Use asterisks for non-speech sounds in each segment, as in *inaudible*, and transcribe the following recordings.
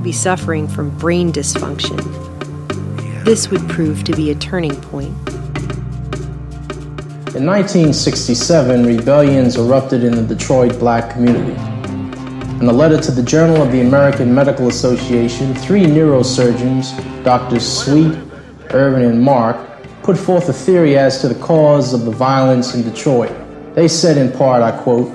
could be suffering from brain dysfunction. This would prove to be a turning point. In 1967, rebellions erupted in the Detroit black community. In a letter to the Journal of the American Medical Association, three neurosurgeons, Drs. Sweet, Ervin, and Mark, put forth a theory as to the cause of the violence in Detroit. They said in part, I quote,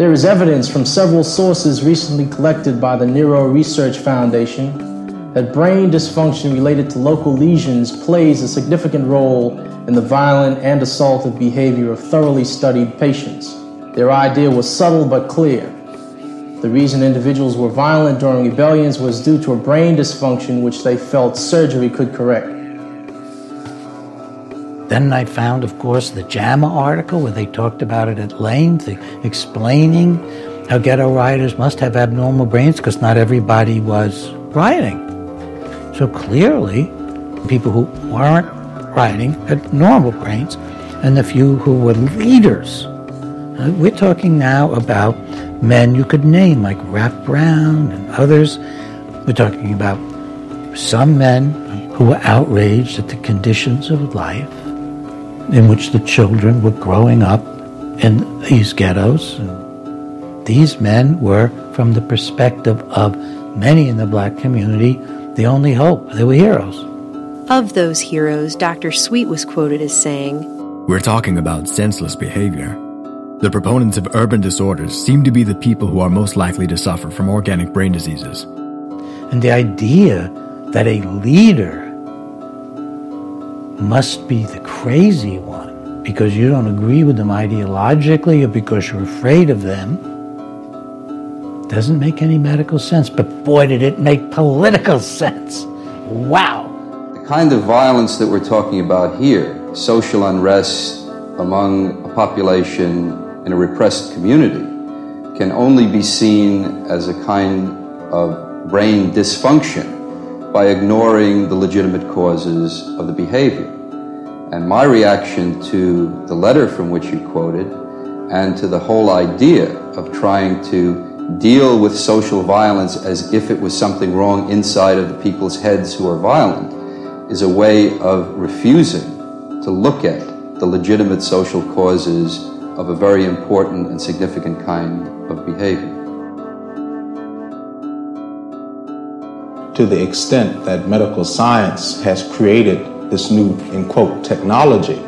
There is evidence from several sources recently collected by the Neuro Research Foundation that brain dysfunction related to local lesions plays a significant role in the violent and assaultive behavior of thoroughly studied patients. Their idea was subtle but clear. The reason individuals were violent during rebellions was due to a brain dysfunction which they felt surgery could correct. Then I found, of course, the JAMA article where they talked about it at length, explaining how ghetto rioters must have abnormal brains because not everybody was rioting. So clearly, people who weren't rioting had normal brains, and the few who were leaders. Uh, We're talking now about men you could name, like Rap Brown and others. We're talking about some men who were outraged at the conditions of life in which the children were growing up in these ghettos. And these men were, from the perspective of many in the black community, the only hope. They were heroes. Of those heroes, Dr. Sweet was quoted as saying, We're talking about senseless behavior. The proponents of urban disorders seem to be the people who are most likely to suffer from organic brain diseases. And the idea that a leader must be the crazy one because you don't agree with them ideologically or because you're afraid of them doesn't make any medical sense. But boy, did it make political *laughs* sense. Wow. The kind of violence that we're talking about here, social unrest among a population in a repressed community, can only be seen as a kind of brain dysfunction by ignoring the legitimate causes of the behavior. And my reaction to the letter from which you quoted and to the whole idea of trying to deal with social violence as if it was something wrong inside of the people's heads who are violent is a way of refusing to look at the legitimate social causes of a very important and significant kind of behavior. To the extent that medical science has created this new, in quote, technology,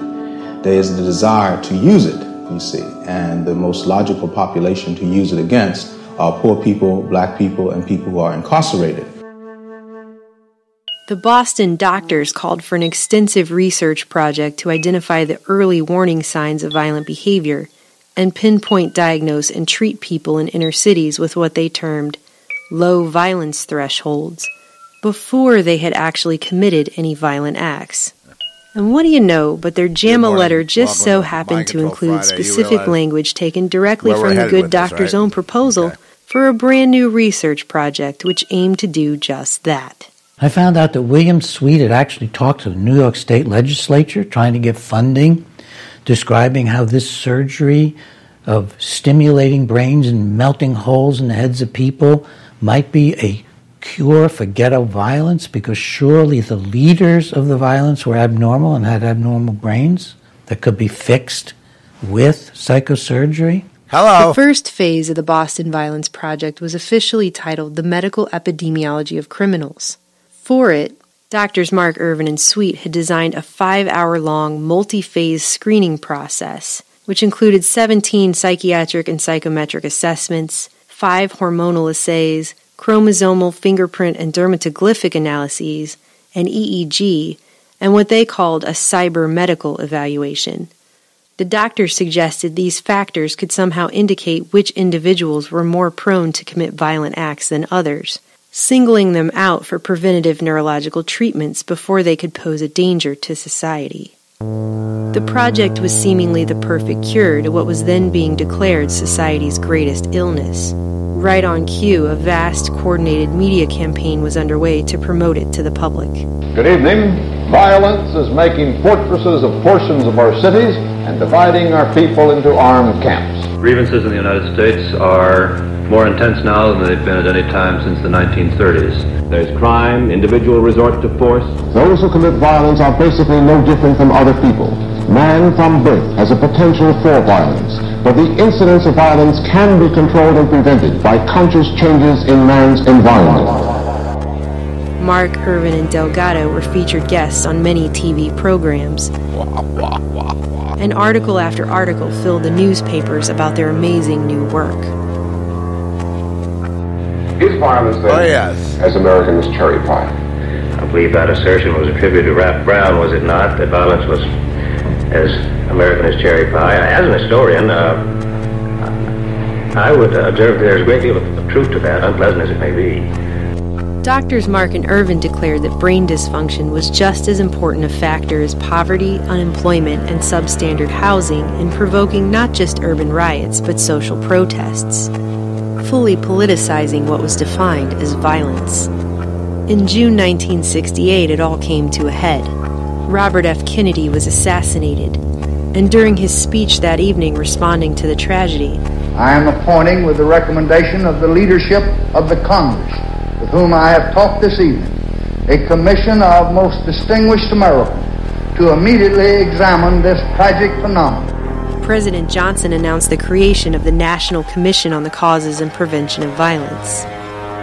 there is the desire to use it, you see. And the most logical population to use it against are poor people, black people, and people who are incarcerated. The Boston doctors called for an extensive research project to identify the early warning signs of violent behavior and pinpoint, diagnose, and treat people in inner cities with what they termed low violence thresholds before they had actually committed any violent acts. And what do you know, but their JAMA letter just Welcome so happened to include Friday. Specific language taken directly from the good with this, doctor's right? own proposal for a brand new research project which aimed to do just that. I found out that William Sweet had actually talked to the New York State legislature trying to get funding, describing how this surgery of stimulating brains and melting holes in the heads of people might be a cure for ghetto violence because surely the leaders of the violence were abnormal and had abnormal brains that could be fixed with psychosurgery. Hello. The first phase of the Boston Violence Project was officially titled The Medical Epidemiology of Criminals. For it, doctors Mark Ervin and Sweet had designed a five hour long multi phase screening process, which included 17 psychiatric and psychometric assessments, five hormonal assays, chromosomal, fingerprint, and dermatoglyphic analyses, an EEG, and what they called a cyber medical evaluation. The doctors suggested these factors could somehow indicate which individuals were more prone to commit violent acts than others, singling them out for preventative neurological treatments before they could pose a danger to society. The project was seemingly the perfect cure to what was then being declared society's greatest illness. Right on cue, a vast, coordinated media campaign was underway to promote it to the public. Good evening. Violence is making fortresses of portions of our cities and dividing our people into armed camps. Grievances in the United States are more intense now than they've been at any time since the 1930s. There's crime, individual resort to force. Those who commit violence are basically no different from other people. Man from birth has a potential for violence, but the incidence of violence can be controlled and prevented by conscious changes in man's environment. Mark, Ervin, and Delgado were featured guests on many TV programs. And article after article filled the newspapers about their amazing new work. Is violence then oh, yes. as American as cherry pie? I believe that assertion was attributed to Rap Brown, was it not? That violence was as American as cherry pie. As an historian, uh, I would observe that there's a great deal of truth to that, unpleasant as it may be. Doctors Mark and Ervin declared that brain dysfunction was just as important a factor as poverty, unemployment, and substandard housing in provoking not just urban riots but social protests, fully politicizing what was defined as violence. In June 1968, it all came to a head. Robert F. Kennedy was assassinated, and during his speech that evening responding to the tragedy, I am appointing, with the recommendation of the leadership of the Congress, with whom I have talked this evening, a commission of most distinguished Americans to immediately examine this tragic phenomenon. President Johnson announced the creation of the National Commission on the Causes and Prevention of Violence.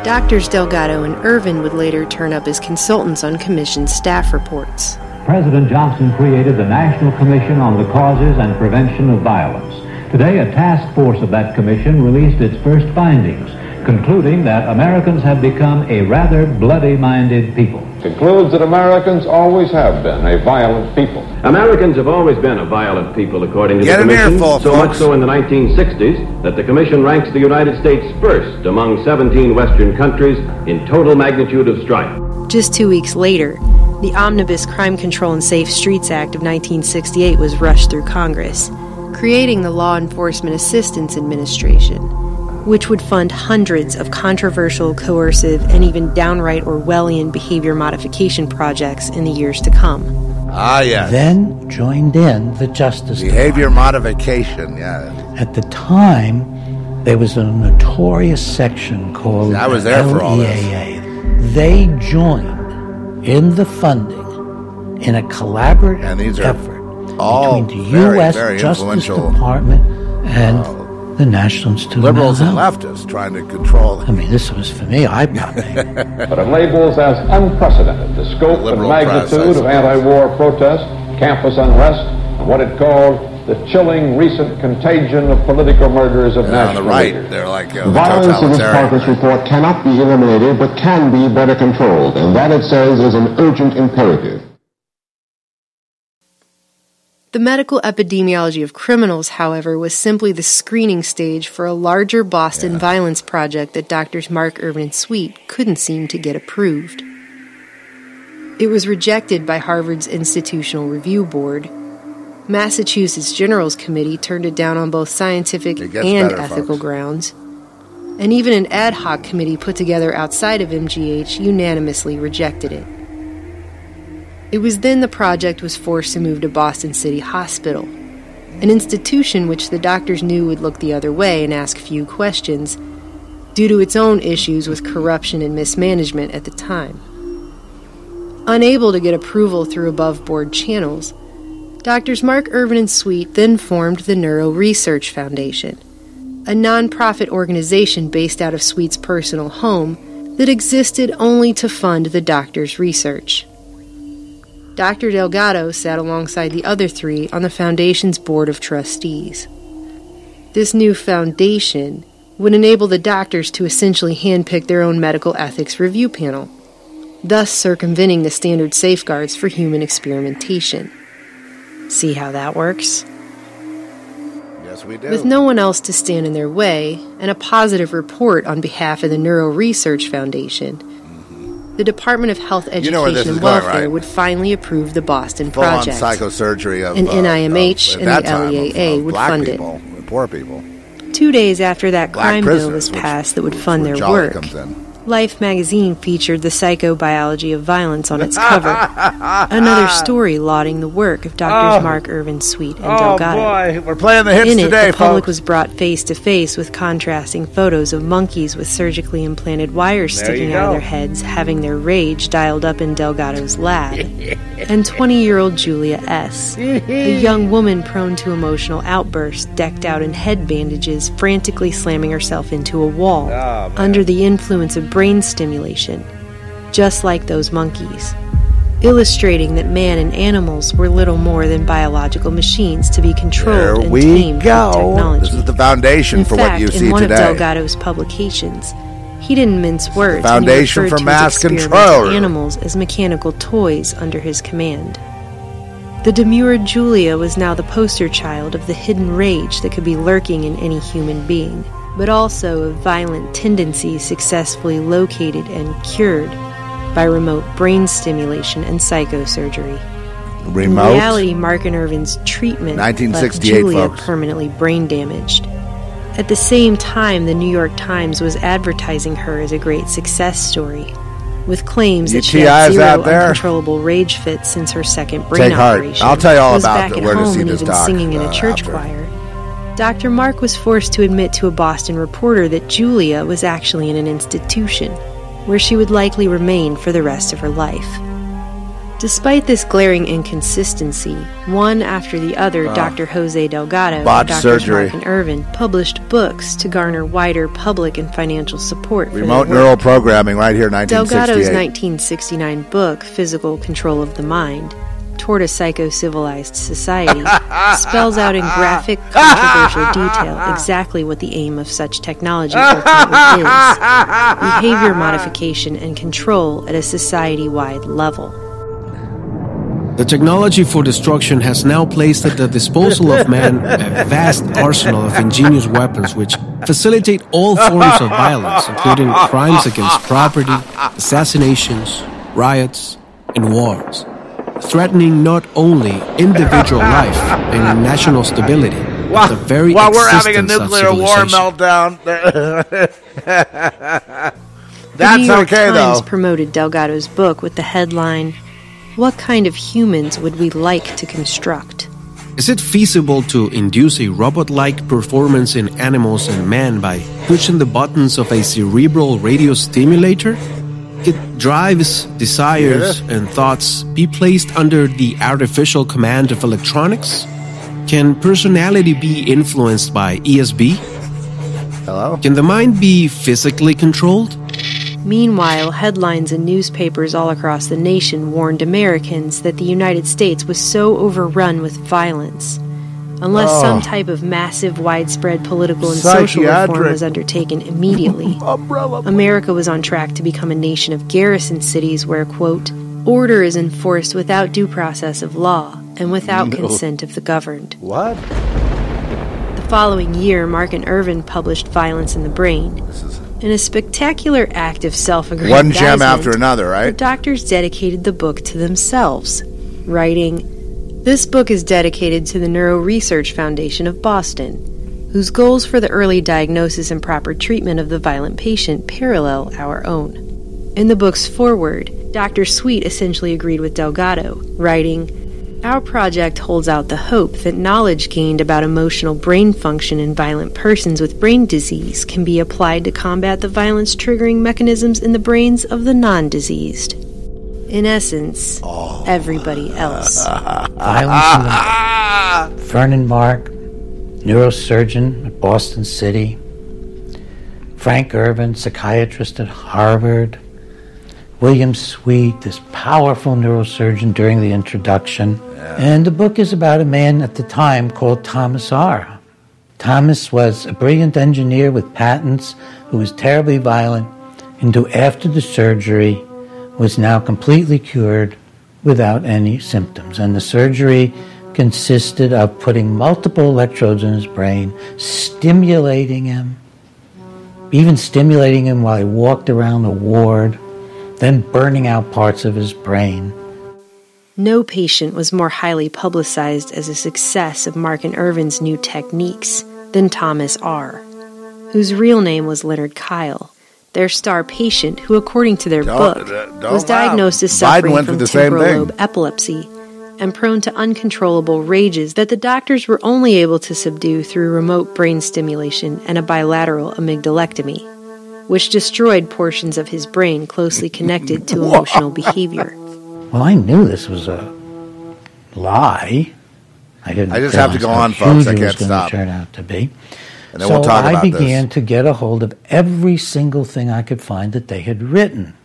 Doctors Delgado and Ervin would later turn up as consultants on commission staff reports. President Johnson created the National Commission on the Causes and Prevention of Violence. Today, a task force of that commission released its first findings, concluding that Americans have become a rather bloody-minded people. Concludes that Americans always have been a violent people. Americans have always been a violent people, according to Get the commission. Earful, so folks. much so in the 1960s that the commission ranks the United States first among 17 Western countries in total magnitude of strife. Just two weeks later, the Omnibus Crime Control and Safe Streets Act of 1968 was rushed through Congress, creating the Law Enforcement Assistance Administration, which would fund hundreds of controversial, coercive, and even downright Orwellian behavior modification projects in the years to come. Ah, yes. Then joined in the Justice Behavior modification, yeah. At the time, there was a notorious section called I was the there for all this. LEAA. They joined in the funding in a collaborative And these are effort all between the very, U.S. very Justice Department and the National Institute Liberals of and Mental Health. leftists trying to control. I mean, this was for me eye-popping. *laughs* But it labels as unprecedented the scope and Liberal press, magnitude of anti-war protest, campus unrest, and what it called the chilling recent contagion of political murders of And on national the right, leaders. they're like uh, Violence in this totalitarian. progress report cannot be eliminated, but can be better controlled, and that, it says, is an urgent imperative. The medical epidemiology of criminals, however, was simply the screening stage for a larger Boston violence project that doctors Mark Ervin and Sweet couldn't seem to get approved. It was rejected by Harvard's Institutional Review Board. Massachusetts General's Committee turned it down on both scientific and better, ethical folks. grounds. And even an ad hoc committee put together outside of MGH unanimously rejected it. It was then the project was forced to move to Boston City Hospital, an institution which the doctors knew would look the other way and ask few questions due to its own issues with corruption and mismanagement at the time. Unable to get approval through above board channels, doctors Mark Ervin and Sweet then formed the Neuro Research Foundation, a nonprofit organization based out of Sweet's personal home that existed only to fund the doctor's research. Dr. Delgado sat alongside the other three on the Foundation's Board of Trustees. This new foundation would enable the doctors to essentially handpick their own medical ethics review panel, thus circumventing the standard safeguards for human experimentation. See how that works? Yes, we do. With no one else to stand in their way, and a positive report on behalf of the Neuro Research Foundation, the Department of Health Education You know and going, Welfare right? would finally approve the Boston Full on project. psychosurgery of and uh, NIMH of- and the time, LEAA of would black fund people, and Poor people. Two days after that Black crime bill was passed that would fund their Jolly work. Life magazine featured the psychobiology of violence on its cover. *laughs* Another story lauding the work of Drs. Oh. Mark Ervin Sweet and Oh Delgado. boy, we're playing the hits In it, today, the public folks. was brought face to face with contrasting photos of monkeys with surgically implanted wires There sticking out of their heads, having their rage dialed up in Delgado's lab, *laughs* and 20 year old Julia S., a *laughs* young woman prone to emotional outbursts, decked out in head bandages, frantically slamming herself into a wall Oh, under the influence of brain stimulation, just like those monkeys illustrating that man and animals were little more than biological machines to be controlled There and we tamed with go. technology. This is the foundation In for fact, what you in see one today. of Delgado's publications, he didn't mince words. foundation and he for to mass control. Animals as mechanical toys under his command. The demure Julia was now the poster child of the hidden rage that could be lurking in any human being, but also of violent tendencies successfully located and cured by remote brain stimulation and psychosurgery. Remote? In reality, Mark and Ervin's treatment left 1968, Julia folks. permanently brain damaged. At the same time, the New York Times was advertising her as a great success story, with claims that she had zero uncontrollable rage fits since her second brain Take heart. operation. I'll tell you all was about back the- at where to home see and this even doc, singing in uh, a church after. choir. Dr. Mark was forced to admit to a Boston reporter that Julia was actually in an institution, where she would likely remain for the rest of her life. Despite this glaring inconsistency, one after the other, Ah. Dr. Jose Delgado and surgery. Mark and Ervin published books to garner wider public and financial support for Remote neural programming right here, Delgado's 1969 book, Physical Control of the Mind, Toward a Psycho-Civilized Society, spells out in graphic, *laughs* controversial detail exactly what the aim of such technology ultimately is behavior modification and control at a society-wide level. The technology for destruction has now placed at the disposal of man a vast arsenal of ingenious weapons which facilitate all forms of violence, including crimes against property, assassinations, riots, and wars, threatening not only individual *laughs* life and national stability, but the very While we're having a existence of nuclear war civilization. meltdown. *laughs* the That's New York okay, Times though. promoted Delgado's book with the headline, What Kind of Humans Would We Like to Construct? Is it feasible to induce a robot like performance in animals and man by pushing the buttons of a cerebral radio stimulator? Could drives, desires, and thoughts be placed under the artificial command of electronics? Can personality be influenced by ESB? Hello? Can the mind be physically controlled? Meanwhile, headlines in newspapers all across the nation warned Americans that the United States was so overrun with violence. Unless Oh. some type of massive, widespread political and social reform was undertaken immediately, America was on track to become a nation of garrison cities where, quote, order is enforced without due process of law and without No. consent of the governed. What? The following year, Mark and Ervin published Violence in the Brain. In a spectacular act of self aggrandizement, One gem after another, right? The right? doctors dedicated the book to themselves, writing, This book is dedicated to the Neuro Research Foundation of Boston, whose goals for the early diagnosis and proper treatment of the violent patient parallel our own. In the book's foreword, Dr. Sweet essentially agreed with Delgado, writing, Our project holds out the hope that knowledge gained about emotional brain function in violent persons with brain disease can be applied to combat the violence triggering mechanisms in the brains of the non diseased. In essence, everybody else. Violence in Vernon Mark, neurosurgeon at Boston City. Frank Ervin, psychiatrist at Harvard. William Sweet, this powerful neurosurgeon during the introduction. And the book is about a man at the time called Thomas R. Thomas was a brilliant engineer with patents who was terribly violent and who, after the surgery, was now completely cured without any symptoms. And the surgery consisted of putting multiple electrodes in his brain, stimulating him, even stimulating him while he walked around the ward, then burning out parts of his brain. No patient was more highly publicized as a success of Mark and Ervin's new techniques than Thomas R., whose real name was Leonard Kyle, their star patient, who, according to their Don't- book, don't was diagnosed as laugh. Biden suffering went from the temporal thing. lobe epilepsy and prone to uncontrollable rages that the doctors were only able to subdue through remote brain stimulation and a bilateral amygdalectomy, which destroyed portions of his brain closely connected to *laughs* emotional behavior. Well, I knew this was a lie. I didn't. I just have to go on, folks. I it was can't gonna stop. Turn out to be. And then so we'll talk I about this. began to get a hold of every single thing I could find that they had written.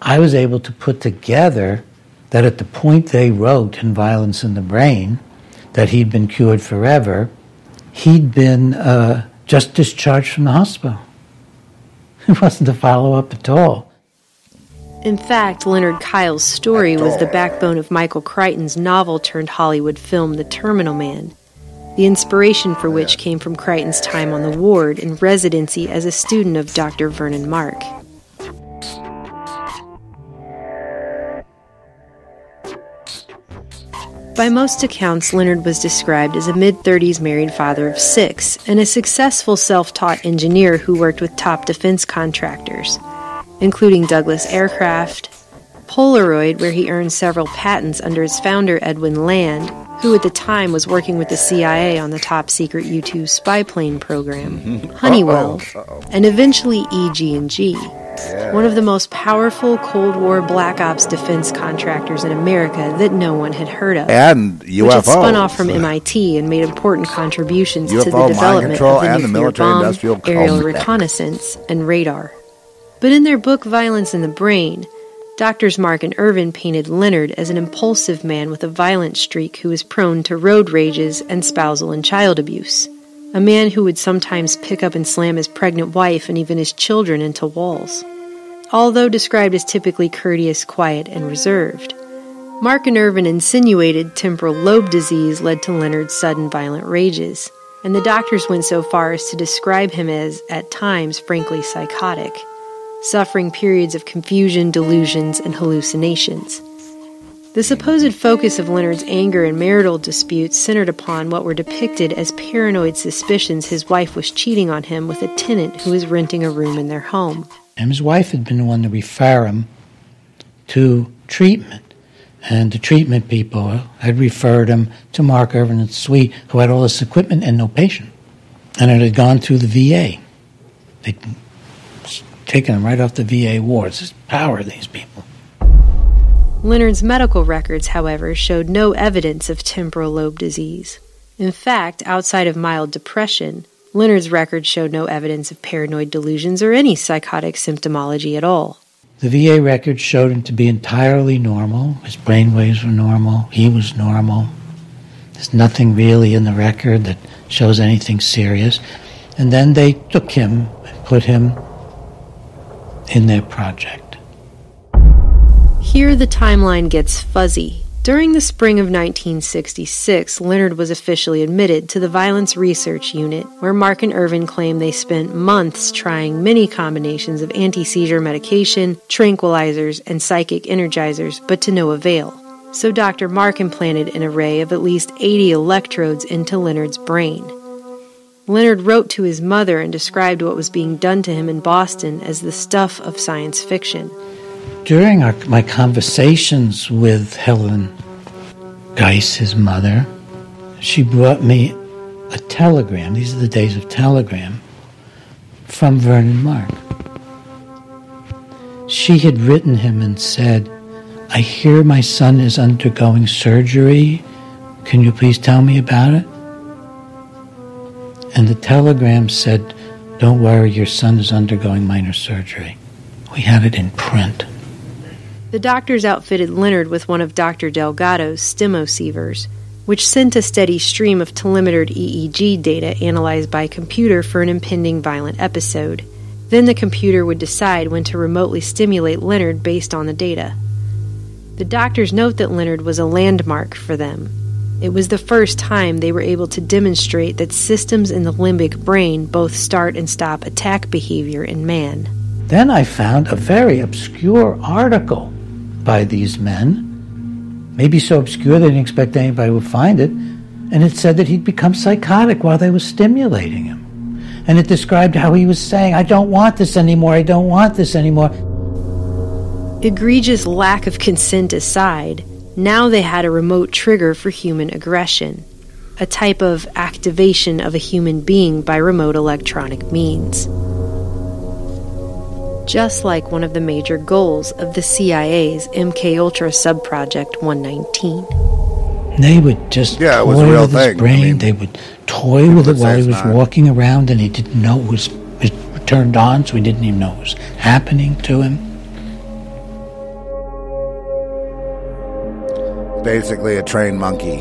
I was able to put together that at the point they wrote in Violence in the Brain that he'd been cured forever, he'd been uh, just discharged from the hospital. *laughs* It wasn't a follow up at all. In fact, Leonard Kyle's story was the backbone of Michael Crichton's novel turned Hollywood film The Terminal Man, the inspiration for oh, which came from Crichton's time on the ward in residency as a student of Dr. Vernon Mark. By most accounts, Leonard was described as a mid 30s married father of six and a successful self taught engineer who worked with top defense contractors, including Douglas Aircraft, Polaroid, where he earned several patents under its founder, Edwin Land, who at the time was working with the CIA on the top secret U 2 spy plane program, Honeywell, and eventually EG&G, one of the most powerful Cold War Black Ops defense contractors in America that no one had heard of. And Which had spun off from MIT and made important contributions to the development of the the nuclear military bomb, industrial aerial reconnaissance, and radar. But in their book Violence in the Brain, Doctors Mark and Ervin painted Leonard as an impulsive man with a violent streak who was prone to road rages and spousal and child abuse. A man who would sometimes pick up and slam his pregnant wife and even his children into walls. Although described as typically courteous, quiet, and reserved, Mark and Ervin insinuated temporal lobe disease led to Leonard's sudden violent rages, and the doctors went so far as to describe him as, at times, frankly psychotic, suffering periods of confusion, delusions, and hallucinations. The supposed focus of Leonard's anger and marital disputes centered upon what were depicted as paranoid suspicions his wife was cheating on him with a tenant who was renting a room in their home. And his wife had been the one to refer him to treatment. And the treatment people had referred him to Mark Ervin and Sweet, who had all this equipment and no patient. And it had gone through the VA. They'd taken him right off the VA wards. This power, these people. Leonard's medical records, however, showed no evidence of temporal lobe disease. In fact, outside of mild depression, Leonard's records showed no evidence of paranoid delusions or any psychotic symptomology at all. The VA records showed him to be entirely normal. His brain waves were normal. He was normal. There's nothing really in the record that shows anything serious. And then they took him and put him in their project. Here the timeline gets fuzzy. During the spring of 1966, Leonard was officially admitted to the Violence Research Unit, where Mark and Ervin claim they spent months trying many combinations of anti seizure medication, tranquilizers, and psychic energizers, but to no avail. So Dr. Mark implanted an array of at least 80 electrodes into Leonard's brain. Leonard wrote to his mother and described what was being done to him in Boston as the stuff of science fiction. During our, my conversations with Helen Geis, his mother, she brought me a telegram. These are the days of telegram from Vernon Mark. She had written him and said, I hear my son is undergoing surgery. Can you please tell me about it? And the telegram said, Don't worry, your son is undergoing minor surgery. We had it in print. The doctors outfitted Leonard with one of Dr. Delgado's stimoceivers, which sent a steady stream of telemetered EEG data analyzed by computer for an impending violent episode. Then the computer would decide when to remotely stimulate Leonard based on the data. The doctors note that Leonard was a landmark for them. It was the first time they were able to demonstrate that systems in the limbic brain both start and stop attack behavior in man. Then I found a very obscure article by these men, maybe so obscure they didn't expect anybody would find it, and it said that he'd become psychotic while they were stimulating him. And it described how he was saying, I don't want this anymore, I don't want this anymore. Egregious lack of consent aside, now they had a remote trigger for human aggression, a type of activation of a human being by remote electronic means. Just like one of the major goals of the CIA's MK Ultra subproject 119. They would just Yeah, it toy was a real with his thing. I brain. mean, they would toy with it would while he was not. walking around, and he didn't know it was it turned on, so he didn't even know it was happening to him. Basically, a trained monkey.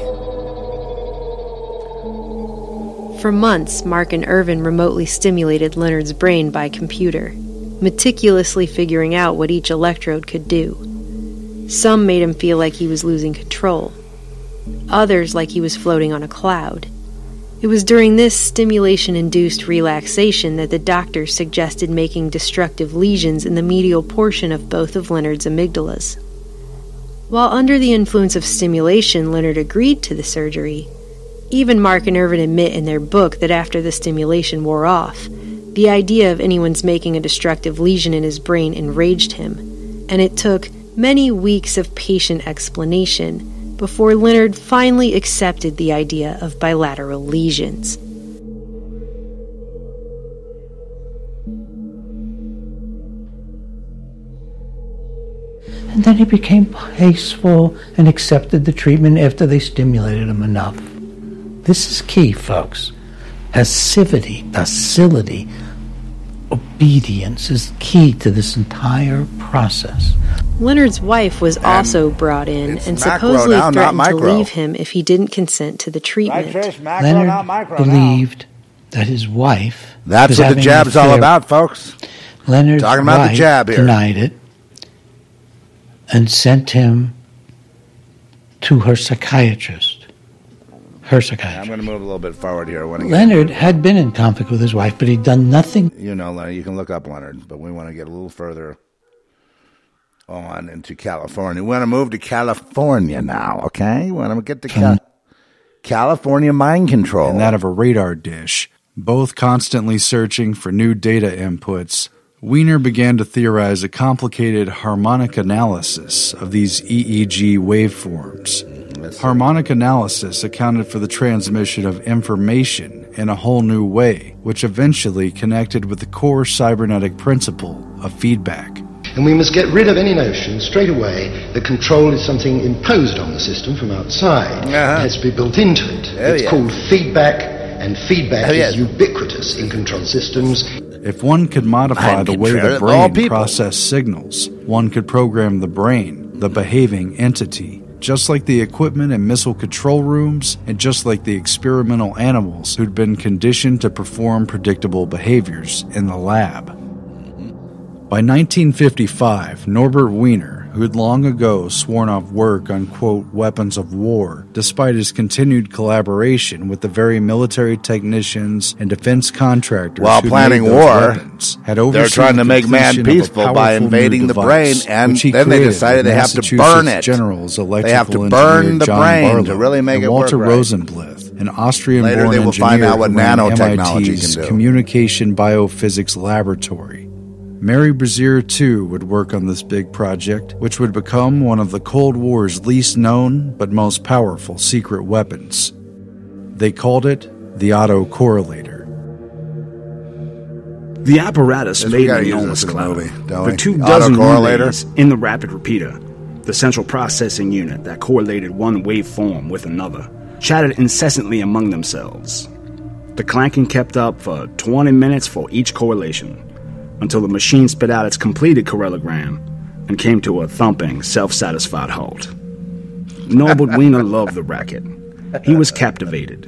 For months, Mark and Ervin remotely stimulated Leonard's brain by computer, meticulously figuring out what each electrode could do. Some made him feel like he was losing control, others like he was floating on a cloud. It was during this stimulation induced relaxation that the doctors suggested making destructive lesions in the medial portion of both of Leonard's amygdalas. While under the influence of stimulation, Leonard agreed to the surgery. Even Mark and Ervin admit in their book that after the stimulation wore off, the idea of anyone's making a destructive lesion in his brain enraged him, and it took many weeks of patient explanation before Leonard finally accepted the idea of bilateral lesions. And then he became peaceful and accepted the treatment after they stimulated him enough. This is key, folks. Passivity, docility, obedience is key to this entire process. Leonard's wife was also brought in and supposedly now, threatened to leave him if he didn't consent to the treatment. Leonard believed that his wife. That's what the having an jab's all about, folks. Leonard's Talking about the wife jab here. denied it and sent him to her psychiatrist. Her psychiatrist. I'm going to move a little bit forward here. I wanna Leonard had been in conflict with his wife, but he'd done nothing. You know, Leonard, you can look up Leonard, but we want to get a little further on into California. We want to move to California now, okay? We want to get to Cal- California mind control. and that of a radar dish, both constantly searching for new data inputs, Wiener began to theorize a complicated harmonic analysis of these EEG waveforms. Harmonic analysis accounted for the transmission of information in a whole new way, which eventually connected with the core cybernetic principle of feedback. And we must get rid of any notion straight away that control is something imposed on the system from outside. Uh-huh. It has to be built into it. Oh, it's yeah. called feedback, and feedback Oh, is ubiquitous in control systems. If one could modify the way the brain people. processes signals, one could program the brain, the behaving entity, just like the equipment in missile control rooms, and just like the experimental animals who'd been conditioned to perform predictable behaviors in the lab. By 1955, Norbert Wiener, who had long ago sworn off work on, quote, weapons of war, despite his continued collaboration with the very military technicians and defense contractors While planning war, weapons, had they're trying the to make man completion of a peaceful by invading the brain, and then they decided they have to burn it. General's They have to burn the John brain to really make it work Walter right. Rosenblith, an Austrian-born Later they will engineer find out what nanotechnology MIT's can do. Communication Biophysics Laboratory. Mary Brazier, too, would work on this big project, which would become one of the Cold War's least known but most powerful secret weapons. They called it the autocorrelator. The apparatus Yes, made gotta an enormous this in the cloud. movie, don't the two dozen Autocorrelator? relays in the rapid repeater, the central processing unit that correlated one waveform with another, chatted incessantly among themselves. The clanking kept up for 20 minutes for each correlation, until the machine spit out its completed correlogram and came to a thumping, self-satisfied halt. Norbert *laughs* Wiener loved the racket. He was captivated.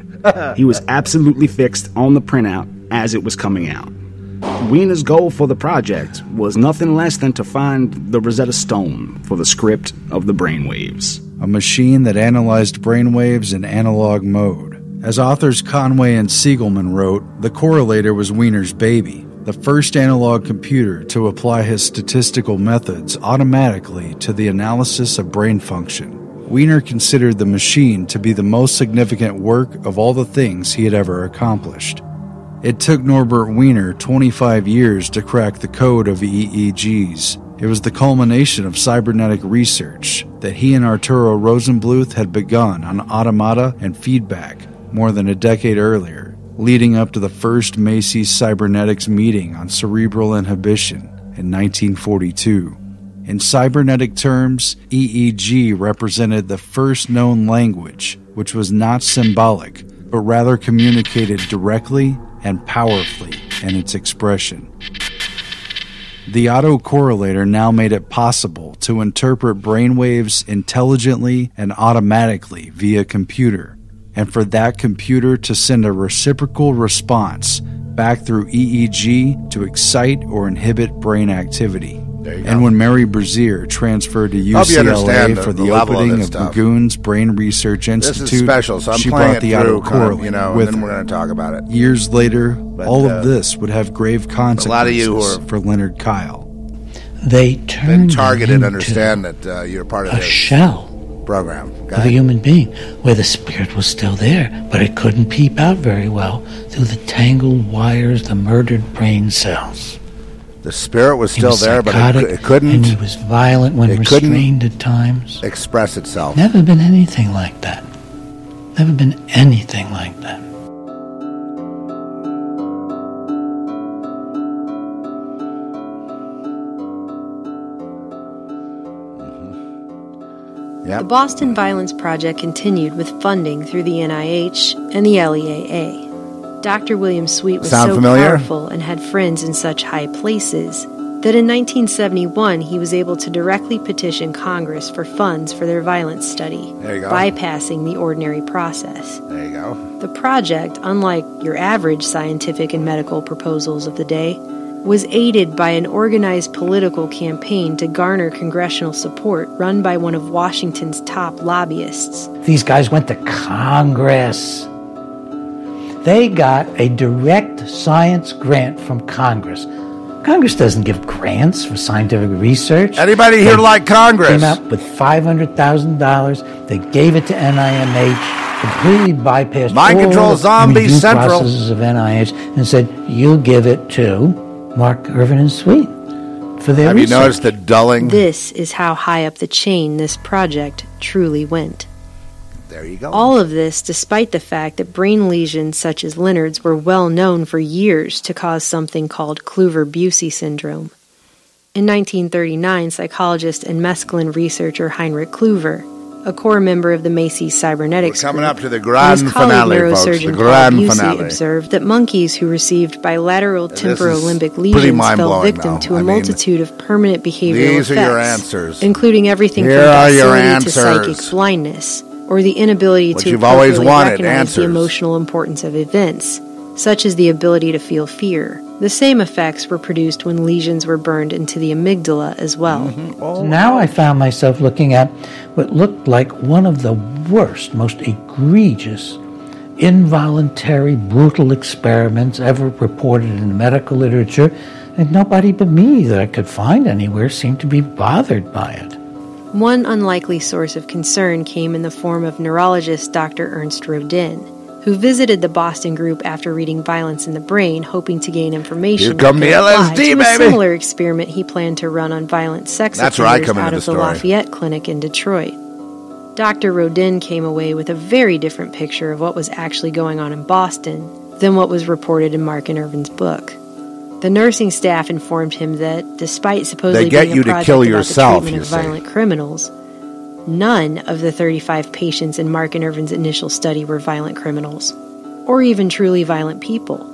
He was absolutely fixed on the printout as it was coming out. Wiener's goal for the project was nothing less than to find the Rosetta Stone for the script of the brainwaves. A machine that analyzed brainwaves in analog mode. As authors Conway and Siegelman wrote, the correlator was Wiener's baby, the first analog computer to apply his statistical methods automatically to the analysis of brain function. Wiener considered the machine to be the most significant work of all the things he had ever accomplished. It took Norbert Wiener 25 years to crack the code of EEGs. It was the culmination of cybernetic research that he and Arturo Rosenblueth had begun on automata and feedback more than a decade earlier, leading up to the first Macy's cybernetics meeting on cerebral inhibition in 1942. In cybernetic terms, EEG represented the first known language which was not symbolic, but rather communicated directly and powerfully in its expression. The autocorrelator now made it possible to interpret brainwaves intelligently and automatically via computer, and for that computer to send a reciprocal response back through EEG to excite or inhibit brain activity. And when Mary Brazier transferred to UCLA the- for the, the level of opening of stuff. Burgoon's Brain Research This Institute, is special, so I'm she brought it the through, kind of, autocorrelator you know, with and then we're going to talk about it. Years later, all uh, of this would have grave consequences a lot of you who are- for Leonard Kyle. They turned targeted. him Understand that uh, you're part of a this shell program. of a human being, where the spirit was still there, but it couldn't peep out very well through the tangled wires, the murdered brain cells. The spirit was still was there, but it, it couldn't. and he was violent when restrained at times. express itself. Never been anything like that. Never been anything like that. The Boston Violence Project continued with funding through the NIH and the LEAA. Dr. William Sweet was Sound so familiar? powerful and had friends in such high places that in 1971 he was able to directly petition Congress for funds for their violence study, There you go. bypassing the ordinary process. There you go. The project, unlike your average scientific and medical proposals of the day, was aided by an organized political campaign to garner congressional support run by one of Washington's top lobbyists. These guys went to Congress. They got a direct science grant from Congress. Congress doesn't give grants for scientific research. Anybody here They like Congress? Came out with five hundred thousand dollars. They gave it to NIMH, completely bypassed Mind all control the zombie review central. processes of NIH, and said, "You give it to Mark Ervin and Sweet for their Have you noticed the dulling? This is how high up the chain this project truly went. There you go. All of this despite the fact that brain lesions such as Leonard's were well known for years to cause something called Kluver-Bucy syndrome. In 1939, psychologist and mescaline researcher Heinrich Kluver, a core member of the Macy's cybernetics We're coming group, up to the and grand his finale, folks. The neurosurgeon grand Paul Bucy finale. observed that monkeys who received bilateral is pretty lesions fell victim now. to a I mean, multitude of permanent behavioral these are your effects, answers. including everything Here from docility to psychic blindness, or the inability What to you've always wanted, recognize the emotional importance of events, such as the ability to feel fear. The same effects were produced when lesions were burned into the amygdala as well. Mm-hmm. So now I found myself looking at what looked like one of the worst, most egregious, involuntary, brutal experiments ever reported in the medical literature, and nobody but me that I could find anywhere seemed to be bothered by it. One unlikely source of concern came in the form of neurologist Dr. Ernst Rodin, who visited the Boston group after reading Violence in the Brain, hoping to gain information. Here come the LSD, to a similar experiment he planned to run on violent sex That's offenders out the of the story. Lafayette Clinic in Detroit. Dr. Rodin came away with a very different picture of what was actually going on in Boston than what was reported in Mark and Ervin's book. The nursing staff informed him that, despite supposedly They get being you a to kill about yourself, the treatment of violent criminals, none of the 35 patients in Mark and Ervin's initial study were violent criminals, or even truly violent people.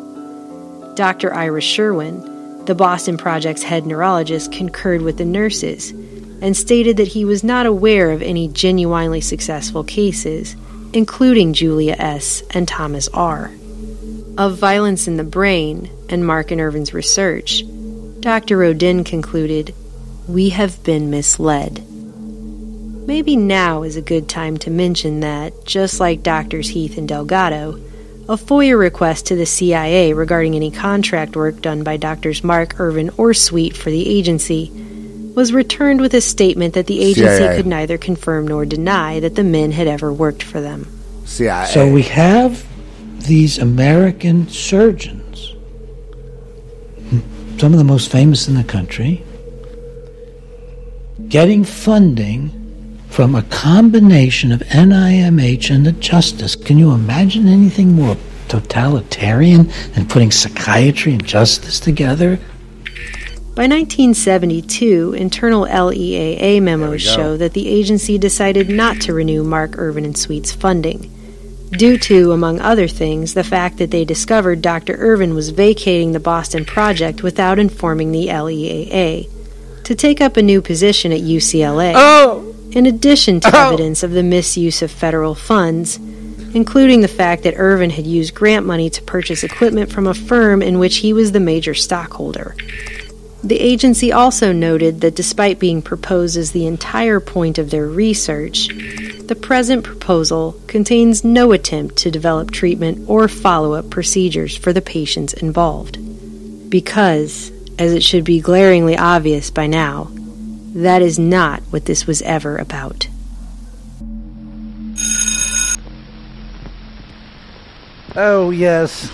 Dr. Iris Sherwin, the Boston Project's head neurologist, concurred with the nurses and stated that he was not aware of any genuinely successful cases, including Julia S. and Thomas R. of violence in the brain and Mark and Ervin's research, Dr. Rodin concluded, We have been misled. Maybe now is a good time to mention that, just like Doctors Heath and Delgado, a FOIA request to the CIA regarding any contract work done by Doctors Mark, Irvin, or Sweet for the agency was returned with a statement that the agency CIA. could neither confirm nor deny that the men had ever worked for them. CIA. So we have these American surgeons, some of the most famous in the country, getting funding from a combination of NIMH and the Justice. Can you imagine anything more totalitarian than putting psychiatry and justice together? By 1972, internal LEAA memos show that the agency decided not to renew Mark Irvin and Sweet's funding, due to, among other things, the fact that they discovered Dr. Irvin was vacating the Boston project without informing the LEAA to take up a new position at UCLA. Oh! In addition to *laughs* oh. evidence of the misuse of federal funds, including the fact that Irvin had used grant money to purchase equipment from a firm in which he was the major stockholder. The agency also noted that despite being proposed as the entire point of their research, the present proposal contains no attempt to develop treatment or follow up procedures for the patients involved. Because, as it should be glaringly obvious by now, that is not what this was ever about. Oh, yes.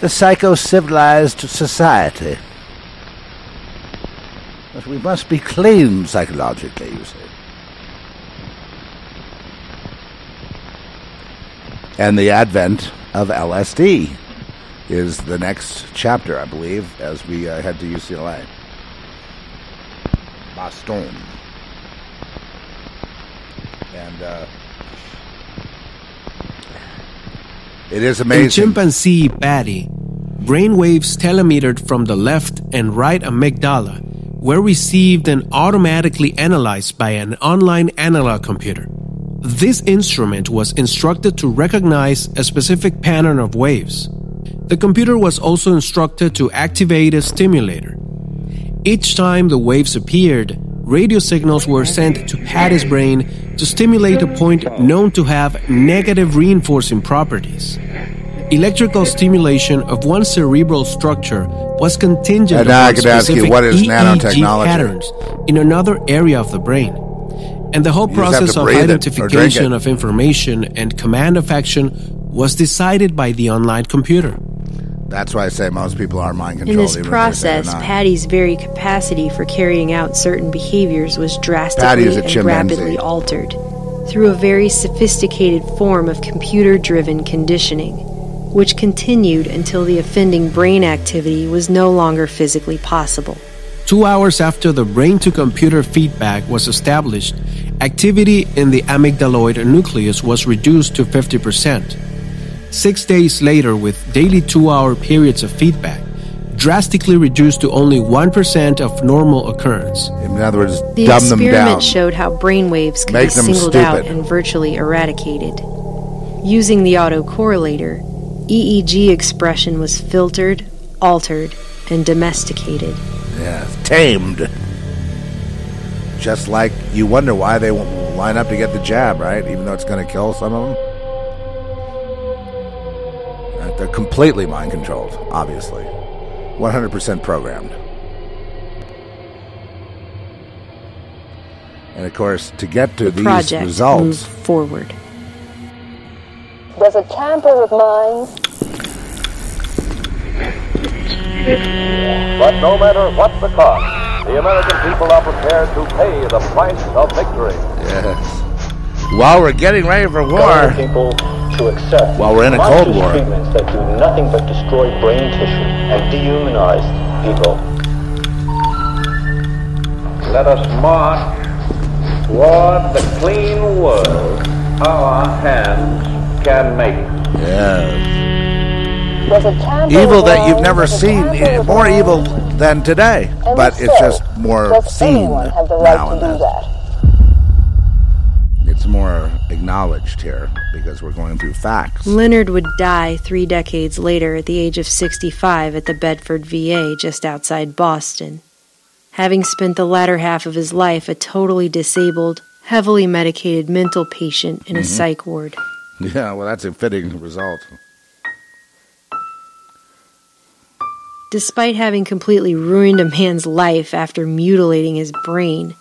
The psycho civilized society. But we must be clean psychologically, you see. And the advent of LSD is the next chapter, I believe, as we uh, head to UCLA. Boston. And uh, it is In amazing. chimpanzee Batty, brainwaves telemetered from the left and right amygdala were received and automatically analyzed by an online analog computer. This instrument was instructed to recognize a specific pattern of waves. The computer was also instructed to activate a stimulator. Each time the waves appeared, radio signals were sent to Patty's brain to stimulate a point known to have negative reinforcing properties. Electrical stimulation of one cerebral structure was contingent And upon could ask you, specific what is EEG nanotechnology? patterns in another area of the brain. And the whole You process of breathe it or drink identification of information and command of action was decided by the online computer. That's why I say most people are mind controlled. In controlled. this even if they say they're process. Patty's very capacity for carrying out certain behaviors was drastically and chimpanzee. rapidly altered through a very sophisticated form of computer driven conditioning, which continued until the offending brain activity was no longer physically possible. Two hours after the brain to computer feedback was established, activity in the amygdaloid nucleus was reduced to 50%. Six days later, with daily two hour periods of feedback, drastically reduced to only 1% of normal occurrence. In other words, The dumb them down. experiment showed how brainwaves could Make be them singled out and virtually eradicated. Using the autocorrelator, EEG expression was filtered, altered, and domesticated. Yeah, tamed. Just like you wonder why they won't line up to get the jab, right? Even though it's going to kill some of them. They're completely mind controlled, obviously. 100% programmed. And of course, to get to The these project results, moved forward. Does it tamper with minds? But no matter what the cost, the American people are prepared to pay the price of victory. yes. While we're getting ready for war, Telling people to accept While we're in a Cold monstrous War. treatments that do nothing but destroy brain tissue and dehumanize people. Let us march toward the clean world our hands can make. yeah. Does it tamper evil that you've never seen, tamper eh, with more evil than today, but it's just more seen anyone have the right now and do then. It's more acknowledged here. because we're going through facts. Leonard would die three decades later at the age of 65 at the Bedford VA just outside Boston, having spent the latter half of his life a totally disabled, heavily medicated mental patient in a Mhm. psych ward. Yeah, well, that's a fitting result. Despite having completely ruined a man's life after mutilating his brain,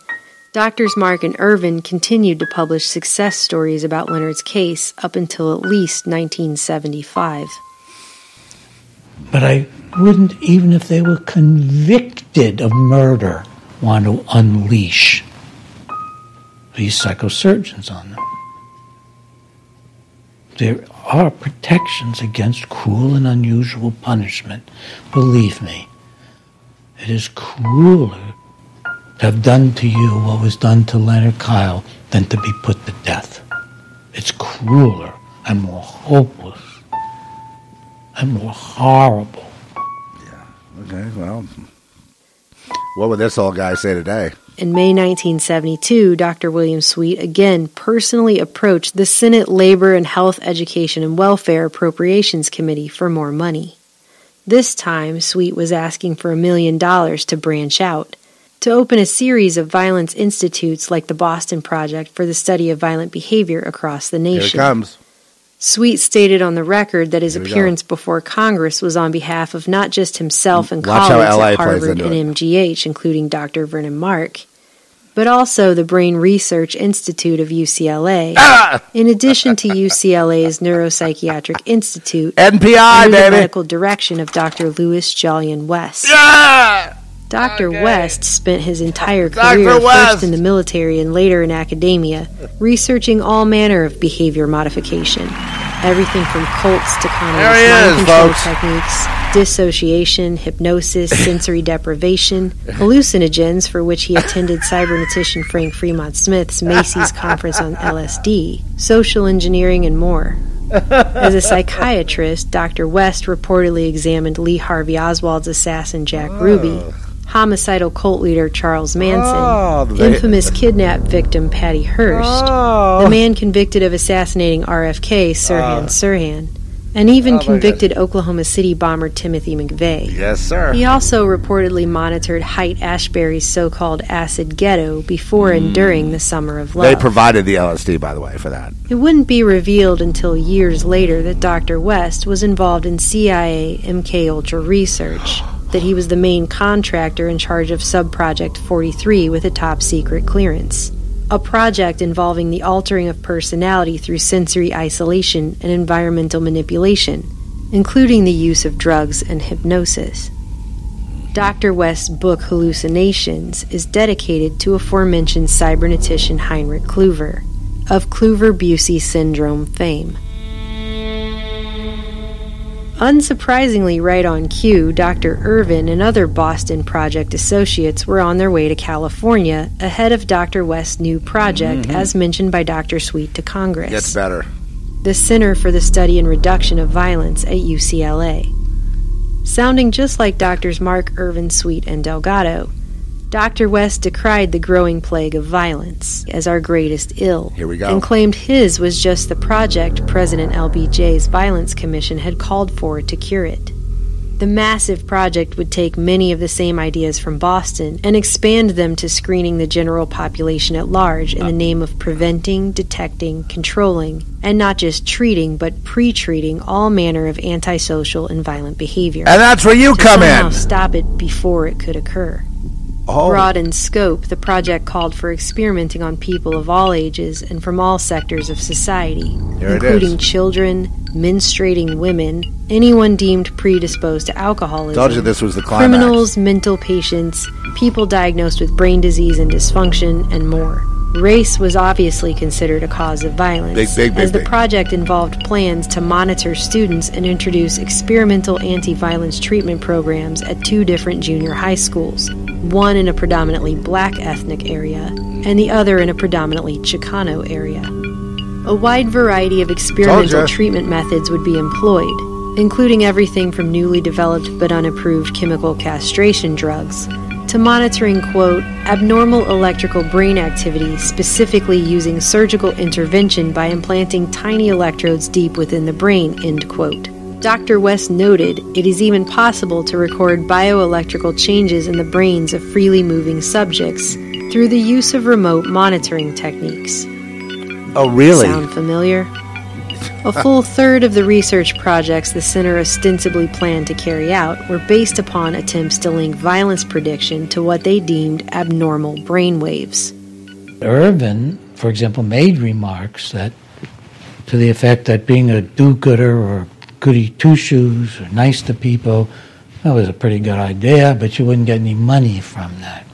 Doctors Mark and Irvin continued to publish success stories about Leonard's case up until at least 1975. But I wouldn't, even if they were convicted of murder, want to unleash these psychosurgeons on them. There are protections against cruel and unusual punishment. Believe me, it is crueler have done to you what was done to Leonard Kyle than to be put to death. It's crueler and more hopeless and more horrible. Yeah. Okay, well, what would this old guy say today? In May 1972, Dr. William Sweet again personally approached the Senate Labor and Health Education and Welfare Appropriations Committee for more money. This time, Sweet was asking for a million dollars to branch out, to open a series of violence institutes like the Boston Project for the study of violent behavior across the nation. Here it comes. Sweet stated on the record that his we go. appearance before Congress was on behalf of not just himself and Watch colleagues at Harvard and MGH, including Dr. Vernon Mark, but also the Brain Research Institute of UCLA, Ah! in addition to UCLA's Neuropsychiatric Institute, NPI, under the medical direction of Dr. Louis Jolyon West. Dr. West spent his entire career first in the military and later in academia, researching all manner of behavior modification. Everything from cults to communist mind control folks. techniques, dissociation, hypnosis, *laughs* sensory deprivation, hallucinogens, for which he attended *laughs* cybernetician Frank Fremont Smith's Macy's conference on LSD, social engineering, and more. As a psychiatrist, Dr. West reportedly examined Lee Harvey Oswald's assassin Jack Ruby, homicidal cult leader Charles Manson, ah, Oh, they- infamous kidnap victim Patty Hearst, Oh. the man convicted of assassinating RFK Sirhan Oh. Sirhan, and even Oh, convicted Oklahoma City bomber Timothy McVeigh. Yes, sir. He also reportedly monitored Height Ashbury's so-called acid ghetto before and mm. during the Summer of Love. They provided the LSD, by the way, for that. It wouldn't be revealed until years later that Dr. West was involved in CIA MK Ultra research, *gasps* that he was the main contractor in charge of Subproject 43 with a top secret clearance. A project involving the altering of personality through sensory isolation and environmental manipulation, including the use of drugs and hypnosis. Dr. West's book Hallucinations is dedicated to aforementioned cybernetician Heinrich Kluver, of Kluver-Bucy syndrome fame. Unsurprisingly, right on cue, Dr. Irvin and other Boston Project associates were on their way to California ahead of Dr. West's new project, Mhm. as mentioned by Dr. Sweet to Congress Gets better. the Center for the Study and Reduction of Violence at UCLA. Sounding just like doctors Mark Irvin Sweet and Delgado, Dr. West decried the growing plague of violence as our greatest ill. Here we go. And claimed his was just the project President LBJ's Violence Commission had called for to cure it. The massive project would take many of the same ideas from Boston and expand them to screening the general population at large in the name of preventing, detecting, controlling, and not just treating but pre-treating all manner of antisocial and violent behavior. And that's where you come in. Stop it before it could occur. Oh. Broad in scope, the project called for experimenting on people of all ages and from all sectors of society, Here it including children, menstruating women, anyone deemed predisposed to alcoholism. Told you this was the climax. Criminals, mental patients, people diagnosed with brain disease and dysfunction, and more. Race was obviously considered a cause of violence, Big, big, big, as the project involved plans to monitor students and introduce experimental anti-violence treatment programs at two different junior high schools, one in a predominantly black ethnic area and the other in a predominantly Chicano area. A wide variety of experimental treatment methods would be employed, including everything from newly developed but unapproved chemical castration drugs to monitoring, quote, abnormal electrical brain activity, specifically using surgical intervention by implanting tiny electrodes deep within the brain, end quote. Dr. West noted it is even possible to record bioelectrical changes in the brains of freely moving subjects through the use of remote monitoring techniques. Oh, really? Sound familiar? A full third of the research projects the center ostensibly planned to carry out were based upon attempts to link violence prediction to what they deemed abnormal brain waves. Irvin, for example, made remarks that to the effect that being a do-gooder or goody two-shoes or nice to people, that was a pretty good idea, but you wouldn't get any money from that.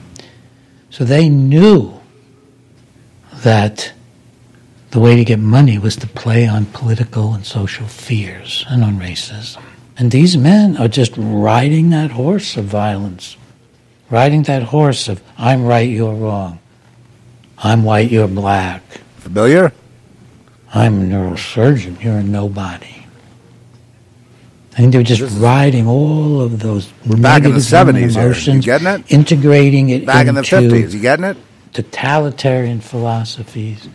So they knew that the way to get money was to play on political and social fears and on racism. And these men are just riding that horse of violence, riding that horse of I'm right, you're wrong. I'm white, you're black. Familiar? I'm a neurosurgeon, you're a nobody. I think they're just riding all of those Back in the negative human 70s here. emotions, You getting it? integrating it Back in the into 50s. You getting it? totalitarian philosophies.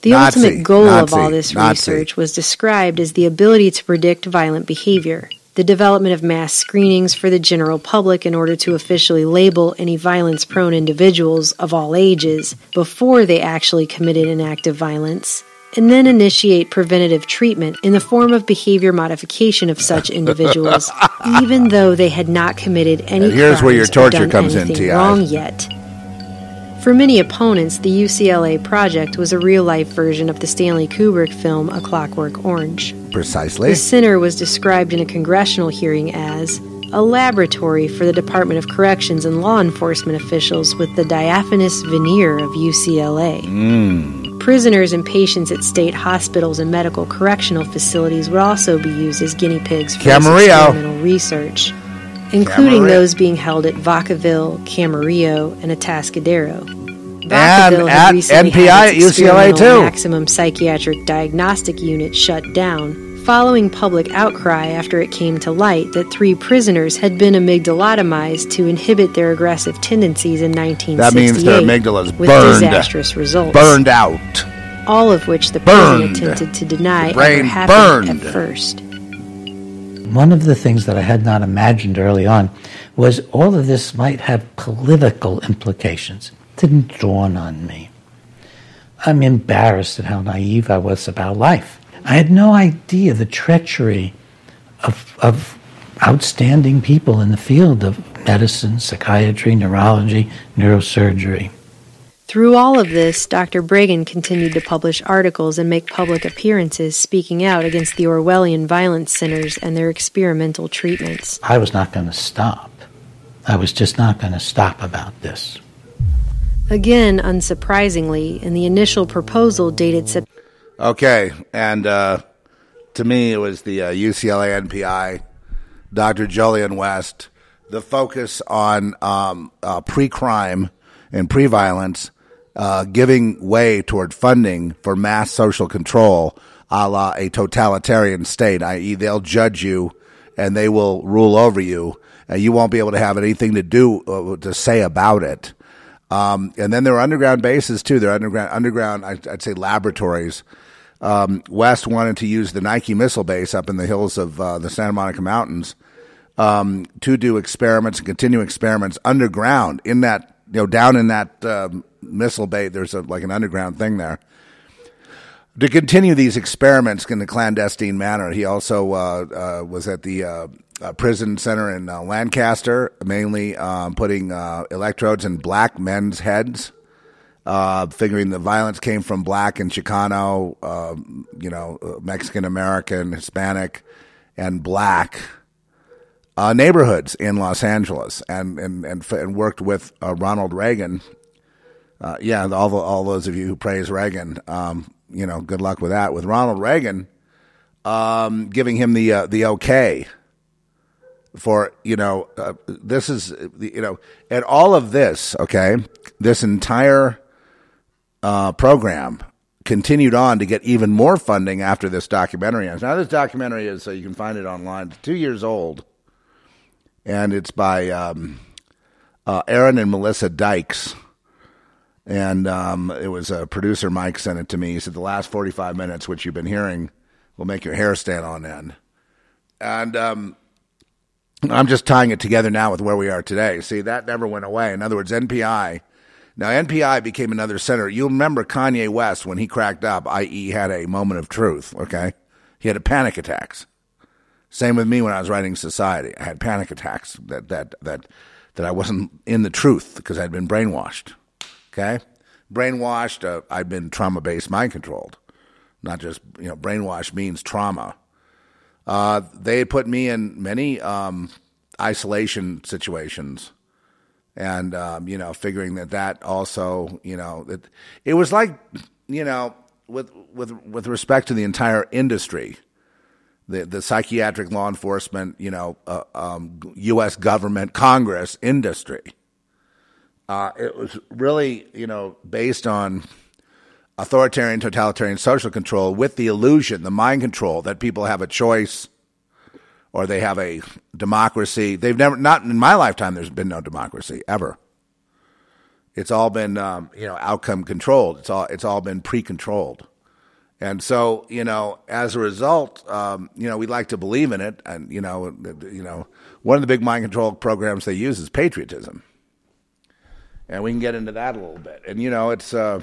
The Nazi, ultimate goal Nazi, of all this Nazi. research was described as the ability to predict violent behavior, the development of mass screenings for the general public in order to officially label any violence prone individuals of all ages before they actually committed an act of violence, and then initiate preventative treatment in the form of behavior modification of such *laughs* individuals, even though they had not committed any And here's where your crimes or torture done comes in, T.I. wrong yet. For many opponents, the UCLA project was a real life version of the Stanley Kubrick film A Clockwork Orange. Precisely. The center was described in a congressional hearing as a laboratory for the Department of Corrections and law enforcement officials with the diaphanous veneer of UCLA. Mm. Prisoners and patients at state hospitals and medical correctional facilities would also be used as guinea pigs for experimental research, including Camarillo. those being held at Vacaville, Camarillo, and Atascadero. And Vacaville at had recently NPI had at its UCLA too. Maximum Psychiatric Diagnostic Unit shut down following public outcry after it came to light that three prisoners had been amygdalotomized to inhibit their aggressive tendencies in 1968 That means their amygdala's with burned. disastrous results. Burned out. All of which the Burned. prison attempted to deny ever happened burned. at first. One of the things that I had not imagined early on was all of this might have political implications. Didn't dawn on me. I'm embarrassed at how naive I was about life. I had no idea the treachery of, of outstanding people in the field of medicine, psychiatry, neurology, neurosurgery. Through all of this, Dr. Bregan continued to publish articles and make public appearances speaking out against the Orwellian violence centers and their experimental treatments. I was not going to stop. I was just not going to stop about this. Again, unsurprisingly, in the initial proposal dated September Okay, and uh, to me, it was the uh, UCLA NPI, Dr. Jolyon West, the focus on um, uh, pre-crime and pre-violence, uh, giving way toward funding for mass social control, a la a totalitarian state, i.e., they'll judge you and they will rule over you, and you won't be able to have anything to do uh, to say about it. Um, and then there are underground bases too. There are underground, underground, I'd, I'd say laboratories. Um, West wanted to use the Nike missile base up in the hills of uh, the Santa Monica Mountains um, to do experiments and continue experiments underground in that, you know, down in that um, missile bay. There's a, like an underground thing there. To continue these experiments in a clandestine manner, he also uh, uh, was at the uh, uh, prison center in uh, Lancaster, mainly um, putting uh, electrodes in black men's heads, figuring the violence came from black and Chicano, you know, Mexican American, Hispanic, and black uh, neighborhoods in Los Angeles, and and and, and worked with uh, Ronald Reagan. Uh, yeah, all the, all those of you who praise Reagan, um, you know, good luck with that. With Ronald Reagan um, giving him the uh, the okay for you know uh, this is you know and all of this okay this entire uh, program continued on to get even more funding after this documentary ends. Now this documentary is so you can find it online. It's two years old, and it's by um, uh, Aaron and Melissa Dykes. And um, it was a producer, Mike, sent it to me. He said, The last 45 minutes, which you've been hearing, will make your hair stand on end. And um, I'm just tying it together now with where we are today. See, that never went away. In other words, NPI. Now, NPI became another center. You'll remember Kanye West when he cracked up, i.e., had a moment of truth, okay? He had a panic attacks. Same with me when I was writing Society. I had panic attacks that, that, that, that I wasn't in the truth because I'd been brainwashed, okay? Brainwashed, uh, I'd been trauma based mind controlled. Not just, you know, brainwash means trauma. Uh, they put me in many um, isolation situations, and um, you know, figuring that that also, you know, that it was like, you know, with with with respect to the entire industry, the the psychiatric law enforcement, you know, uh, um, U.S. government, Congress, industry. Uh, it was really, you know, based on authoritarian, totalitarian social control with the illusion, the mind control that people have a choice or they have a democracy. They've never, not in my lifetime, there's been no democracy ever. It's all been, um, you know, outcome controlled. It's all, it's all been pre-controlled. And so, you know, as a result, um, you know, we like to believe in it. And, you know, you know, one of the big mind control programs they use is patriotism. And we can get into that a little bit. And, you know, it's, uh,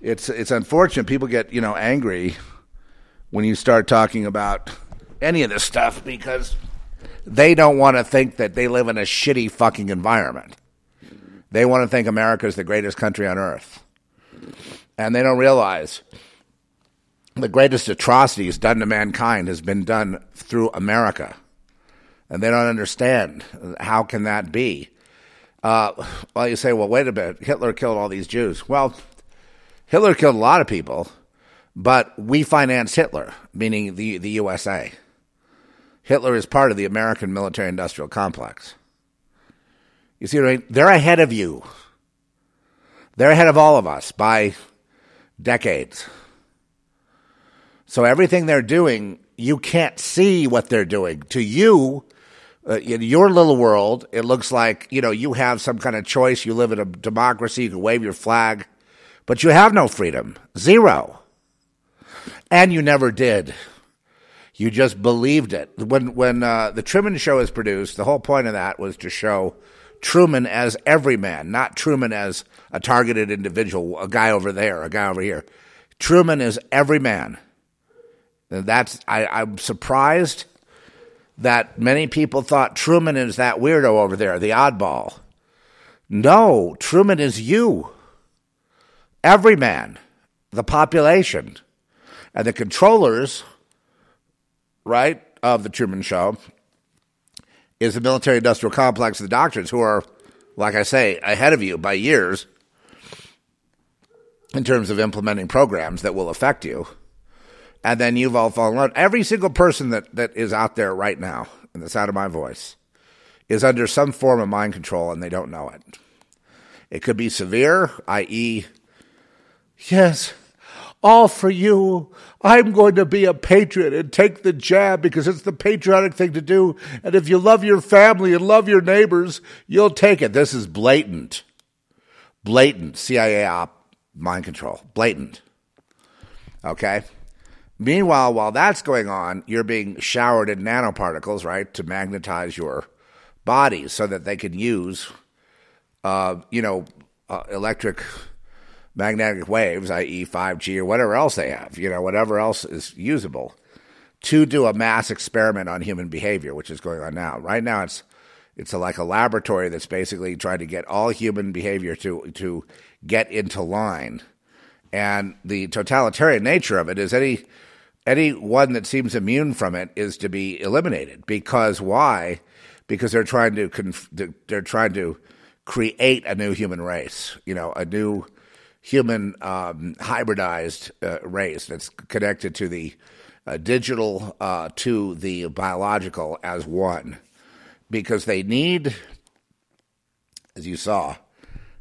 it's it's unfortunate people get you know angry when you start talking about any of this stuff because they don't want to think that they live in a shitty fucking environment. They want to think America is the greatest country on earth. And they don't realize the greatest atrocities done to mankind has been done through America. And they don't understand how can that be? Uh, well, you say, well, wait a minute. Hitler killed all these Jews. Well, Hitler killed a lot of people, but we financed Hitler, meaning the, the USA. Hitler is part of the American military industrial complex. You see what I mean? They're ahead of you. They're ahead of all of us by decades. So everything they're doing, you can't see what they're doing. To you, uh, in your little world, it looks like, you know, you have some kind of choice. You live in a democracy. You can wave your flag. But you have no freedom. Zero. And you never did. You just believed it. When when uh, the Truman Show was produced, the whole point of that was to show Truman as every man, not Truman as a targeted individual, a guy over there, a guy over here. Truman is every man. That's I, I'm surprised that many people thought Truman is that weirdo over there, the oddball. No, Truman is you every man, the population, and the controllers, right, of the Truman Show is the military industrial complex, the doctors who are, like I say, ahead of you by years in terms of implementing programs that will affect you. And then you've all fallen out. Every single person that, that is out there right now, in the sound of my voice, is under some form of mind control and they don't know it. It could be severe, i.e., Yes, all for you. I'm going to be a patriot and take the jab because it's the patriotic thing to do. And if you love your family and love your neighbors, you'll take it. This is blatant. Blatant CIA op mind control. Blatant. Okay? Meanwhile, while that's going on, you're being showered in nanoparticles, right, to magnetize your bodies so that they can use, uh, you know, uh, electric magnetic waves, i.e., 5G or whatever else they have, you know, whatever else is usable, to do a mass experiment on human behavior, which is going on now. Right now, it's it's a, like a laboratory that's basically trying to get all human behavior to to get into line. And the totalitarian nature of it is any any one that seems immune from it is to be eliminated. Because why? Because they're trying to conf- they're trying to create a new human race. You know, a new human um, hybridized uh, race that's connected to the uh, digital uh, to the biological as one because they need, as you saw,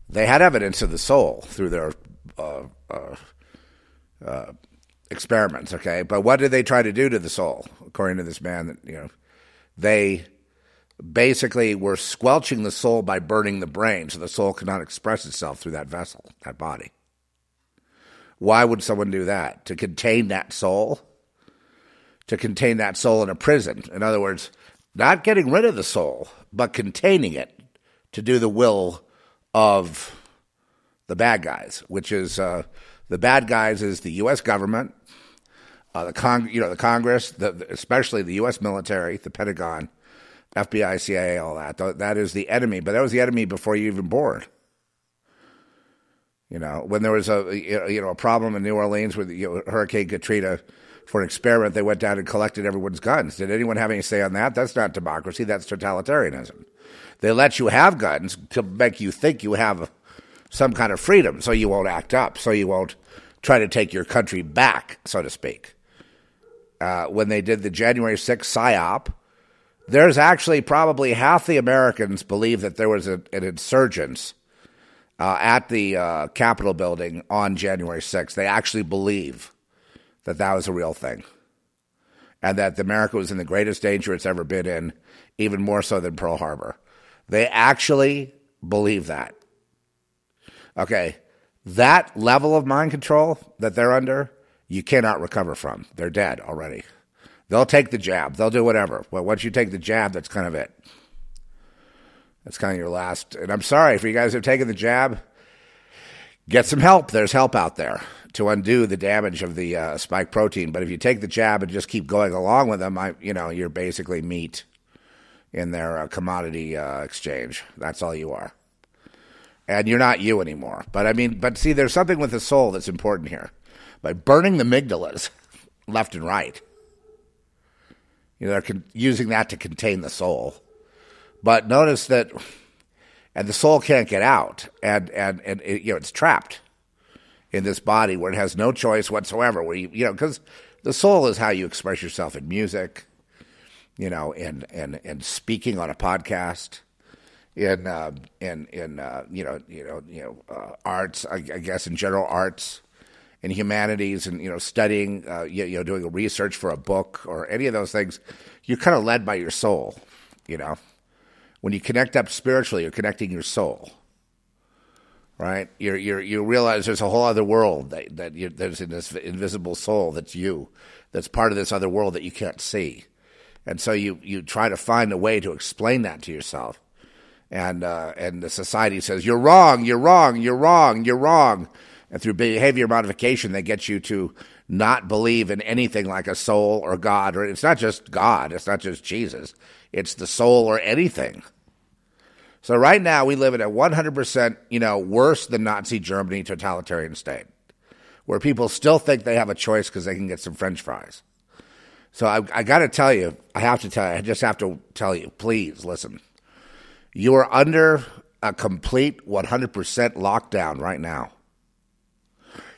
they had evidence of the soul through their uh, uh, uh, experiments. Okay, but what did they try to do to the soul? According to this man, that you know, they basically were squelching the soul by burning the brain so the soul could not express itself through that vessel, that body. Why would someone do that? To contain that soul? To contain that soul in a prison. In other words, not getting rid of the soul, but containing it to do the will of the bad guys, which is uh, the bad guys is the U.S. government, uh, the con- you know the Congress, the, especially the U.S. military, the Pentagon, FBI, CIA, all that. That is the enemy, but that was the enemy before you even born. You know, when there was a you know a problem in New Orleans with you know, Hurricane Katrina for an experiment, they went down and collected everyone's guns. Did anyone have any say on that? That's not democracy. That's totalitarianism. They let you have guns to make you think you have some kind of freedom, so you won't act up, so you won't try to take your country back, so to speak. Uh, when they did the January 6th psyop, there's actually probably half the Americans believe that there was a, an insurgence uh, at the uh, Capitol building on January 6th. They actually believe that that was a real thing and that America was in the greatest danger it's ever been in, even more so than Pearl Harbor. They actually believe that. Okay, that level of mind control that they're under, you cannot recover from. They're dead already. They'll take the jab. They'll do whatever. But once you take the jab, that's kind of it. That's kind of your last. And I'm sorry for you guys have taken the jab. Get some help. There's help out there to undo the damage of the uh, spike protein. But if you take the jab and just keep going along with them, I, you know, you're basically meat in their uh, commodity uh, exchange. That's all you are. And you're not you anymore. But I mean, but see, there's something with the soul that's important here. By burning the amygdalas *laughs* left and right, you know, they're con- using that to contain the soul. But notice that, and the soul can't get out, and and and it, you know it's trapped in this body where it has no choice whatsoever. Where you you know because the soul is how you express yourself in music, you know, in in in speaking on a podcast, in uh, in in uh, you know you know you know uh, arts, I, I, guess in general arts, in humanities, and you know studying, uh, you, you know, doing a research for a book or any of those things, you're kind of led by your soul, you know. When you connect up spiritually, you're connecting your soul right? You you you realize there's a whole other world that that you, there's in this invisible soul that's you, that's part of this other world that you can't see, and so you you try to find a way to explain that to yourself, and uh, and the society says you're wrong, you're wrong, you're wrong, you're wrong, and through behavior modification they get you to not believe in anything like a soul or God, or it's not just God, it's not just Jesus, it's the soul or anything. So right now we live in a 100%, you know, worse than Nazi Germany totalitarian state, where people still think they have a choice because they can get some French fries. So I, I got to tell you, I have to tell you, I just have to tell you, please listen. You are under a complete 100% lockdown right now.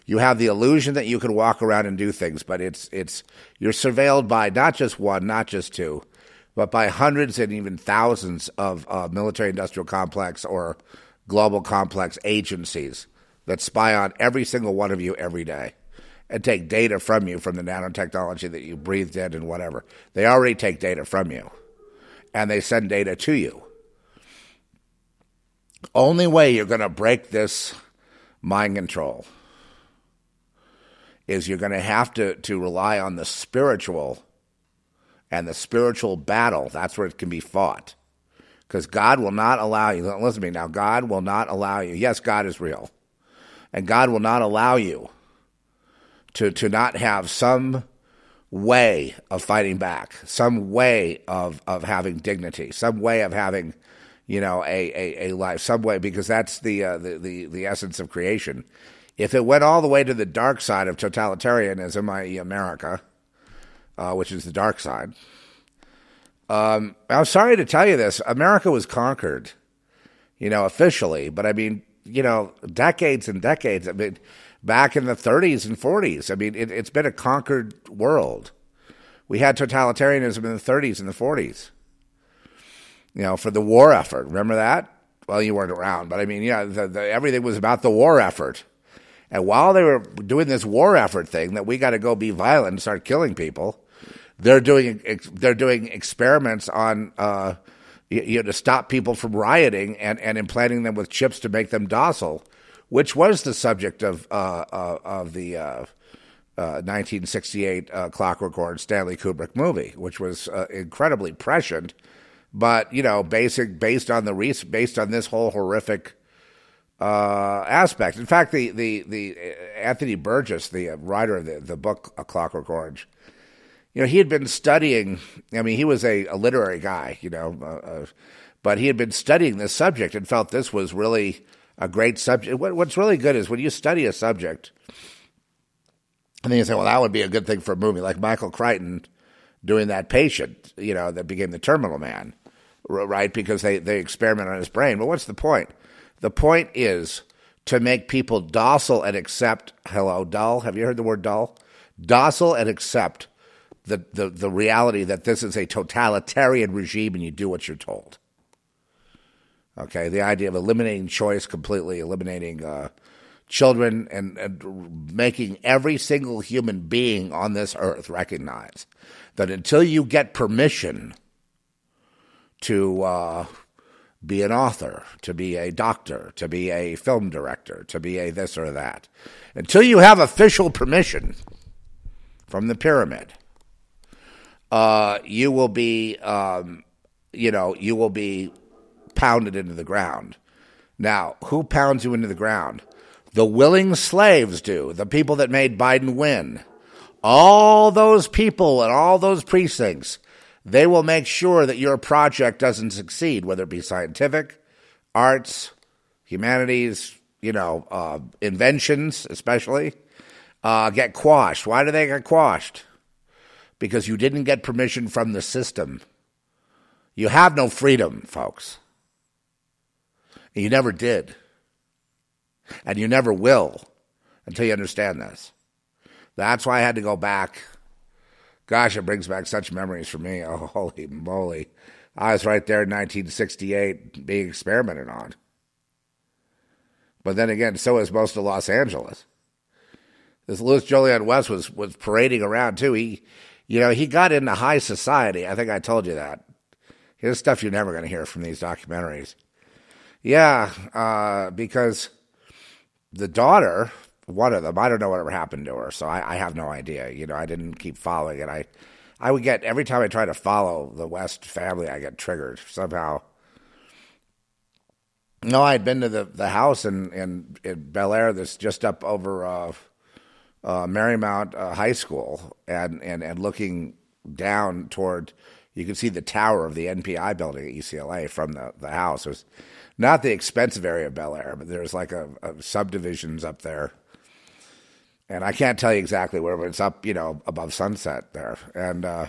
You have the illusion that you can walk around and do things, but it's it's you're surveilled by not just one, not just two, but by hundreds and even thousands of uh, military industrial complex or global complex agencies that spy on every single one of you every day and take data from you from the nanotechnology that you breathed in and whatever. They already take data from you and they send data to you. Only way you're going to break this mind control is you're going to have to, to rely on the spiritual and the spiritual battle. That's where it can be fought. Because God will not allow you, listen to me now, God will not allow you. Yes, God is real. And God will not allow you to, to not have some way of fighting back, some way of, of having dignity, some way of having, you know, a, a, a life, some way, because that's the, uh, the, the, the essence of creation. If it went all the way to the dark side of totalitarianism, i.e., America, uh, which is the dark side, um, I'm sorry to tell you this America was conquered, you know, officially, but I mean, you know, decades and decades. I mean, back in the 30s and 40s, I mean, it, it's been a conquered world. We had totalitarianism in the 30s and the 40s, you know, for the war effort. Remember that? Well, you weren't around, but I mean, yeah, the, the, everything was about the war effort. And while they were doing this war effort thing that we got to go be violent and start killing people, they're doing they're doing experiments on uh, you, know, to stop people from rioting and, and implanting them with chips to make them docile, which was the subject of uh, uh, of the uh, 1968 uh, Clockwork Orange Stanley Kubrick movie, which was uh, incredibly prescient, but you know, basic based on the based on this whole horrific uh, aspect. In fact, the the the Anthony Burgess, the writer of the the book A Clockwork Orange, you know, he had been studying. I mean, he was a, a literary guy, you know, uh, uh, but he had been studying this subject and felt this was really a great subject. What, what's really good is when you study a subject, and then you say, well, that would be a good thing for a movie, like Michael Crichton doing that patient, you know, that became the Terminal Man, right? Because they they experiment on his brain. But what's the point? The point is to make people docile and accept. Hello, dull. Have you heard the word dull? Docile and accept the, the, the reality that this is a totalitarian regime and you do what you're told. Okay, the idea of eliminating choice completely, eliminating uh, children, and, and making every single human being on this earth recognize that until you get permission to uh, be an author, to be a doctor, to be a film director, to be a this or that, until you have official permission from the pyramid, uh, you will be, um, you know, you will be pounded into the ground. Now, who pounds you into the ground? The willing slaves do, the people that made Biden win. All those people and all those precincts, they will make sure that your project doesn't succeed, whether it be scientific, arts, humanities, you know, uh, inventions, especially, uh, get quashed. Why do they get quashed? because you didn't get permission from the system. You have no freedom, folks. You never did. And you never will until you understand this. That's why I had to go back. Gosh, it brings back such memories for me. *laughs* Oh, holy moly. I was right there in 1968 being experimented on. But then again, so is most of Los Angeles. This Louis Jolyon West was, was parading around too. He you know, he got into high society. I think I told you that. Here's stuff you're never going to hear from these documentaries. Yeah, uh, because the daughter, one of them, I don't know whatever happened to her, so I, I, have no idea. You know, I didn't keep following it. I, I would get every time I try to follow the West family, I get triggered somehow. No, I had been to the, the house in, in, in Bel Air that's just up over uh, uh, Marymount uh, High School and, and, and looking down toward, you can see the tower of the NPI building at UCLA from the, the house. It was not the expensive area of Bel Air, but there's like a, a subdivisions up there. And I can't tell you exactly where, but it's up, you know, above Sunset there. And uh,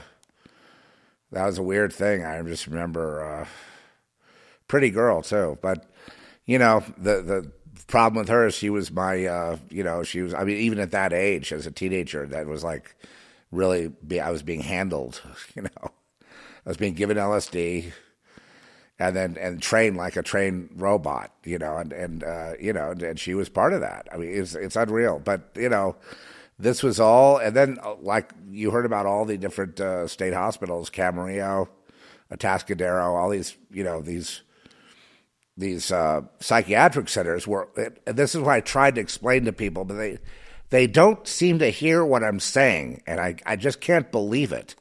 that was a weird thing. I just remember, uh, pretty girl too. But you know, the the problem with her is she was my, uh, you know, she was. I mean, even at that age, as a teenager, that was like really. Be, I was being handled. *laughs* You know, I was being given LSD, and then and trained like a trained robot. You know, and and uh, you know, and, and she was part of that. I mean, it's it's unreal. But you know, this was all, and then uh, like you heard about all the different uh, state hospitals, Camarillo, Atascadero, all these, you know, these these uh, psychiatric centers were. This is what I tried to explain to people, but they they don't seem to hear what I'm saying, and I I just can't believe it.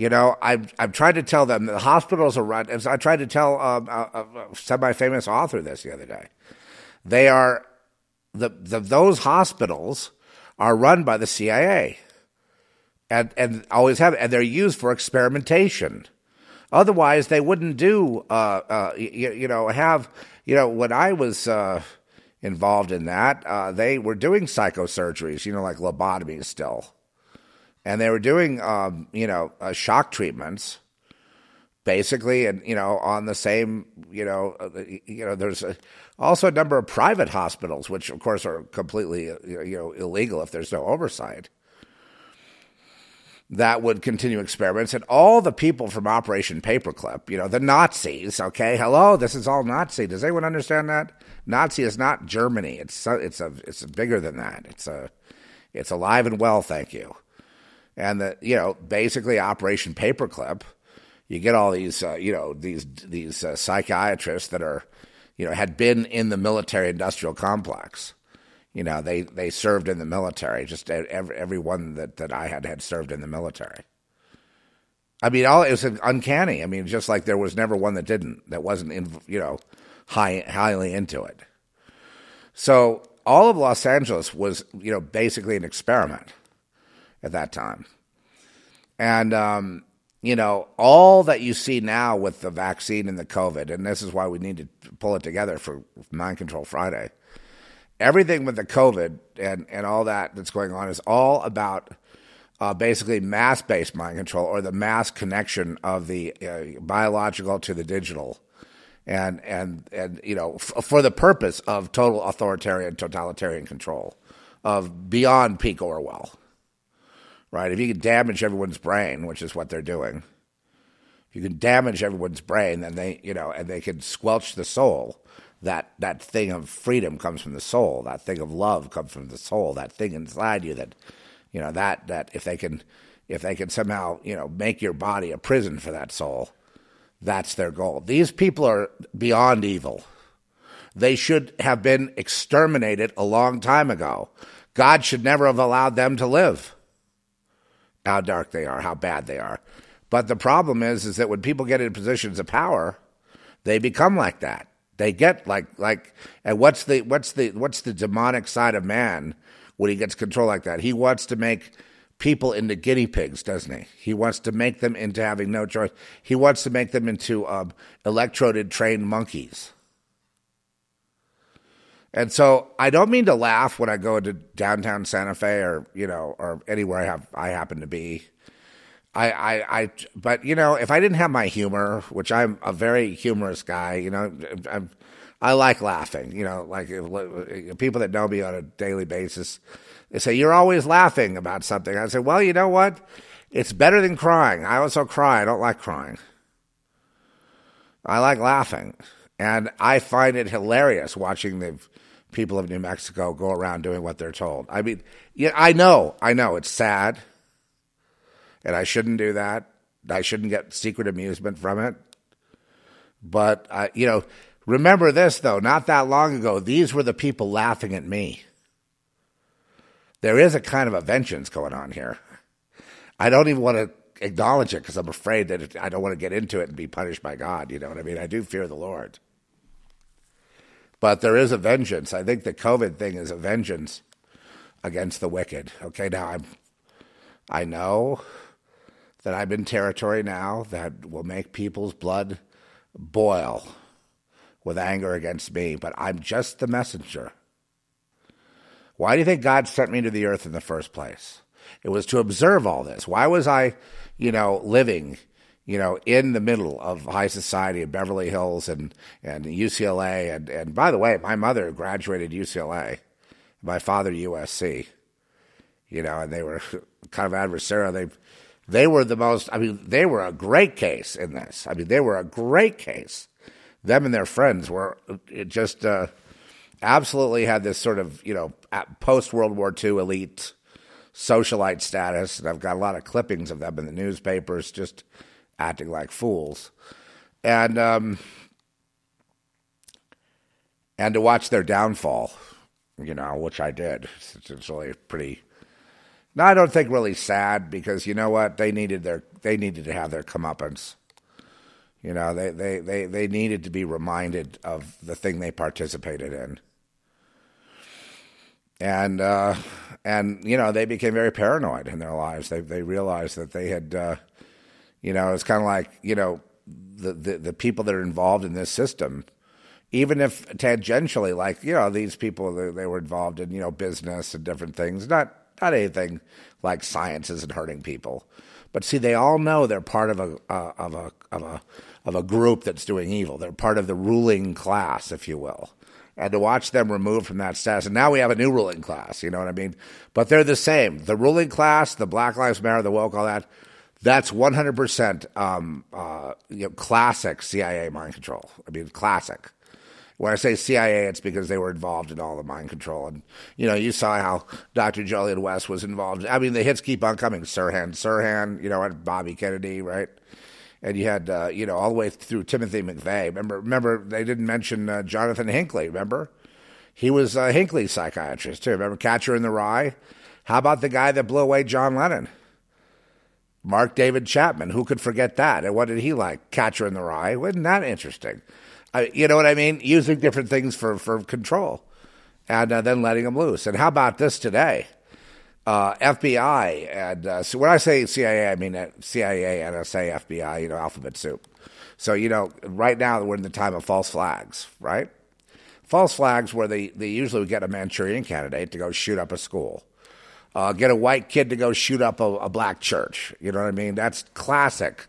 You know, I've I've tried to tell them the hospitals are run. I tried to tell um, a, a semi-famous author this the other day. They are the, the those hospitals are run by the CIA, and and always have, and they're used for experimentation. Otherwise, they wouldn't do, uh, uh, you, you, know, have, you know, when I was uh, involved in that, uh, they were doing psychosurgeries, you know, like lobotomies still. And they were doing, um, you know, uh, shock treatments basically, and, you know, on the same, you know, uh, you know, there's a, also a number of private hospitals, which of course are completely, you know, illegal if there's no oversight that would continue experiments and all the people from Operation Paperclip, you know, the Nazis, okay? Hello, this is all Nazi. Does anyone understand that? Nazi is not Germany. It's it's a it's bigger than that. It's a it's alive and well, thank you. And the you know, basically Operation Paperclip, you get all these, uh, you know, these these uh, psychiatrists that are, you know, had been in the military-industrial complex. You know, they they served in the military. Just every everyone that that I had had served in the military. I mean, all it was uncanny. I mean, just like there was never one that didn't, that wasn't, in, you know, high highly into it. So all of Los Angeles was, you know, basically an experiment at that time, and um, you know, all that you see now with the vaccine and the COVID, and this is why we need to pull it together for Mind Control Friday. Everything with the COVID and and all that that's going on is all about uh, basically mass based mind control or the mass connection of the uh, biological to the digital. And, and, and you know, f- for the purpose of total authoritarian, totalitarian control, of beyond peak Orwell, right? If you can damage everyone's brain, which is what they're doing, if you can damage everyone's brain, then they, you know, and they can squelch the soul. That that thing of freedom comes from the soul. That thing of love comes from the soul. That thing inside you that you know that that if they can if they can somehow you know make your body a prison for that soul, that's their goal. These people are beyond evil. They should have been exterminated a long time ago. God should never have allowed them to live. How dark they are, how bad they are. But the problem is, is that when people get into positions of power, they become like that. They get like like, and what's the what's the what's the demonic side of man when he gets control like that. He wants to make people into guinea pigs, doesn't he? He wants to make them into having no choice. He wants to make them into um, electroded trained monkeys. And so I don't mean to laugh when I go into downtown Santa Fe or you know or anywhere I have I happen to be. I, I, I, but you know, if I didn't have my humor, which I'm a very humorous guy, you know, I'm, I like laughing. You know, like people that know me on a daily basis, they say you're always laughing about something. I say, well, you know what? It's better than crying. I also cry. I don't like crying. I like laughing, and I find it hilarious watching the people of New Mexico go around doing what they're told. I mean, yeah, I know, I know, it's sad, and I shouldn't do that. I shouldn't get secret amusement from it. But uh, you know, Remember this, though, not that long ago, these were the people laughing at me. There is a kind of a vengeance going on here. I don't even want to acknowledge it because I'm afraid that it, I don't want to get into it and be punished by God. You know what I mean? I do fear the Lord. But there is a vengeance. I think the COVID thing is a vengeance against the wicked. Okay, now I'm, I know that I'm in territory now that will make people's blood boil with anger against me, but I'm just the messenger. Why do you think God sent me to the earth in the first place? It was to observe all this. Why was I, you know, living, you know, in the middle of high society in Beverly Hills and, and UCLA? And, and by the way, my mother graduated UCLA, my father USC, you know, and they were *laughs* kind of adversarial. They, they were the most, I mean, they were a great case in this. I mean, they were a great case them and their friends were just uh, absolutely had this sort of you know post World War II elite socialite status, and I've got a lot of clippings of them in the newspapers just acting like fools, and um, and to watch their downfall, you know, which I did. It's, it's really pretty. No, I don't think really sad because you know what they needed their they needed to have their comeuppance you know, they, they, they, they needed to be reminded of the thing they participated in. And, uh, and you know, they became very paranoid in their lives. They, they realized that they had, uh, you know, it's kind of like, you know, the, the, the people that are involved in this system, even if tangentially, like, you know, these people, they, they were involved in, you know, business and different things, not, not anything like science isn't hurting people. But see, they all know they're part of a, uh, of a, of a, of a group that's doing evil. They're part of the ruling class, if you will. And to watch them removed from that status, and now we have a new ruling class, you know what I mean? But they're the same. The ruling class, the Black Lives Matter, the woke, all that, that's 100% um, uh, you know, classic CIA mind control. I mean, classic. When I say CIA, it's because they were involved in all the mind control. And, you know, you saw how Dr. Julian West was involved. I mean, the hits keep on coming. Sirhan, Sirhan, you know, and Bobby Kennedy, right? and you had uh, you know all the way through Timothy McVeigh. Remember, remember they didn't mention uh, Jonathan Hinckley. Remember, he was uh, Hinckley's psychiatrist too. Remember Catcher in the Rye. How about the guy that blew away John Lennon? Mark David Chapman. Who could forget that? And what did he like? Catcher in the Rye. Wasn't that interesting? you know what I mean? Using different things for for control, and uh, then letting them loose. And how about this today? uh, FBI and uh, so when I say CIA, I mean uh, CIA, NSA, FBI, you know, alphabet soup. So you know, right now we're in the time of false flags, right? False flags where they, they usually get a Manchurian candidate to go shoot up a school, uh, get a white kid to go shoot up a, a, black church. You know what I mean? That's classic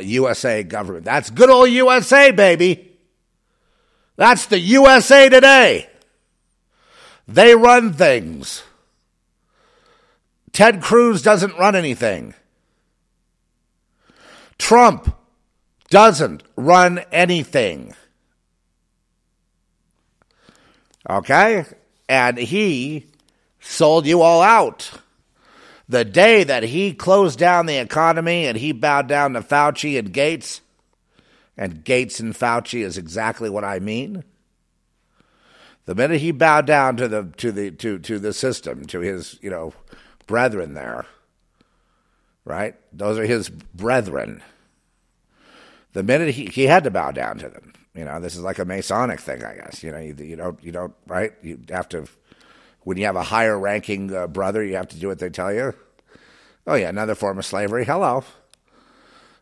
USA uh, government. That's good old USA, baby. That's the USA today. They run things. Ted Cruz doesn't run anything. Trump doesn't run anything. Okay? And he sold you all out. The day that he closed down the economy and he bowed down to Fauci and Gates, and Gates and Fauci is exactly what I mean. The minute he bowed down to the to the to to the system, to his, you know, brethren there, right? Those are his brethren. The minute he, he had to bow down to them, you know, this is like a Masonic thing, I guess. You know, you, you don't, you don't, right? You have to, when you have a higher ranking uh, brother, you have to do what they tell you. Oh, yeah, another form of slavery. Hello.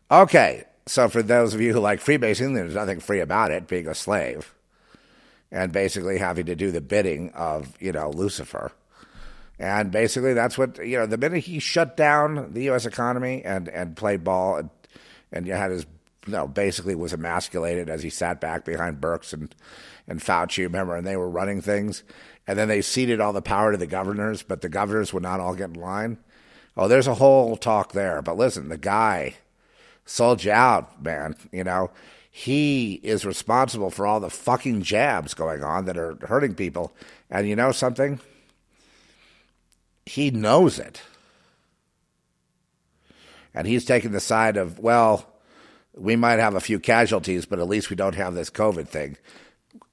Okay, so for those of you who like Freemason, there's nothing free about it, being a slave and basically having to do the bidding of, you know, Lucifer. And basically, that's what you know. The minute he shut down the U.S. economy and and played ball and and you had his you know basically was emasculated as he sat back behind Birx and and Fauci, remember, and they were running things, and then they ceded all the power to the governors, but the governors would not all get in line. Oh, there's a whole talk there. But listen, the guy sold you out, man. You know, he is responsible for all the fucking jabs going on that are hurting people. And you know something? he knows it. And he's taking the side of, well, we might have a few casualties, but at least we don't have this COVID thing.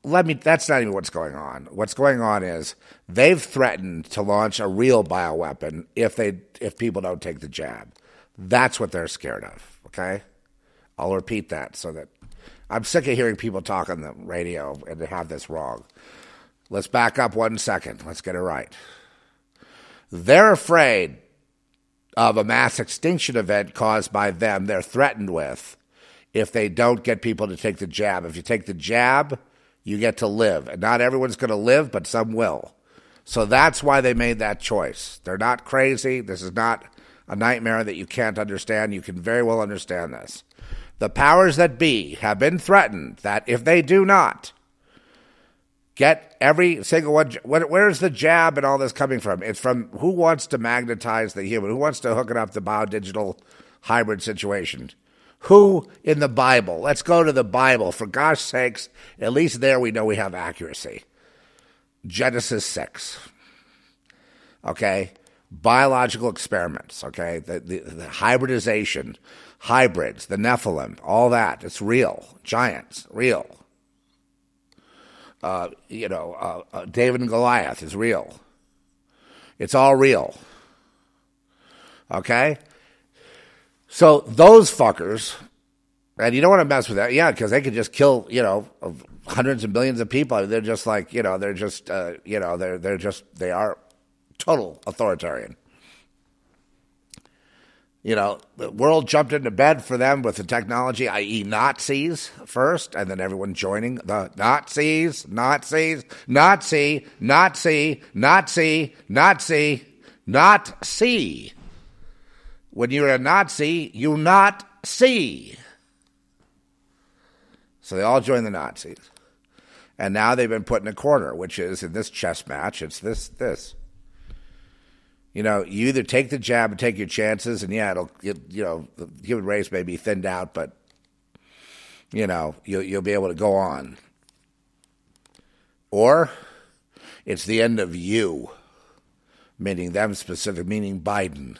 Let me, that's not even what's going on. What's going on is they've threatened to launch a real bioweapon if they, if people don't take the jab. That's what they're scared of. Okay. I'll repeat that so that I'm sick of hearing people talk on the radio and they have this wrong. Let's back up one second. Let's get it right. They're afraid of a mass extinction event caused by them, they're threatened with if they don't get people to take the jab. If you take the jab, you get to live. And not everyone's going to live, but some will. So that's why they made that choice. They're not crazy. This is not a nightmare that you can't understand. You can very well understand this. The powers that be have been threatened that if they do not, Get every single one. Where's the jab and all this coming from? It's from who wants to magnetize the human? Who wants to hook it up the biodigital hybrid situation? Who in the Bible? Let's go to the Bible. For gosh sakes, at least there we know we have accuracy. Genesis 6. Okay? Biological experiments, okay? The, the, the hybridization, hybrids, the Nephilim, all that. It's real. Giants, real uh, you know, uh, uh, David and Goliath is real. It's all real. Okay? So those fuckers, and you don't want to mess with that, yeah, because they could just kill, you know, hundreds of millions of people. They're just like, you know, they're just, uh, you know, they're they're just they are total authoritarian. You know, the world jumped into bed for them with the technology, i.e., Nazis first, and then everyone joining the Nazis, Nazis, Nazi, Nazi, Nazi, Nazi, Nazi. see. When you're a Nazi, you not see. So they all join the Nazis. And now they've been put in a corner, which is in this chess match, it's this, this you know, you either take the jab and take your chances, and yeah, it'll, it, you know, the human race may be thinned out, but you know, you'll you'll be able to go on. Or it's the end of you, meaning them specific, meaning Biden.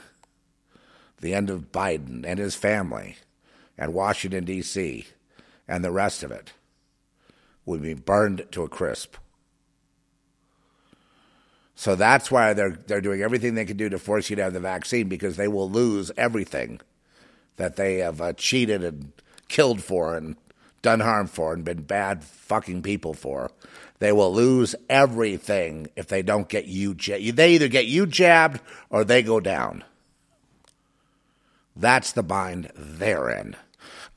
The end of Biden and his family and Washington, D.C., and the rest of it would be burned to a crisp. So that's why they're, they're doing everything they can do to force you to have the vaccine because they will lose everything that they have uh, cheated and killed for and done harm for and been bad fucking people for. They will lose everything if they don't get you jabbed. They either get you jabbed or they go down. That's the bind they're in.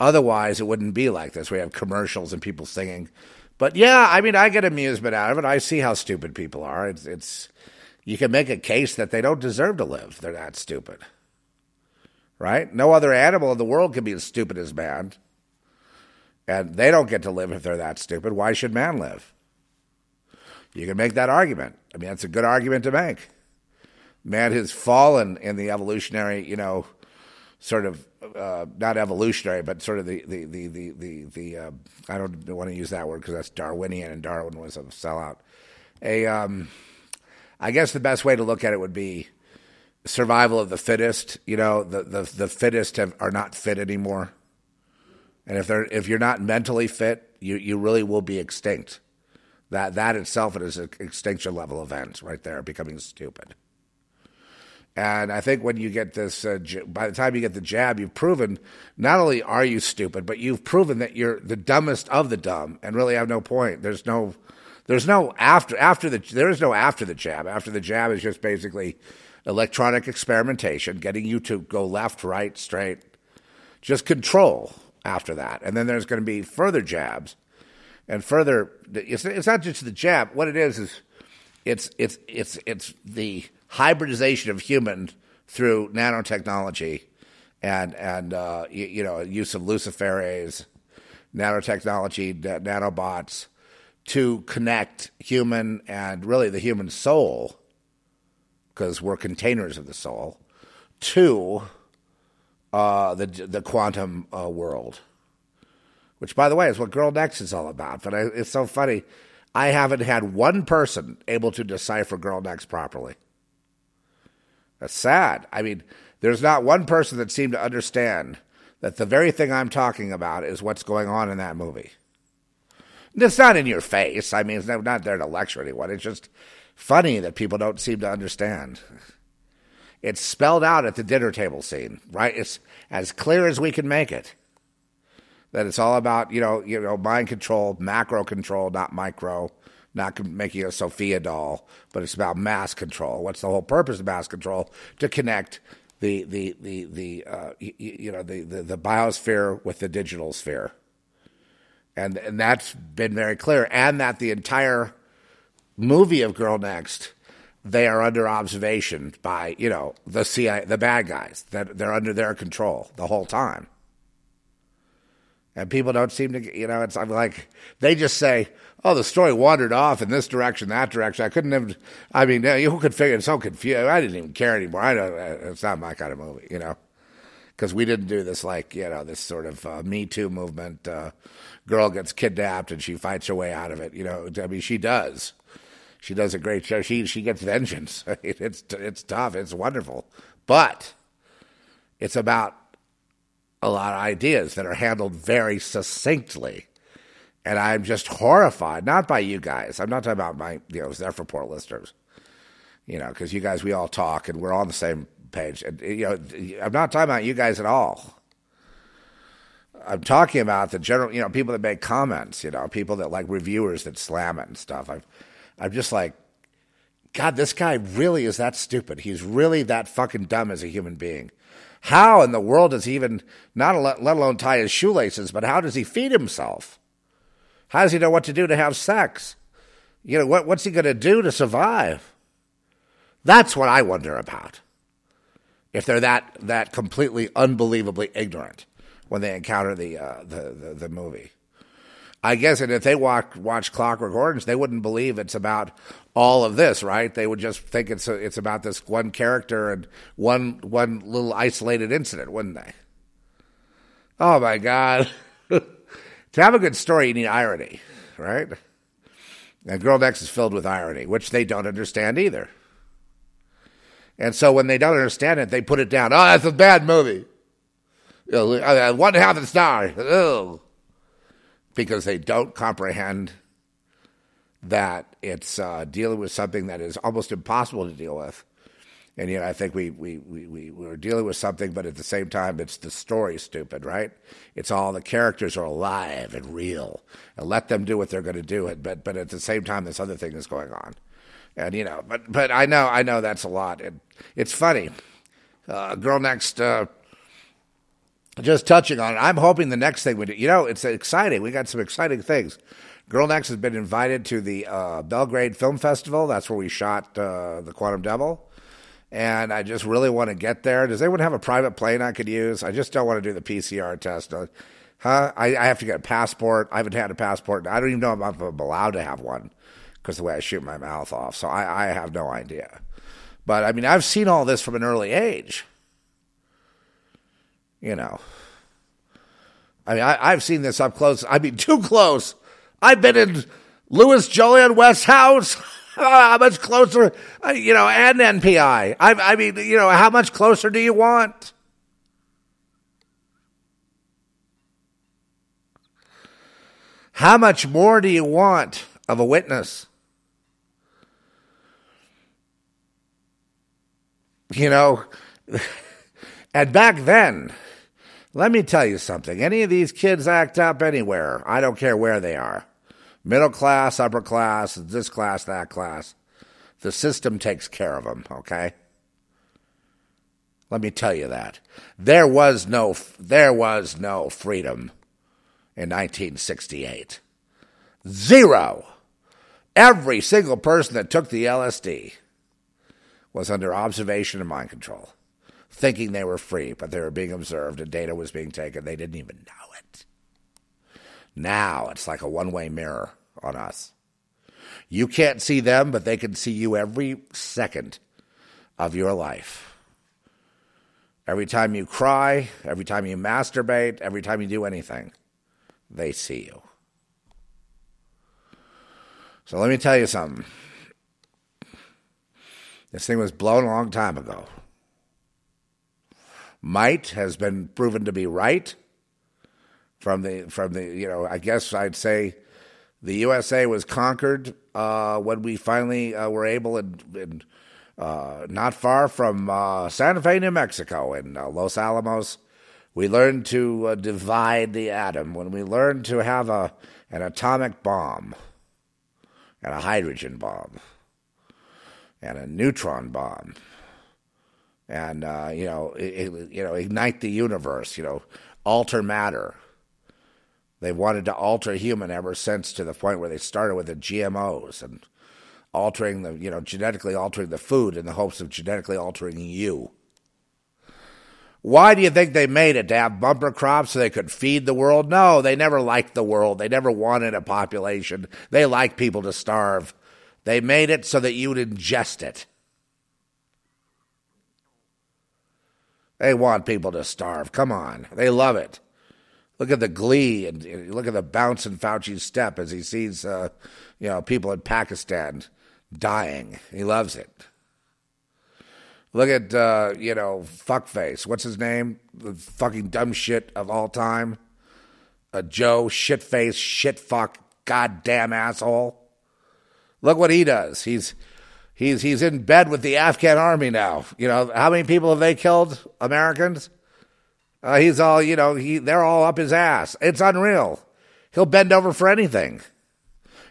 Otherwise, it wouldn't be like this. We have commercials and people singing. But yeah, I mean, I get amusement out of it. I see how stupid people are. It's, it's you can make a case that they don't deserve to live. They're that stupid, right? No other animal in the world can be as stupid as man, and they don't get to live if they're that stupid. Why should man live? You can make that argument. I mean, that's a good argument to make. Man has fallen in the evolutionary, you know, sort of uh, not evolutionary, but sort of the the the the the, the uh, I don't want to use that word because that's Darwinian, and Darwin was a sellout. A um, I guess the best way to look at it would be survival of the fittest. You know, the the the fittest have, are not fit anymore, and if they're if you're not mentally fit, you you really will be extinct. That that itself is an extinction level event right there, becoming stupid. And I think when you get this, uh, by the time you get the jab, you've proven not only are you stupid, but you've proven that you're the dumbest of the dumb, and really have no point. There's no, there's no after after the there is no after the jab. After the jab is just basically electronic experimentation, getting you to go left, right, straight, just control after that, and then there's going to be further jabs and further. It's it's not just the jab. What it is is it's it's it's it's the hybridization of human through nanotechnology and and uh, you, you, know use of luciferase, nanotechnology, nanobots to connect human and really the human soul, because we're containers of the soul, to uh, the the quantum uh, world. Which, by the way, is what Girl Next is all about. But I, it's so funny. I haven't had one person able to decipher Girl Next properly. That's sad. I mean, there's not one person that seemed to understand that the very thing I'm talking about is what's going on in that movie. It's not in your face. I mean, it's not there to lecture anyone. It's just funny that people don't seem to understand. It's spelled out at the dinner table scene, right? It's as clear as we can make it. That it's all about, you know, you know, mind control, macro control, not micro not making a Sophia doll, but it's about mass control. What's the whole purpose of mass control? To connect the the the the uh, you, you, know the, the the biosphere with the digital sphere, and and that's been very clear. And that the entire movie of Girl Next, they are under observation by you know the CIA, the bad guys. That they're under their control the whole time. And people don't seem to, you know, it's I'm like they just say, oh, the story wandered off in this direction, that direction. I couldn't have, I mean, who could figure it's so confused. I didn't even care anymore. I don't, it's not my kind of movie, you know, because we didn't do this like, you know, this sort of uh, Me Too movement. Uh, girl gets kidnapped and she fights her way out of it. You know, I mean, she does. She does a great show. She she gets vengeance. *laughs* it's it's tough. It's wonderful, but it's about a lot of ideas that are handled very succinctly and I'm just horrified, not by you guys. I'm not talking about my, you know, for poor listeners, you know, because you guys, we all talk and we're all on the same page. And, you know, I'm not talking about you guys at all. I'm talking about the general, you know, people that make comments, you know, people that like reviewers that slam it and stuff. I'm, I'm just like, God, this guy really is that stupid. He's really that fucking dumb as a human being. How in the world does he even, not let alone tie his shoelaces, but how does he feed himself? How does he know what to do to have sex? You know, what, what's he going to do to survive? That's what I wonder about. If they're that, that completely unbelievably ignorant when they encounter the, uh, the, the, the, movie. I guess, and if they walk, watch Clockwork Orange, they wouldn't believe it's about all of this, right? They would just think it's a, it's about this one character and one one little isolated incident, wouldn't they? Oh my God. *laughs* To have a good story, you need irony, right? And Girl Next is filled with irony, which they don't understand either. And so when they don't understand it, they put it down. Oh, that's a bad movie. Know, uh, one half a star. Ugh. Because they don't comprehend that it's uh, dealing with something that is almost impossible to deal with. And yet, I think we, we, we, we, we're dealing with something, but at the same time, it's the story stupid, right? It's all the characters are alive and real. And let them do what they're going to do. But, but at the same time, this other thing is going on. And, you know, but, but I know, I know that's a lot. And it's funny. Uh, Girl Next, uh, just touching on it, I'm hoping the next thing we do, you know, it's exciting. We got some exciting things. Girl Next has been invited to the uh, Belgrade Film Festival. That's where we shot uh, The Quantum Devil and I just really want to get there. Does anyone have a private plane I could use? I just don't want to do the PCR test. Uh, huh? I, I, have to get a passport. I haven't had a passport. I don't even know if I'm allowed to have one because the way I shoot my mouth off. So I, I have no idea. But I mean, I've seen all this from an early age. You know, I mean, I, have seen this up close. I mean, *laughs* too close. I've been in Louis Jolyon West's house. *laughs* how much closer, uh, you know, and NPI. I, I mean, you know, how much closer do you want? How much more do you want of a witness? You know, *laughs* and back then, let me tell you something. Any of these kids act up anywhere, I don't care where they are middle class, upper class, this class, that class. The system takes care of them, okay? Let me tell you that. There was no there was no freedom in 1968. Zero. Every single person that took the LSD was under observation and mind control, thinking they were free, but they were being observed and data was being taken. They didn't even know. Now it's like a one way mirror on us. You can't see them, but they can see you every second of your life. Every time you cry, every time you masturbate, every time you do anything, they see you. So let me tell you something. This thing was blown a long time ago. Might has been proven to be right from the from the you know I guess I'd say the USA was conquered uh, when we finally uh, were able and, uh, not far from uh, Santa Fe, New Mexico, in uh, Los Alamos. We learned to uh, divide the atom when we learned to have a an atomic bomb and a hydrogen bomb and a neutron bomb and you know it, you know ignite the universe you know alter matter They've wanted to alter human ever since to the point where they started with the GMOs and altering the, you know, genetically altering the food in the hopes of genetically altering you. Why do you think they made it? To have bumper crops so they could feed the world? No, they never liked the world. They never wanted a population. They like people to starve. They made it so that you'd ingest it. They want people to starve. Come on. They love it. Look at the glee and look at the bounce in Fauci's step as he sees, uh, you know, people in Pakistan dying. He loves it. Look at, uh, you know, fuckface. What's his name? The fucking dumb shit of all time. A Joe shitface, shit fuck, goddamn asshole. Look what he does. He's he's he's in bed with the Afghan army now. You know how many people have they killed? Americans. Uh, he's all, you know, he they're all up his ass. It's unreal. He'll bend over for anything.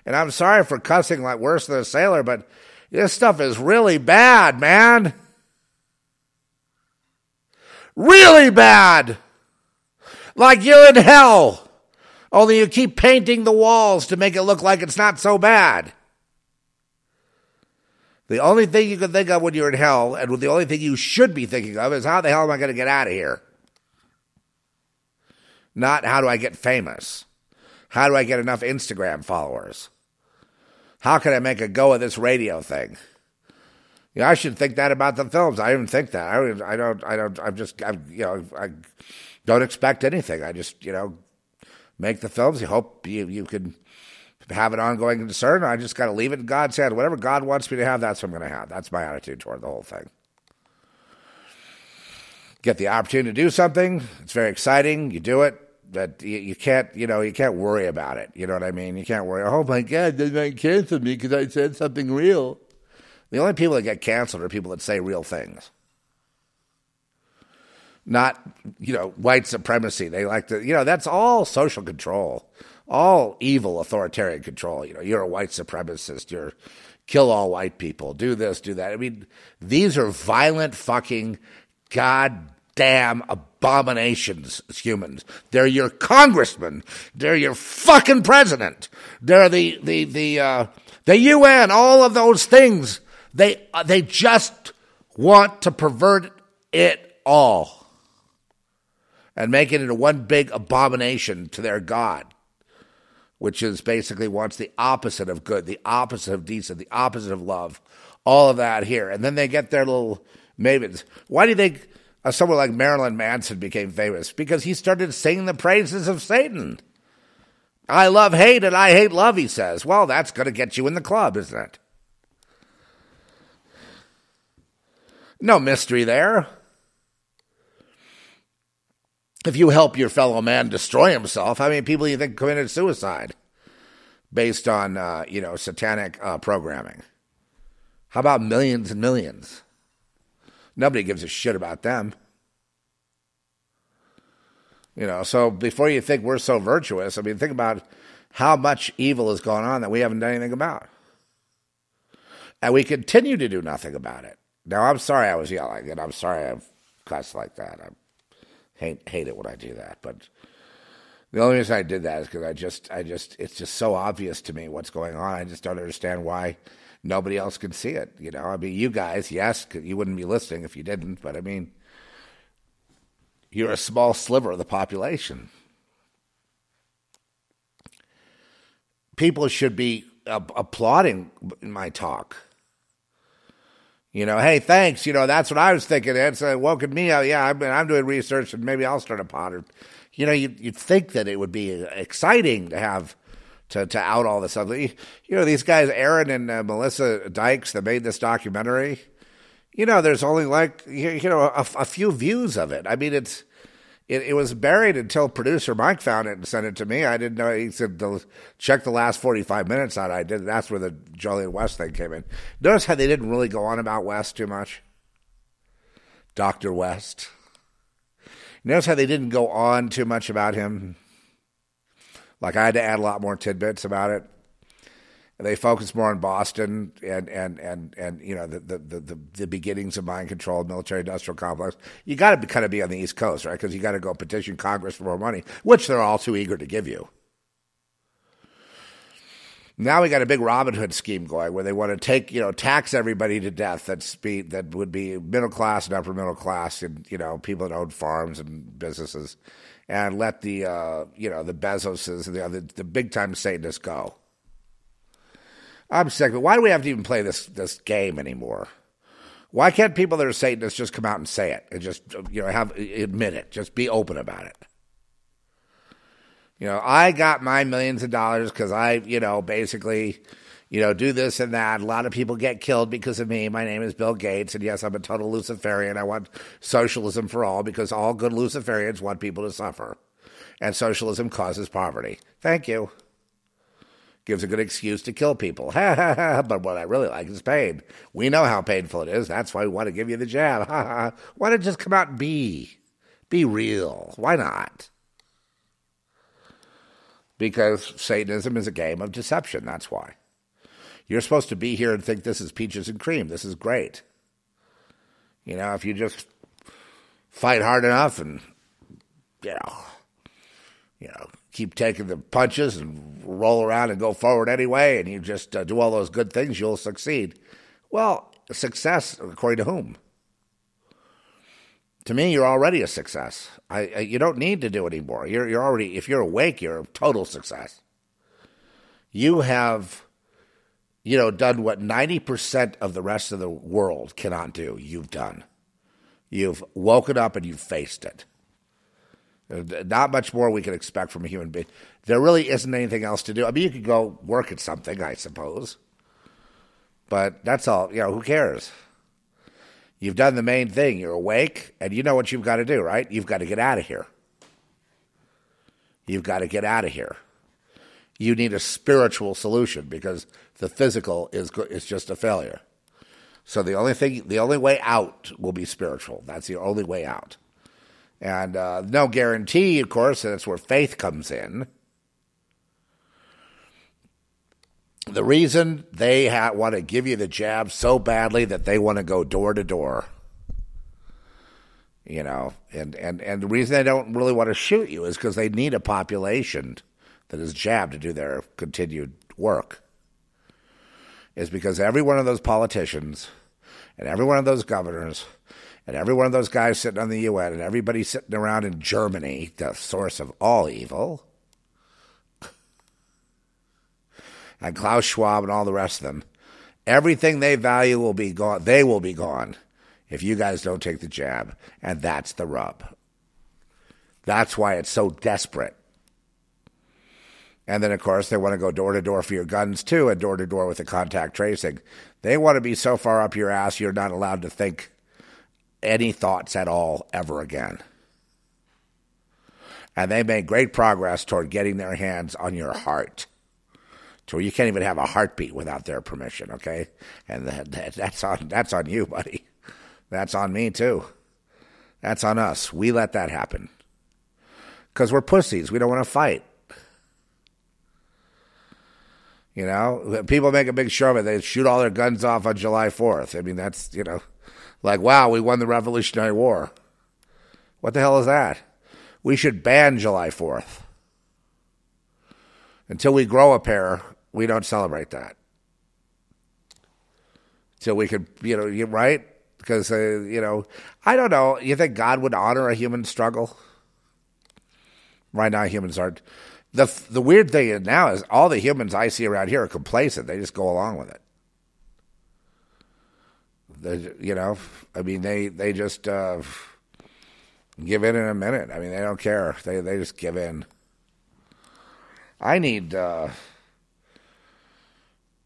And I'm sorry for cussing like worse than a sailor, but this stuff is really bad, man. Really bad. Like you're in hell. Only you keep painting the walls to make it look like it's not so bad. The only thing you can think of when you're in hell, and the only thing you should be thinking of, is how the hell am I going to get out of here? Not how do I get famous? How do I get enough Instagram followers? How can I make a go of this radio thing? You know, I should think that about the films. I even think that. I, I don't. I don't. I'm just. I'm, you know. I don't expect anything. I just. You know, make the films. You hope you you can have an ongoing concern. I just got to leave it in God's hand. Whatever God wants me to have, that's what I'm going to have. That's my attitude toward the whole thing. Get the opportunity to do something. It's very exciting. You do it, but you, you can't, you know, you can't worry about it. You know what I mean? You can't worry. Oh my God, they might cancel me because I said something real. The only people that get canceled are people that say real things. Not, you know, white supremacy. They like to, you know, that's all social control, all evil authoritarian control. You know, you're a white supremacist. You're kill all white people. Do this, do that. I mean, these are violent fucking goddamn abominations as humans. They're your congressman. They're your fucking president. They're the the the uh, the UN. All of those things. They uh, they just want to pervert it all and make it into one big abomination to their God, which is basically wants the opposite of good, the opposite of decent, the opposite of love, all of that here. And then they get their little mavens. Why do you think uh, someone like Marilyn Manson became famous? Because he started singing the praises of Satan. I love hate and I hate love, he says. Well, that's going to get you in the club, isn't it? No mystery there. If you help your fellow man destroy himself, how many people you think committed suicide based on, uh, you know, satanic uh, programming? How about millions and millions? Nobody gives a shit about them. You know, so before you think we're so virtuous, I mean, think about how much evil has gone on that we haven't done anything about. And we continue to do nothing about it. Now, I'm sorry I was yelling, and I'm sorry I've cussed like that. I hate, hate it when I do that. But the only reason I did that is because I just, I just, it's just so obvious to me what's going on. I just don't understand why nobody else can see it. You know, I mean, you guys, yes, you wouldn't be listening if you didn't, but I mean, you're a small sliver of the population. People should be applauding my talk. You know, hey, thanks. You know, that's what I was thinking. It's uh, woken me up. Yeah, I'm, I'm doing research, and maybe I'll start a pod. You know, you'd, you'd think that it would be exciting to have to to out all of this other. You know, these guys, Aaron and uh, Melissa Dykes, that made this documentary. You know, there's only like you know a, a few views of it. I mean, it's it, it, was buried until producer Mike found it and sent it to me. I didn't know. He said, check the last 45 minutes out. I did. That's where the Jolyon West thing came in. Notice how they didn't really go on about West too much? Dr. West. Notice how they didn't go on too much about him? Like I had to add a lot more tidbits about it they focus more on Boston and and and and you know the the the, the beginnings of mind control, military industrial complex. You got to kind of be on the East Coast, right? Because you got to go petition Congress for more money, which they're all too eager to give you. Now we got a big Robin Hood scheme going where they want to take, you know, tax everybody to death. That's be that would be middle class and upper middle class, and you know, people that own farms and businesses, and let the uh, you know the Bezoses and the other the big time Satanists go. I'm sick. But why do we have to even play this this game anymore? Why can't people that are Satanists just come out and say it and just you know have admit it? Just be open about it. You know, I got my millions of dollars because I, you know, basically, you know, do this and that. A lot of people get killed because of me. My name is Bill Gates, and yes, I'm a total Luciferian. I want socialism for all because all good Luciferians want people to suffer, and socialism causes poverty. Thank you gives a good excuse to kill people. *laughs* but what I really like is pain. We know how painful it is. That's why we want to give you the jab. *laughs* why don't just come out and be? Be real. Why not? Because Satanism is a game of deception. That's why. You're supposed to be here and think this is peaches and cream. This is great. You know, if you just fight hard enough and, you know, you know, keep taking the punches and roll around and go forward anyway, and you just uh, do all those good things, you'll succeed. Well, success according to whom? To me, you're already a success. I, I, you don't need to do anymore. You're you're already if you're awake, you're a total success. You have, you know, done what ninety percent of the rest of the world cannot do. You've done. You've woken up and you've faced it. Not much more we can expect from a human being. There really isn't anything else to do. I mean, you could go work at something, I suppose. But that's all. You know, who cares? You've done the main thing. You're awake, and you know what you've got to do, right? You've got to get out of here. You've got to get out of here. You need a spiritual solution because the physical is is just a failure. So the only thing, the only way out will be spiritual. That's the only way out. And uh, no guarantee, of course, and that's where faith comes in. The reason they ha- want to give you the jab so badly that they want to go door to door, you know, and, and, and the reason they don't really want to shoot you is because they need a population that is jabbed to do their continued work. Is because every one of those politicians and every one of those governors and every one of those guys sitting on the UN and everybody sitting around in Germany, the source of all evil, and Klaus Schwab and all the rest of them, everything they value will be gone. They will be gone if you guys don't take the jab. And that's the rub. That's why it's so desperate. And then, of course, they want to go door to door for your guns too, and door to door with the contact tracing. They want to be so far up your ass, you're not allowed to think any thoughts at all ever again. And they made great progress toward getting their hands on your heart where you can't even have a heartbeat without their permission. Okay, and that, that, that's on that's on you, buddy. That's on me too. That's on us. We let that happen because we're pussies. We don't want to fight. You know, people make a big show of it. They shoot all their guns off on July 4th. I mean, that's, you know, like, wow, we won the Revolutionary War. What the hell is that? We should ban July 4th. Until we grow a pair, we don't celebrate that. Till we could, you know, you right? Because, uh, you know, I don't know. You think God would honor a human struggle? Right now, humans aren't. The, the weird thing now is all the humans I see around here are complacent. They just go along with it. They, you know, I mean, they, they just uh, give in in a minute. I mean, they don't care. They, they just give in. I need, uh,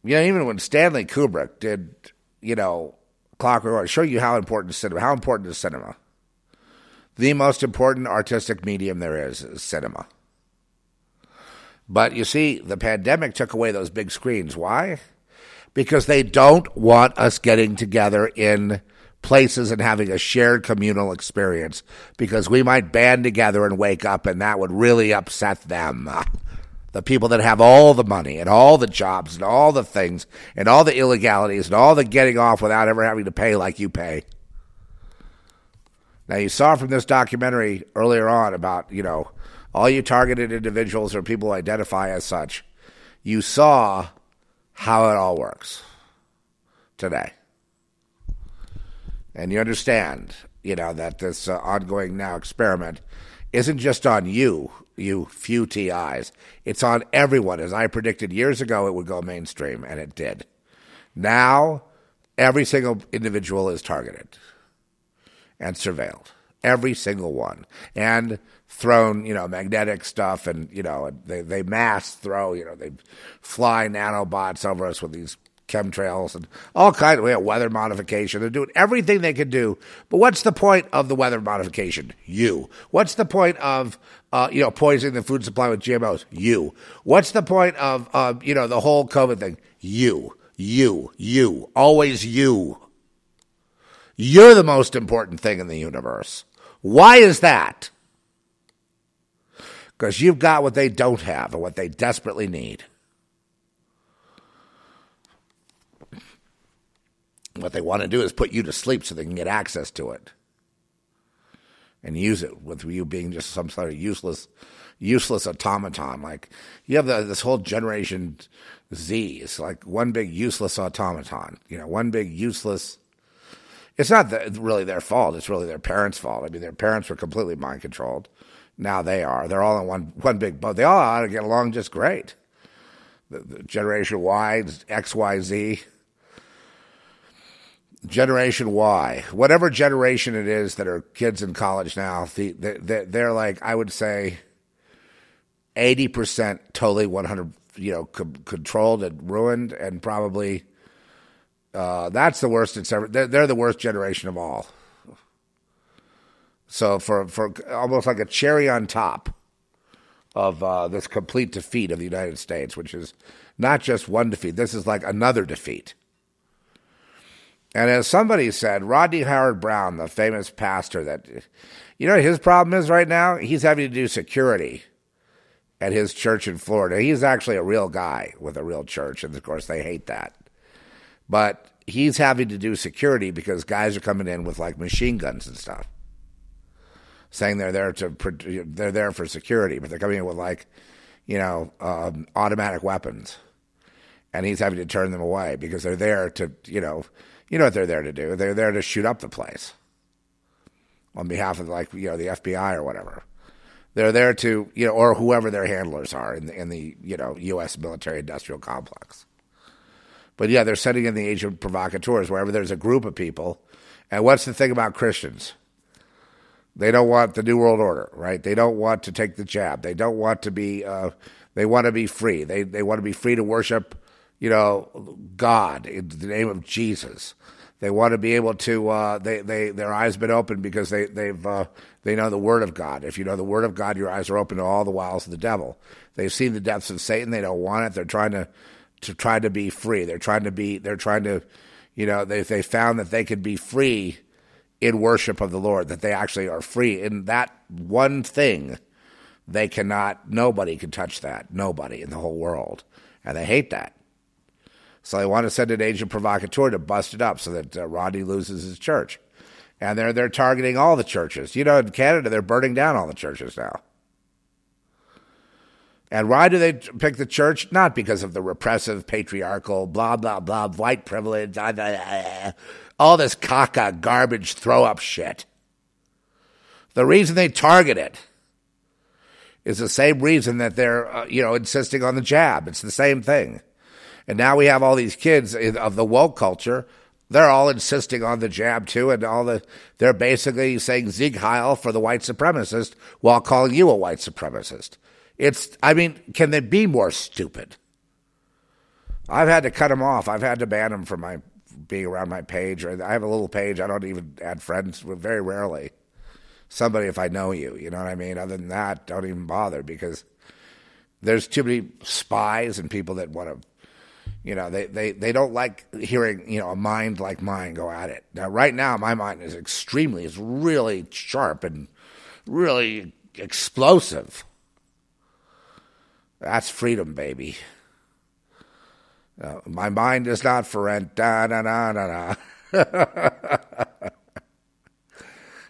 you know, even when Stanley Kubrick did, you know, Clockwork Orange, show you how important cinema, how important is cinema. The most important artistic medium there is is cinema. But you see, the pandemic took away those big screens. Why? Because they don't want us getting together in places and having a shared communal experience because we might band together and wake up and that would really upset them. *laughs* The people that have all the money and all the jobs and all the things and all the illegalities and all the getting off without ever having to pay like you pay. Now, you saw from this documentary earlier on about, you know, all you targeted individuals or people identify as such, you saw how it all works today. And you understand, you know, that this uh, ongoing now experiment isn't just on you, you few TIs. It's on everyone. As I predicted years ago, it would go mainstream, and it did. Now, every single individual is targeted and surveilled. Every single one. And thrown, you know, magnetic stuff and, you know, they, they mass throw, you know, they fly nanobots over us with these chemtrails and all kinds of we have weather modification. They're doing everything they can do. But what's the point of the weather modification? You. What's the point of, uh, you know, poisoning the food supply with GMOs? You. What's the point of, uh, you know, the whole COVID thing? You. You. You. Always you. You're the most important thing in the universe. Why is that? Because you've got what they don't have and what they desperately need. What they want to do is put you to sleep so they can get access to it and use it with you being just some sort of useless, useless automaton. Like you have the, this whole generation Z. It's like one big useless automaton. You know, one big useless. It's not the, really their fault. It's really their parents' fault. I mean, their parents were completely mind controlled. Now they are. They're all in one one big boat. They all ought to get along just great. The, the Generation Y, X, Y, Z. Generation Y, whatever generation it is that are kids in college now, the, the, they're like I would say, eighty percent totally one hundred, you know, co- controlled and ruined, and probably Uh, that's the worst it's ever. They're, they're the worst generation of all. So for for almost like a cherry on top of uh, this complete defeat of the United States, which is not just one defeat. This is like another defeat. And as somebody said, Rodney Howard-Browne, the famous pastor, that you know his problem is right now. He's having to do security at his church in Florida. He's actually a real guy with a real church, and of course they hate that. But he's having to do security because guys are coming in with like machine guns and stuff saying they're there to they're there for security, but they're coming in with like, you know, um, automatic weapons, and he's having to turn them away because they're there to, you know, you know what they're there to do? They're there to shoot up the place on behalf of like you know the FBI or whatever. They're there to you know or whoever their handlers are in the, in the you know U.S. military industrial complex. But yeah, they're sending in the agent provocateurs wherever there's a group of people. And what's the thing about Christians? They don't want the New World Order, right? They don't want to take the jab. They don't want to be. Uh, they want to be free. They they want to be free to worship, you know, God in the name of Jesus. They want to be able to. Uh, they they their eyes been open because they they've uh, they know the Word of God. If you know the Word of God, your eyes are open to all the wiles of the devil. They've seen the depths of Satan. They don't want it. They're trying to to try to be free. They're trying to be. They're trying to, you know, they they found that they could be free in worship of the Lord, that they actually are free. In that one thing, they cannot, nobody can touch that. Nobody in the whole world. And they hate that. So they want to send an agent provocateur to bust it up so that uh, Rodney loses his church. And they're, they're targeting all the churches. You know, in Canada, they're burning down all the churches now. And why do they pick the church? Not because of the repressive, patriarchal, blah, blah, blah, white privilege, blah, blah, blah, all this caca garbage throw up shit. The reason they target it is the same reason that they're, uh, you know, insisting on the jab. It's the same thing. And now we have all these kids of the woke culture. They're all insisting on the jab too, and all the they're basically saying Sieg Heil for the white supremacist while calling you a white supremacist. It's, I mean, can they be more stupid? I've had to cut them off. I've had to ban them from my being around my page, or I have a little page. I don't even add friends very rarely. Somebody if I know you, you know what I mean. Other than that, don't even bother because there's too many spies and people that want to, you know, they, they, they don't like hearing, you know, a mind like mine go at it. Now, right now, my mind is extremely, is really sharp and really explosive. That's freedom, baby. Uh, my mind is not for rent. Da, da, da, da, da. *laughs*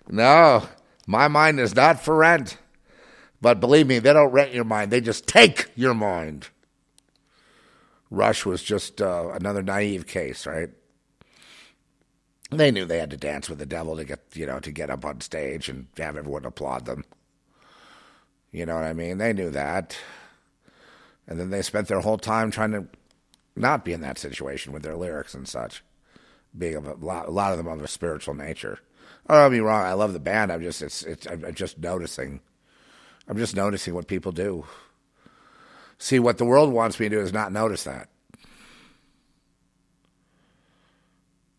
no, my mind is not for rent. But believe me, they don't rent your mind, they just take your mind. Rush was just uh, another naive case, right? They knew they had to dance with the devil to get, you know, to get up on stage and have everyone applaud them. You know what I mean? They knew that. And then they spent their whole time trying to not be in that situation with their lyrics and such, being a lot, a lot of them of a spiritual nature. Oh, don't me wrong. I love the band. I'm just, it's, it's, I'm just noticing. I'm just noticing what people do. See, what the world wants me to do is not notice that.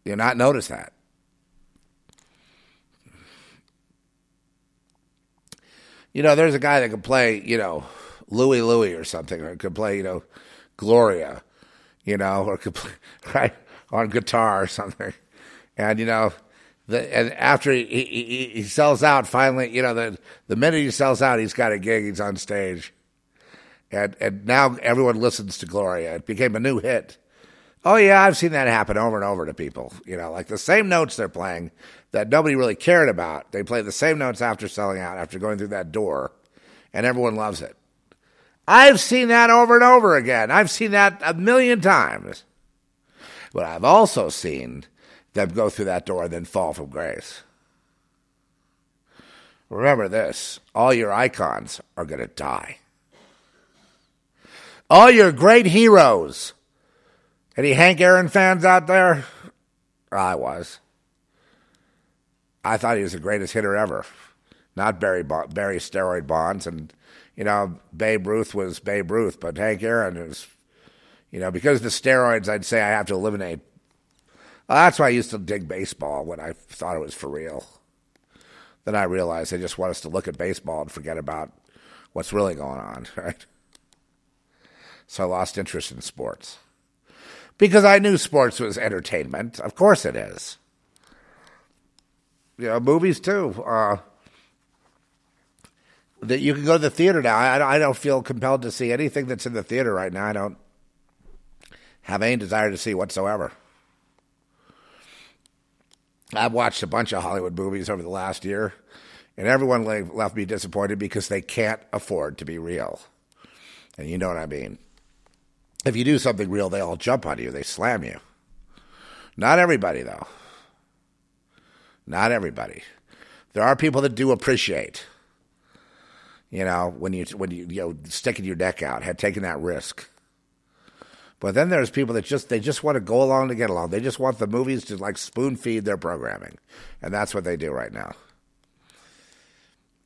You not notice that. You know, there's a guy that can play, you know, Louie Louie or something, or could play, you know, Gloria you know, or could play, *laughs* right on guitar or something. And you know, the, and after he, he, he sells out, finally, you know, the the minute he sells out, he's got a gig, he's on stage, and and now everyone listens to Gloria. It became a new hit. Oh yeah, I've seen that happen over and over to people. You know, like the same notes they're playing that nobody really cared about. They play the same notes after selling out, after going through that door, and everyone loves it. I've seen that over and over again. I've seen that a million times. But I've also seen them go through that door and then fall from grace. Remember this all your icons are going to die. All your great heroes. Any Hank Aaron fans out there? I was. I thought he was the greatest hitter ever. Not Barry, Barry Steroid Bonds and you know, Babe Ruth was Babe Ruth, but Hank Aaron is, you know, because of the steroids, I'd say I have to eliminate Well, that's why I used to dig baseball when I thought it was for real. Then I realized they just want us to look at baseball and forget about what's really going on, *laughs* right? So I lost interest in sports. Because I knew sports was entertainment. Of course it is. You know, movies too. Uh, that you can go to the theater now. I, I don't feel compelled to see anything that's in the theater right now. I don't have any desire to see whatsoever. I've watched a bunch of Hollywood movies over the last year, and everyone left me disappointed because they can't afford to be real. And you know what I mean. If you do something real, they all jump on you, they slam you. Not everybody, though. Not everybody. There are people that do appreciate, you know, when you when you you know sticking your neck out, had taken that risk. But then there's people that just they just want to go along to get along. They just want the movies to like spoon feed their programming, and that's what they do right now.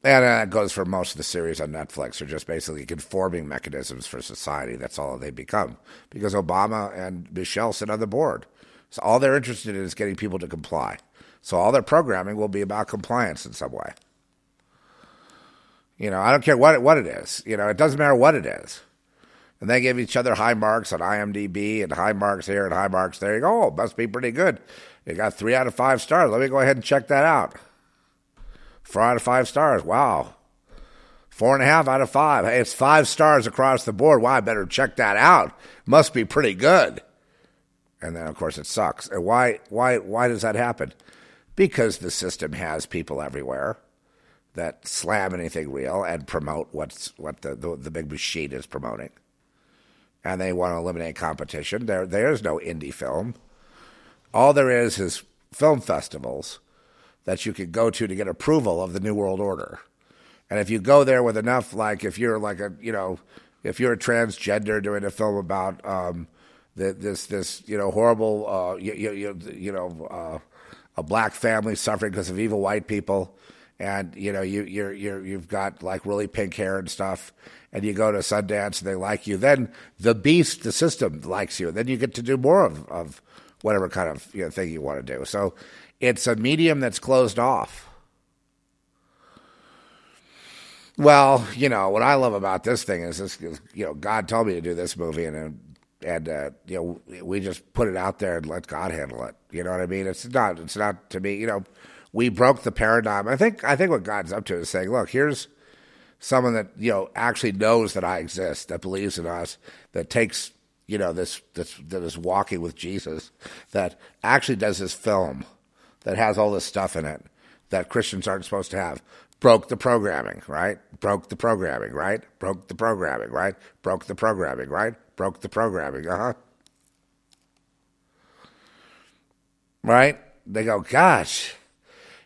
And uh, that goes for most of the series on Netflix. They're just basically conforming mechanisms for society. That's all they become. Because Obama and Michelle sit on the board. So all they're interested in is getting people to comply. So all their programming will be about compliance in some way. You know, I don't care what it, what it is. You know, it doesn't matter what it is. And they give each other high marks on IMDb and high marks here and high marks there. You go, oh, must be pretty good. You got three out of five stars. Let me go ahead and check that out. Four out of five stars. Wow. Four and a half out of five. Hey, it's five stars across the board. Wow, I better check that out. Must be pretty good. And then of course it sucks. And why why why does that happen? Because the system has people everywhere that slam anything real and promote what's what the, the, the big machine is promoting. And they want to eliminate competition. There there's no indie film. All there is is film festivals that you could go to to get approval of the New World Order. And if you go there with enough, like if you're like a, you know, if you're a transgender doing a film about um, the, this, this, you know, horrible, uh, you, you, you know, uh, a black family suffering because of evil white people, and you know, you, you're, you're, you've got like really pink hair and stuff, and you go to Sundance and they like you, then the beast, the system likes you, and then you get to do more of, of whatever kind of you know, thing you want to do. So it's a medium that's closed off. Well, you know what I love about this thing is this. You know, God told me to do this movie, and and uh, you know we just put it out there and let God handle it. You know what I mean? It's not. It's not to me. You know, we broke the paradigm. I think. I think what God's up to is saying, look, here's someone that you know actually knows that I exist, that believes in us, that takes you know this this that is walking with Jesus, that actually does this film that has all this stuff in it that Christians aren't supposed to have. Broke the programming, right? Broke the programming, right? Broke the programming, right? Broke the programming, right? Broke the programming, uh huh. Right? They go, gosh,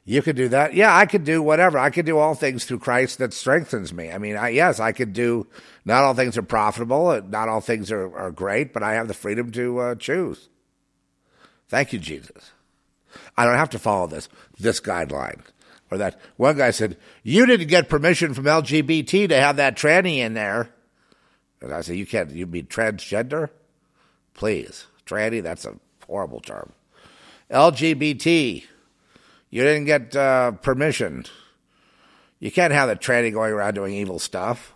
you could do that. Yeah, I could do whatever. I could do all things through Christ that strengthens me. I mean, I, yes, I could do. Not all things are profitable. Not all things are, are great, but I have the freedom to uh, choose. Thank you, Jesus. I don't have to follow this this guideline or that. One guy said, "You didn't get permission from LGBT to have that tranny in there." And I said, "You can't. You mean transgender? Please, tranny. That's a horrible term. LGBT. You didn't get uh, permission. You can't have the tranny going around doing evil stuff.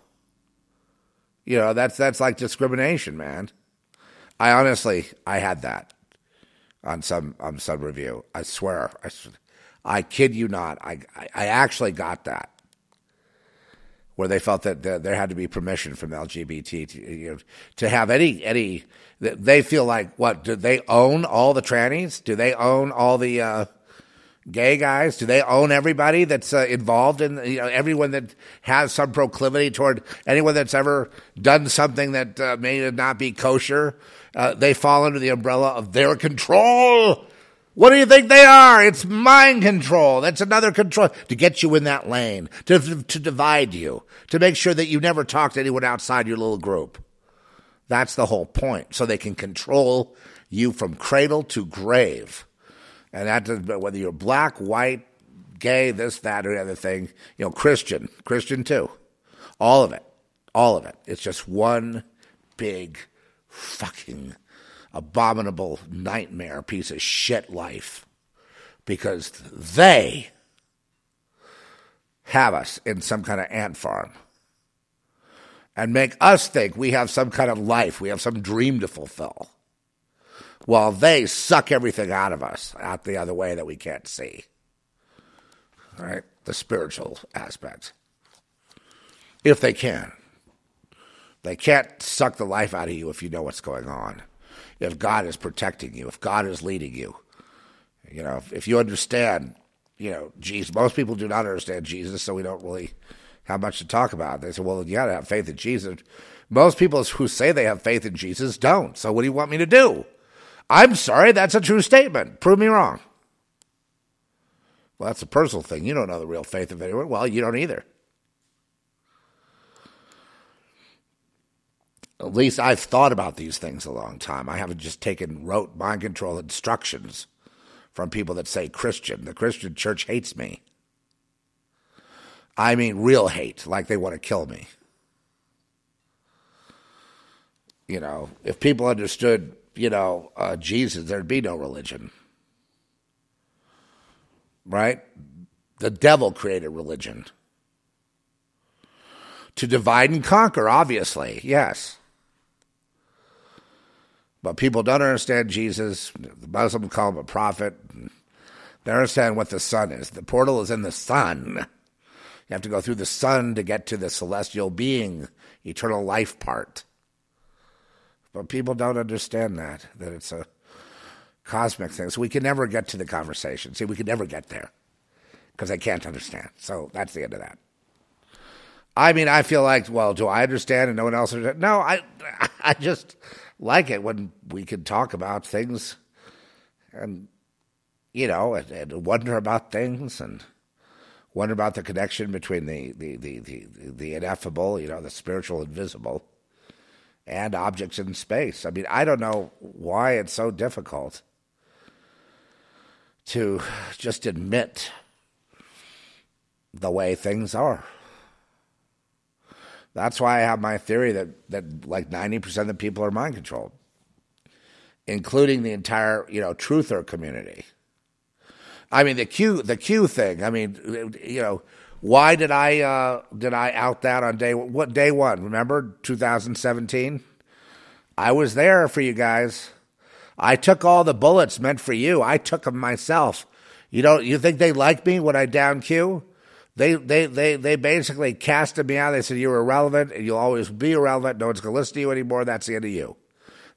You know that's that's like discrimination, man. I honestly, I had that on some on some review. I swear, I, I kid you not. I, I actually got that where they felt that there had to be permission from LGBT to, you know, to have any any. They feel like what? Do they own all the trannies? Do they own all the uh, gay guys? Do they own everybody that's uh, involved in you know everyone that has some proclivity toward anyone that's ever done something that uh, may not be kosher? uh, they fall under the umbrella of their control. What do you think they are? It's mind control. That's another control to get you in that lane, to, to divide you, to make sure that you never talk to anyone outside your little group. That's the whole point. So they can control you from cradle to grave. And that does, whether you're black, white, gay, this, that, or the other thing, you know, Christian, Christian too. All of it. All of it. It's just one big fucking abominable nightmare piece of shit life because they have us in some kind of ant farm and make us think we have some kind of life, we have some dream to fulfill, while they suck everything out of us out the other way that we can't see. Right? The spiritual aspects. If they can. They can't suck the life out of you if you know what's going on. If God is protecting you, if God is leading you. You know, if, if you understand, you know, Jesus, most people do not understand Jesus, so we don't really have much to talk about. They say, well, you got to have faith in Jesus. Most people who say they have faith in Jesus don't. So what do you want me to do? I'm sorry, that's a true statement. Prove me wrong. Well, that's a personal thing. You don't know the real faith of anyone. Well, you don't either. At least I've thought about these things a long time. I haven't just taken rote mind control instructions from people that say Christian. The Christian church hates me. I mean, real hate, like they want to kill me. You know, if people understood, you know, uh, Jesus, there'd be no religion. Right? The devil created religion. To divide and conquer, obviously, yes. But people don't understand Jesus. The Muslims call him a prophet. They understand what the sun is. The portal is in the sun. You have to go through the sun to get to the celestial being, eternal life part. But people don't understand that, that it's a cosmic thing. So we can never get to the conversation. See, we can never get there because they can't understand. So that's the end of that. I mean, I feel like, well, do I understand and no one else understands? No, I, *laughs* I just like it when we can talk about things and, you know, and, and wonder about things and wonder about the connection between the, the, the, the, the ineffable, you know, the spiritual invisible, and objects in space. I mean, I don't know why it's so difficult to just admit the way things are. That's why I have my theory that, that like 90% of the people are mind controlled, including the entire, you know, truther community. I mean, the Q, the Q thing, I mean, you know, why did I, uh, did I out that on day, what day one? Remember 2017? I was there for you guys. I took all the bullets meant for you. I took them myself. You don't, you think they like me when I down Q? They, they, they, they basically casted me out. They said, You're irrelevant and you'll always be irrelevant. No one's to listen to you anymore. That's the end of you.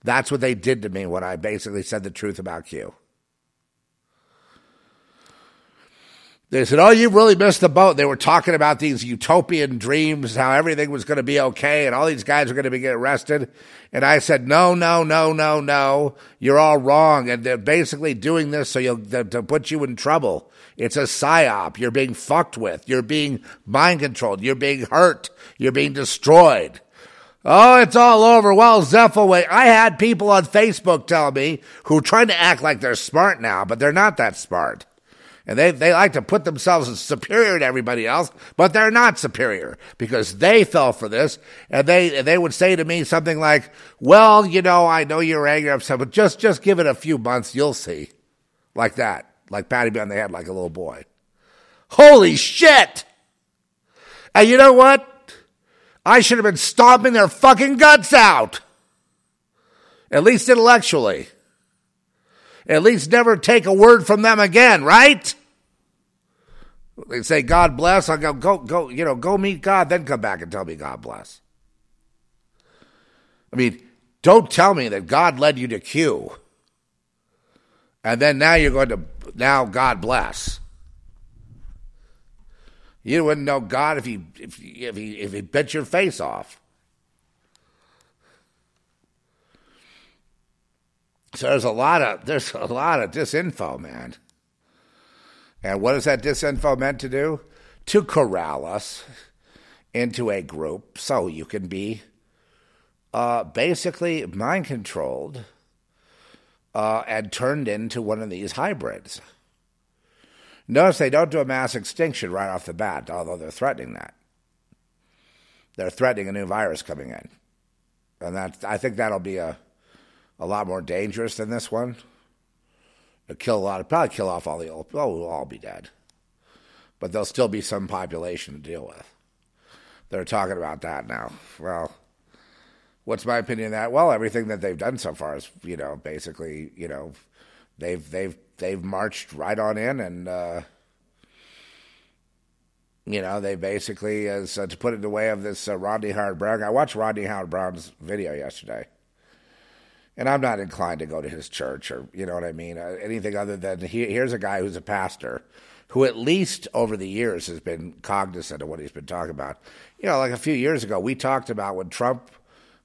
That's what they did to me when I basically said the truth about Q. They said, Oh, you really missed the boat. They were talking about these utopian dreams, how everything was going to be okay and all these guys were going to be getting arrested. And I said, No, no, no, no, no. You're all wrong. And they're basically doing this so you'll, to put you in trouble. It's a psyop. You're being fucked with. You're being mind controlled. You're being hurt. You're being destroyed. Oh, it's all over. Well, Zeffaway, I had people on Facebook tell me who trying to act like they're smart now, but they're not that smart. And they, they like to put themselves as superior to everybody else, but they're not superior because they fell for this. And they, they would say to me something like, well, you know, I know you're angry, upset, but just, just give it a few months. You'll see. Like that like patting me on the head like a little boy. Holy shit! And you know what? I should have been stomping their fucking guts out. At least intellectually. At least never take a word from them again, right? They say God bless. I go, go, go, you know, go meet God, then come back and tell me God bless. I mean, don't tell me that God led you to Q. And then now you're going to now God bless. You wouldn't know God if he if he, if he if he bit your face off. So there's a lot of there's a lot of disinfo, man. And what is that disinfo meant to do? To corral us into a group so you can be uh, basically mind controlled uh, and turned into one of these hybrids. Notice they don't do a mass extinction right off the bat, although they're threatening that. They're threatening a new virus coming in. And that I think that'll be a, a lot more dangerous than this one. It'll kill a lot of, probably kill off all the old, oh, we'll all be dead. But there'll still be some population to deal with. They're talking about that now. Well, what's my opinion of that? Well, everything that they've done so far is, you know, basically, you know, they've they've they've marched right on in and uh, you know, they basically, as uh, to put it in the way of this uh, Rodney Howard-Browne. I watched Rodney Howard-Browne's video yesterday, and I'm not inclined to go to his church or you know what I mean, uh, anything other than he, here's a guy who's a pastor who, at least over the years, has been cognizant of what he's been talking about. You know, like a few years ago, we talked about when Trump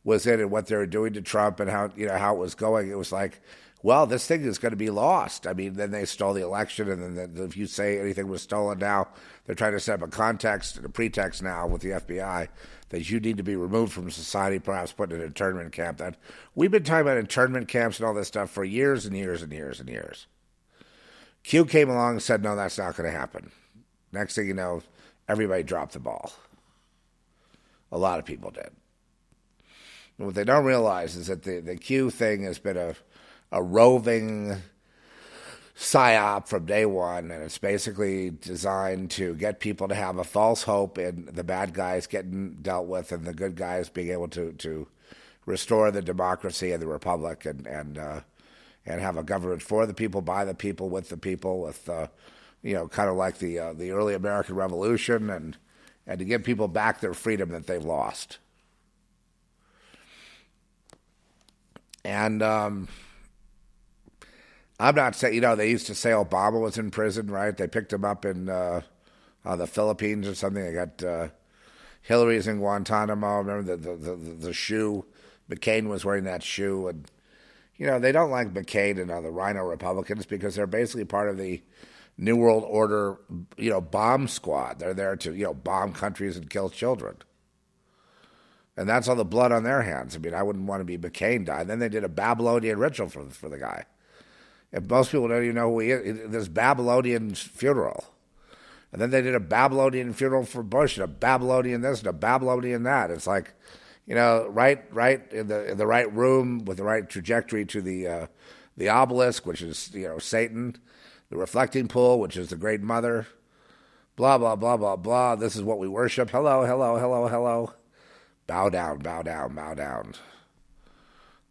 was in and what they were doing to Trump and how you know how it was going. It was like well, this thing is going to be lost. I mean, then they stole the election, and then if you say anything was stolen now, they're trying to set up a context, a pretext now with the FBI that you need to be removed from society, perhaps put in an internment camp. That we've been talking about internment camps and all this stuff for years and years and years and years. Q came along and said, no, that's not going to happen. Next thing you know, everybody dropped the ball. A lot of people did. And what they don't realize is that the, the Q thing has been a a roving psyop from day one, and it's basically designed to get people to have a false hope in the bad guys getting dealt with and the good guys being able to to restore the democracy of the republic and and uh, and have a government for the people, by the people, with the people, with uh, you know, kind of like the uh, the early American Revolution, and and to give people back their freedom that they've lost. And um, I'm not saying, you know, they used to say Obama was in prison, right? They picked him up in uh, uh, the Philippines or something. They got uh, Hillary's in Guantanamo. Remember the, the, the, the, shoe? McCain was wearing that shoe. And, you know, they don't like McCain and uh, the RINO Republicans because they're basically part of the New World Order, you know, bomb squad. They're there to, you know, bomb countries and kill children. And that's all the blood on their hands. I mean, I wouldn't want to be McCain died. Then they did a Babylonian ritual for, for the guy. And most people don't even know who he is. This Babylonian funeral. And then they did a Babylonian funeral for Bush and a Babylonian this and a Babylonian that. It's like, you know, right, right in the in the right room with the right trajectory to the uh, the obelisk, which is you know Satan, the reflecting pool, which is the Great Mother. Blah blah blah blah blah. This is what we worship. Hello, hello, hello, hello. Bow down, bow down, bow down.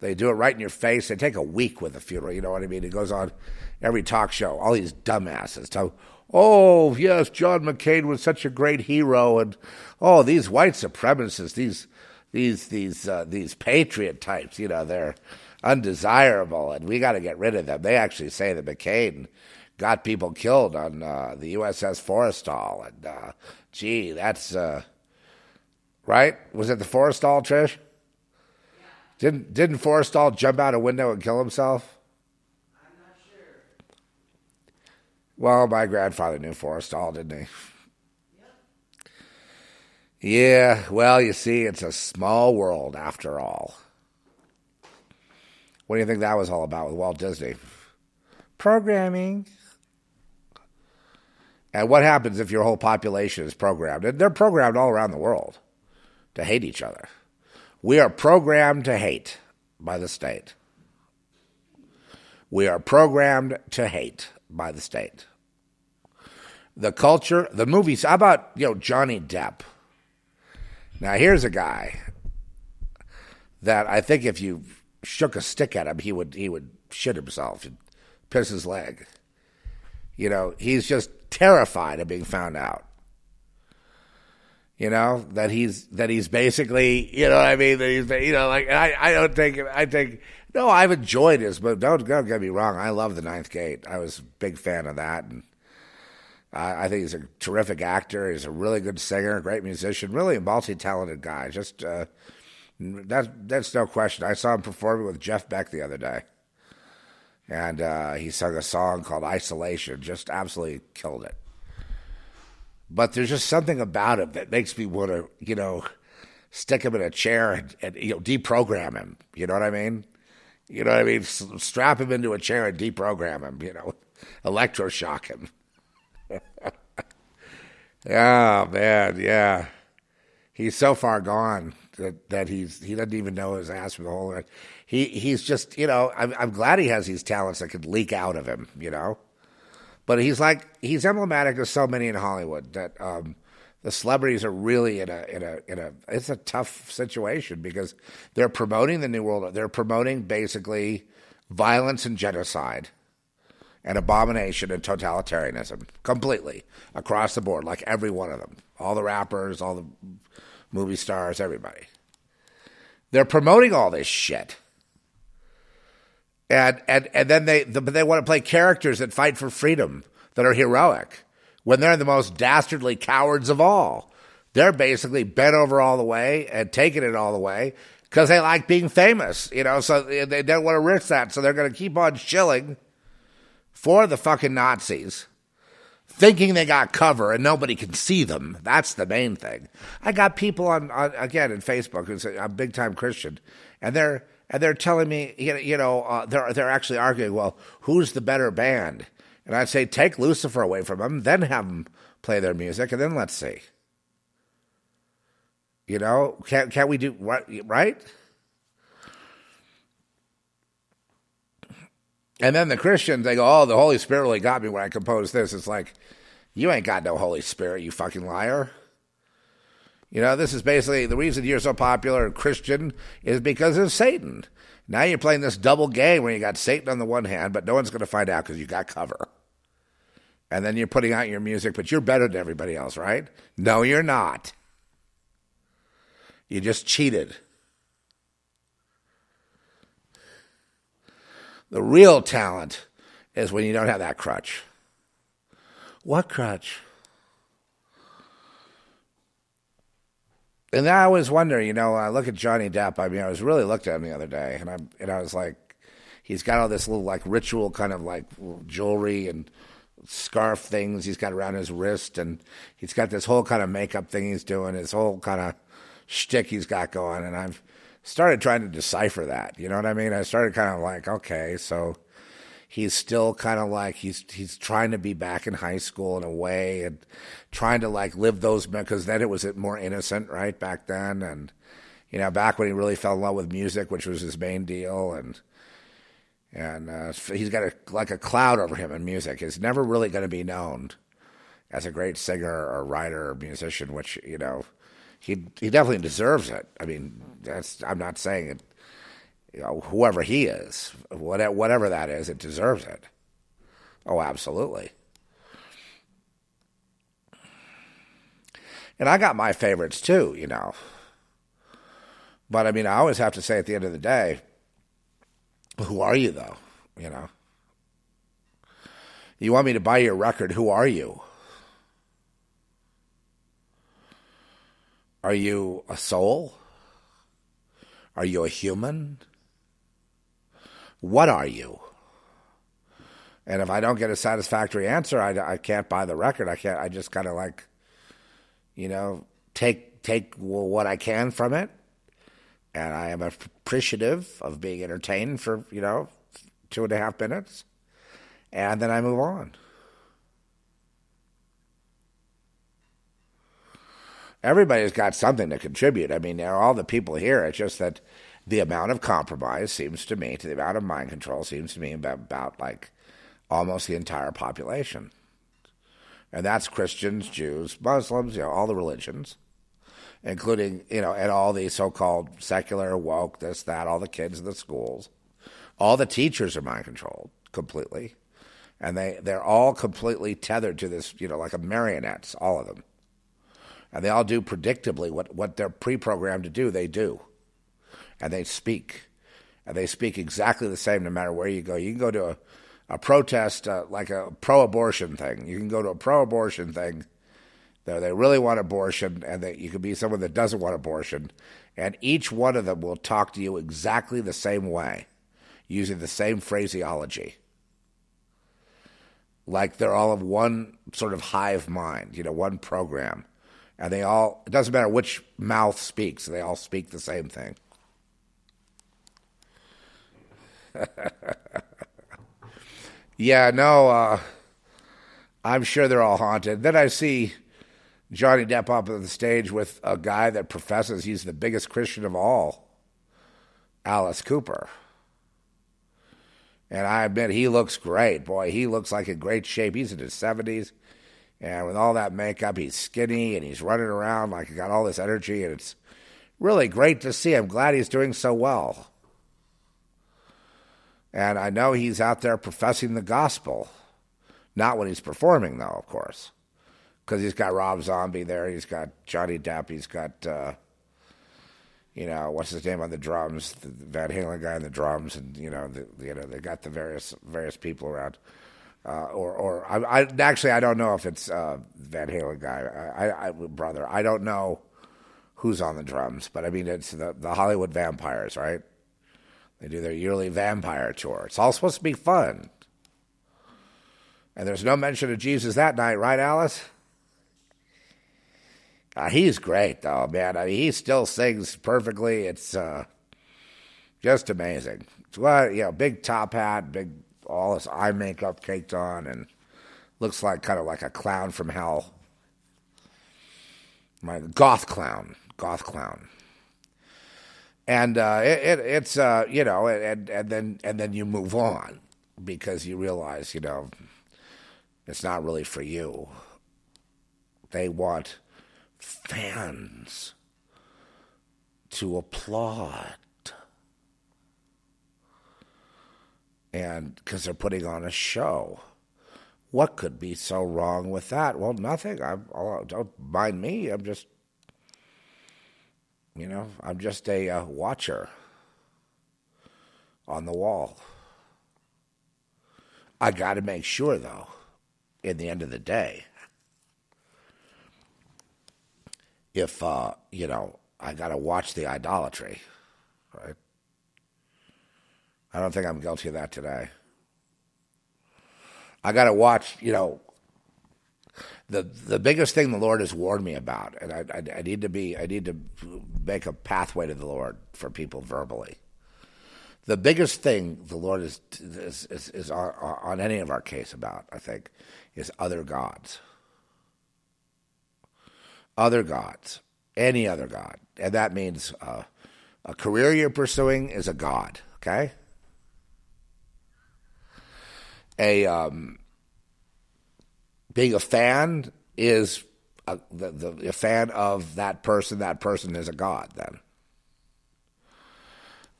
They do it right in your face. They take a week with a funeral. You know what I mean? It goes on every talk show. All these dumbasses tell, "Oh yes, John McCain was such a great hero," and oh, these white supremacists, these these these uh, these patriot types. You know, they're undesirable, and we got to get rid of them. They actually say that McCain got people killed on uh, the USS Forrestal, and uh, gee, that's uh, right. Was it the Forrestal, Trish? Didn't didn't Forrestal jump out a window and kill himself? I'm not sure. Well, my grandfather knew Forrestal, didn't he? Yep. Yeah, well, you see, it's a small world after all. What do you think that was all about with Walt Disney? Programming. And what happens if your whole population is programmed? And they're programmed all around the world to hate each other. We are programmed to hate by the state. We are programmed to hate by the state. The culture, the movies, how about, you know, Johnny Depp? Now, here's a guy that I think if you shook a stick at him, he would he would shit himself and piss his leg. You know, he's just terrified of being found out you know that he's that he's basically you know I mean? That he's you know like I I don't think I think no I've enjoyed his but don't don't get me wrong I love the Ninth Gate. I was a big fan of that and I, I think he's a terrific actor. He's a really good singer great musician really a multi talented guy. Just uh, that that's no question. I saw him performing with Jeff Beck the other day and uh, he sung a song called Isolation just absolutely killed it but there's just something about him that makes me want to, you know, stick him in a chair and, and, you know deprogram him. You know what I mean? You know what I mean? Strap him into a chair and deprogram him. You know, *laughs* electroshock him. *laughs* oh man, yeah. he's so far gone that, that he's he doesn't even know his ass from the hole. He he's just you know I'm I'm glad he has these talents that could leak out of him. You know, but he's like he's emblematic of so many in Hollywood that um, the celebrities are really in a in a in a it's a tough situation because they're promoting the new world. They're promoting basically violence and genocide and abomination and totalitarianism completely across the board, like every one of them. All the rappers, all the movie stars, everybody. They're promoting all this shit. And and and then they the, they want to play characters that fight for freedom that are heroic when they're the most dastardly cowards of all. They're basically bent over all the way and taking it all the way because they like being famous, you know. So they don't want to risk that, so they're going to keep on shilling for the fucking Nazis, thinking they got cover and nobody can see them. That's the main thing. I got people on, on again in Facebook who a, a big time Christian, and they're and they're telling me, you know, uh, they're they're actually arguing, well, who's the better band? And I'd say take Lucifer away from them, then have them play their music, and then let's see. You know, can't can't we do what right? And then the Christians, they go, "Oh, the Holy Spirit really got me when I composed this." It's like, you ain't got no Holy Spirit, you fucking liar. You know, this is basically the reason you're so popular Christian is because of Satan. Now you're playing this double game where you got Satan on the one hand, but no one's going to find out because you got cover. And then you're putting out your music, but you're better than everybody else, right? No, you're not. You just cheated. The real talent is when you don't have that crutch. What crutch? And I always wonder, you know, I look at Johnny Depp. I mean, I was really looked at him the other day, and I and I was like, he's got all this little like ritual kind of like jewelry and scarf things he's got around his wrist, and he's got this whole kind of makeup thing he's doing, his whole kind of shtick he's got going, and I've started trying to decipher that. You know what I mean? I started kind of like, okay, so he's still kind of like he's he's trying to be back in high school in a way and trying to like live those because then it was more innocent right back then. And you know back when he really fell in love with music which was his main deal. And and uh, he's got a like a cloud over him in music. He's never really going to be known as a great singer or writer or musician which you know he he definitely deserves it. I mean that's i'm not saying it you know, whoever he is, whatever that is, it deserves it. Oh, absolutely. And I got my favorites too, you know. But I mean, I always have to say at the end of the day, who are you though? You know. You want me to buy your record, who are you? Are you a soul? Are you a human? What are you? And if I don't get a satisfactory answer, I, I can't buy the record. I can't. I just kind of like, you know, take take what I can from it, and I am appreciative of being entertained for you know two and a half minutes, and then I move on. Everybody's got something to contribute. I mean, all the people here. It's just that the amount of compromise seems to me, to the amount of mind control seems to me about, about like almost the entire population. And that's Christians, Jews, Muslims, you know, all the religions, including, you know, and all the so called secular, woke, this, that, all the kids in the schools. All the teachers are mind controlled completely. And they, they're all completely tethered to this, you know, like a marionettes, all of them. And they all do predictably what, what they're pre programmed to do, they do and they speak. And they speak exactly the same no matter where you go. You can go to a, a protest, uh, like a pro abortion thing. You can go to a pro abortion thing. They, they really want abortion, and that you can be someone that doesn't want abortion. And each one of them will talk to you exactly the same way, using the same phraseology. Like they're all of one sort of hive mind, you know, one program. And they all, it doesn't matter which mouth speaks, they all speak the same thing. *laughs* yeah, no, uh, I'm sure they're all haunted. Then I see Johnny Depp up on the stage with a guy that professes he's the biggest Christian of all, Alice Cooper. And I admit he looks great. Boy, he looks like in great shape. He's in his 70s. And with all that makeup, he's skinny and he's running around like he got all this energy. And it's really great to see. I'm glad he's doing so well. And I know he's out there professing the gospel. Not when he's performing, though, of course. Because he's got Rob Zombie there. He's got Johnny Depp. He's got, uh, you know, what's his name on the drums? The Van Halen guy on the drums. And, you know, the, you know they got the various various people around. Uh, or, or I, I, actually, I don't know if it's uh, Van Halen guy. I, I, brother, I don't know who's on the drums, but I mean, it's the, the Hollywood Vampires, right? They do their yearly vampire tour. It's all supposed to be fun. And there's no mention of Jesus that night, right, Alice? Uh, he's great, though, man. I mean, he still sings perfectly. It's uh, just amazing. It's what you know, big top hat, big all this eye makeup caked on, and looks like kind of like a clown from hell. My goth clown, goth clown and uh, it, it, it's uh, you know, and and then and then you move on because you realize you know it's not really for you. They want fans to applaud. And because they're putting on a show. What could be so wrong with that? Well, nothing. I, don't mind me. I'm just you know, I'm just a uh, watcher on the wall. I got to make sure, though, in the end of the day, if, uh, you know, I got to watch the idolatry, right? I don't think I'm guilty of that today. I got to watch, you know, the the biggest thing the Lord has warned me about, and I, I, I, need to be I need to make a pathway to the Lord for people verbally. The biggest thing the Lord is is, is, is on, on any of our case about, I think, is other gods. Other gods, any other god, and that means uh, a career you're pursuing is a god. Okay. A um, being a fan is a, the, the, a fan of that person. That person is a god. Then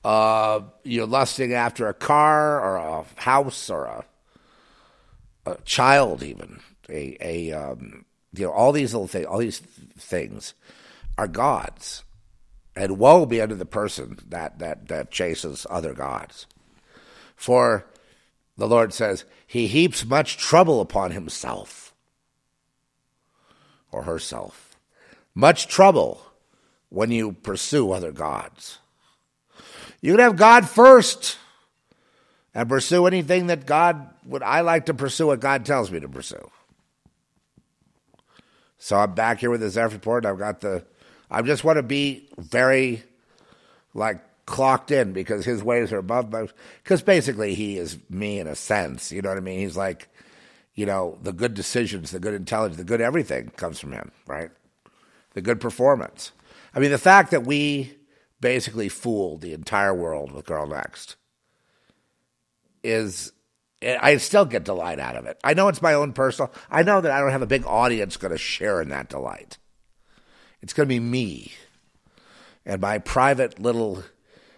uh, you're lusting after a car or a house or a, a child, even a, a um, you know all these little things. All these things are gods, and woe be unto the person that that that chases other gods. For the Lord says, He heaps much trouble upon himself or herself. Much trouble when you pursue other gods. You can have God first and pursue anything that God would. I like to pursue what God tells me to pursue. So I'm back here with this F report. I've got the. I just want to be very, like clocked in because his ways are above my. Because basically he is me in a sense. You know what I mean? He's like you know, the good decisions, the good intelligence, the good everything comes from him, right? The good performance. I mean, the fact that we basically fooled the entire world with Girl Next is, I still get delight out of it. I know it's my own personal, I know that I don't have a big audience going to share in that delight. It's going to be me and my private little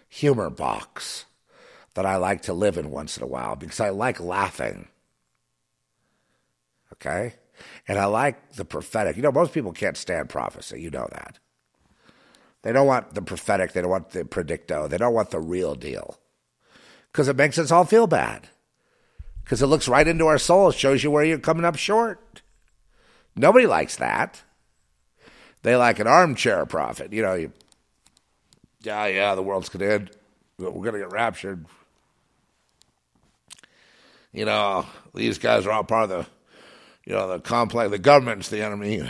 humor box that I like to live in once in a while because I like laughing okay? And I like the prophetic. You know, most people can't stand prophecy. You know that. They don't want the prophetic. They don't want the predicto. They don't want the real deal because it makes us all feel bad. Because it looks right into our soul, shows you where you're coming up short. Nobody likes that. They like an armchair prophet. You know, you, yeah, yeah, the world's going to end. We're going to get raptured. You know, these guys are all part of the you know, the complex, the government's the enemy.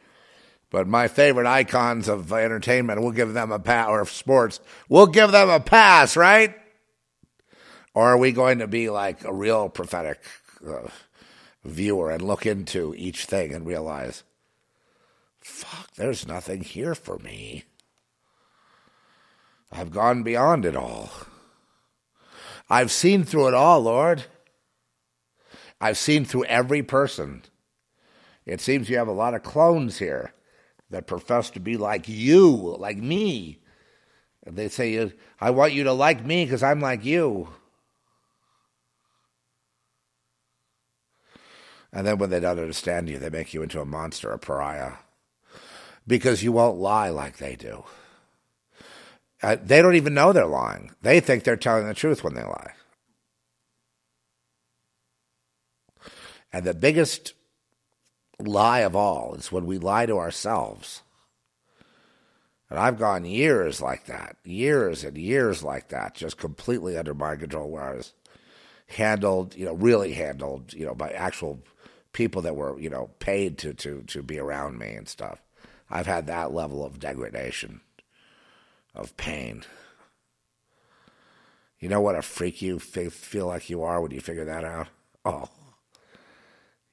*laughs* but my favorite icons of entertainment, we'll give them a pass, or sports, we'll give them a pass, right? Or are we going to be like a real prophetic uh, viewer and look into each thing and realize fuck, there's nothing here for me. I've gone beyond it all. I've seen through it all, Lord. I've seen through every person. It seems you have a lot of clones here that profess to be like you, like me. And they say, I want you to like me because I'm like you. And then when they don't understand you, they make you into a monster, a pariah, because you won't lie like they do. Uh, they don't even know they're lying. They think they're telling the truth when they lie. And the biggest lie of all is when we lie to ourselves. And I've gone years like that, years and years like that, just completely under my control, where I was handled, you know, really handled, you know, by actual people that were, you know, paid to to to be around me and stuff. I've had that level of degradation, of pain. You know what a freak you feel like you are when you figure that out? Oh.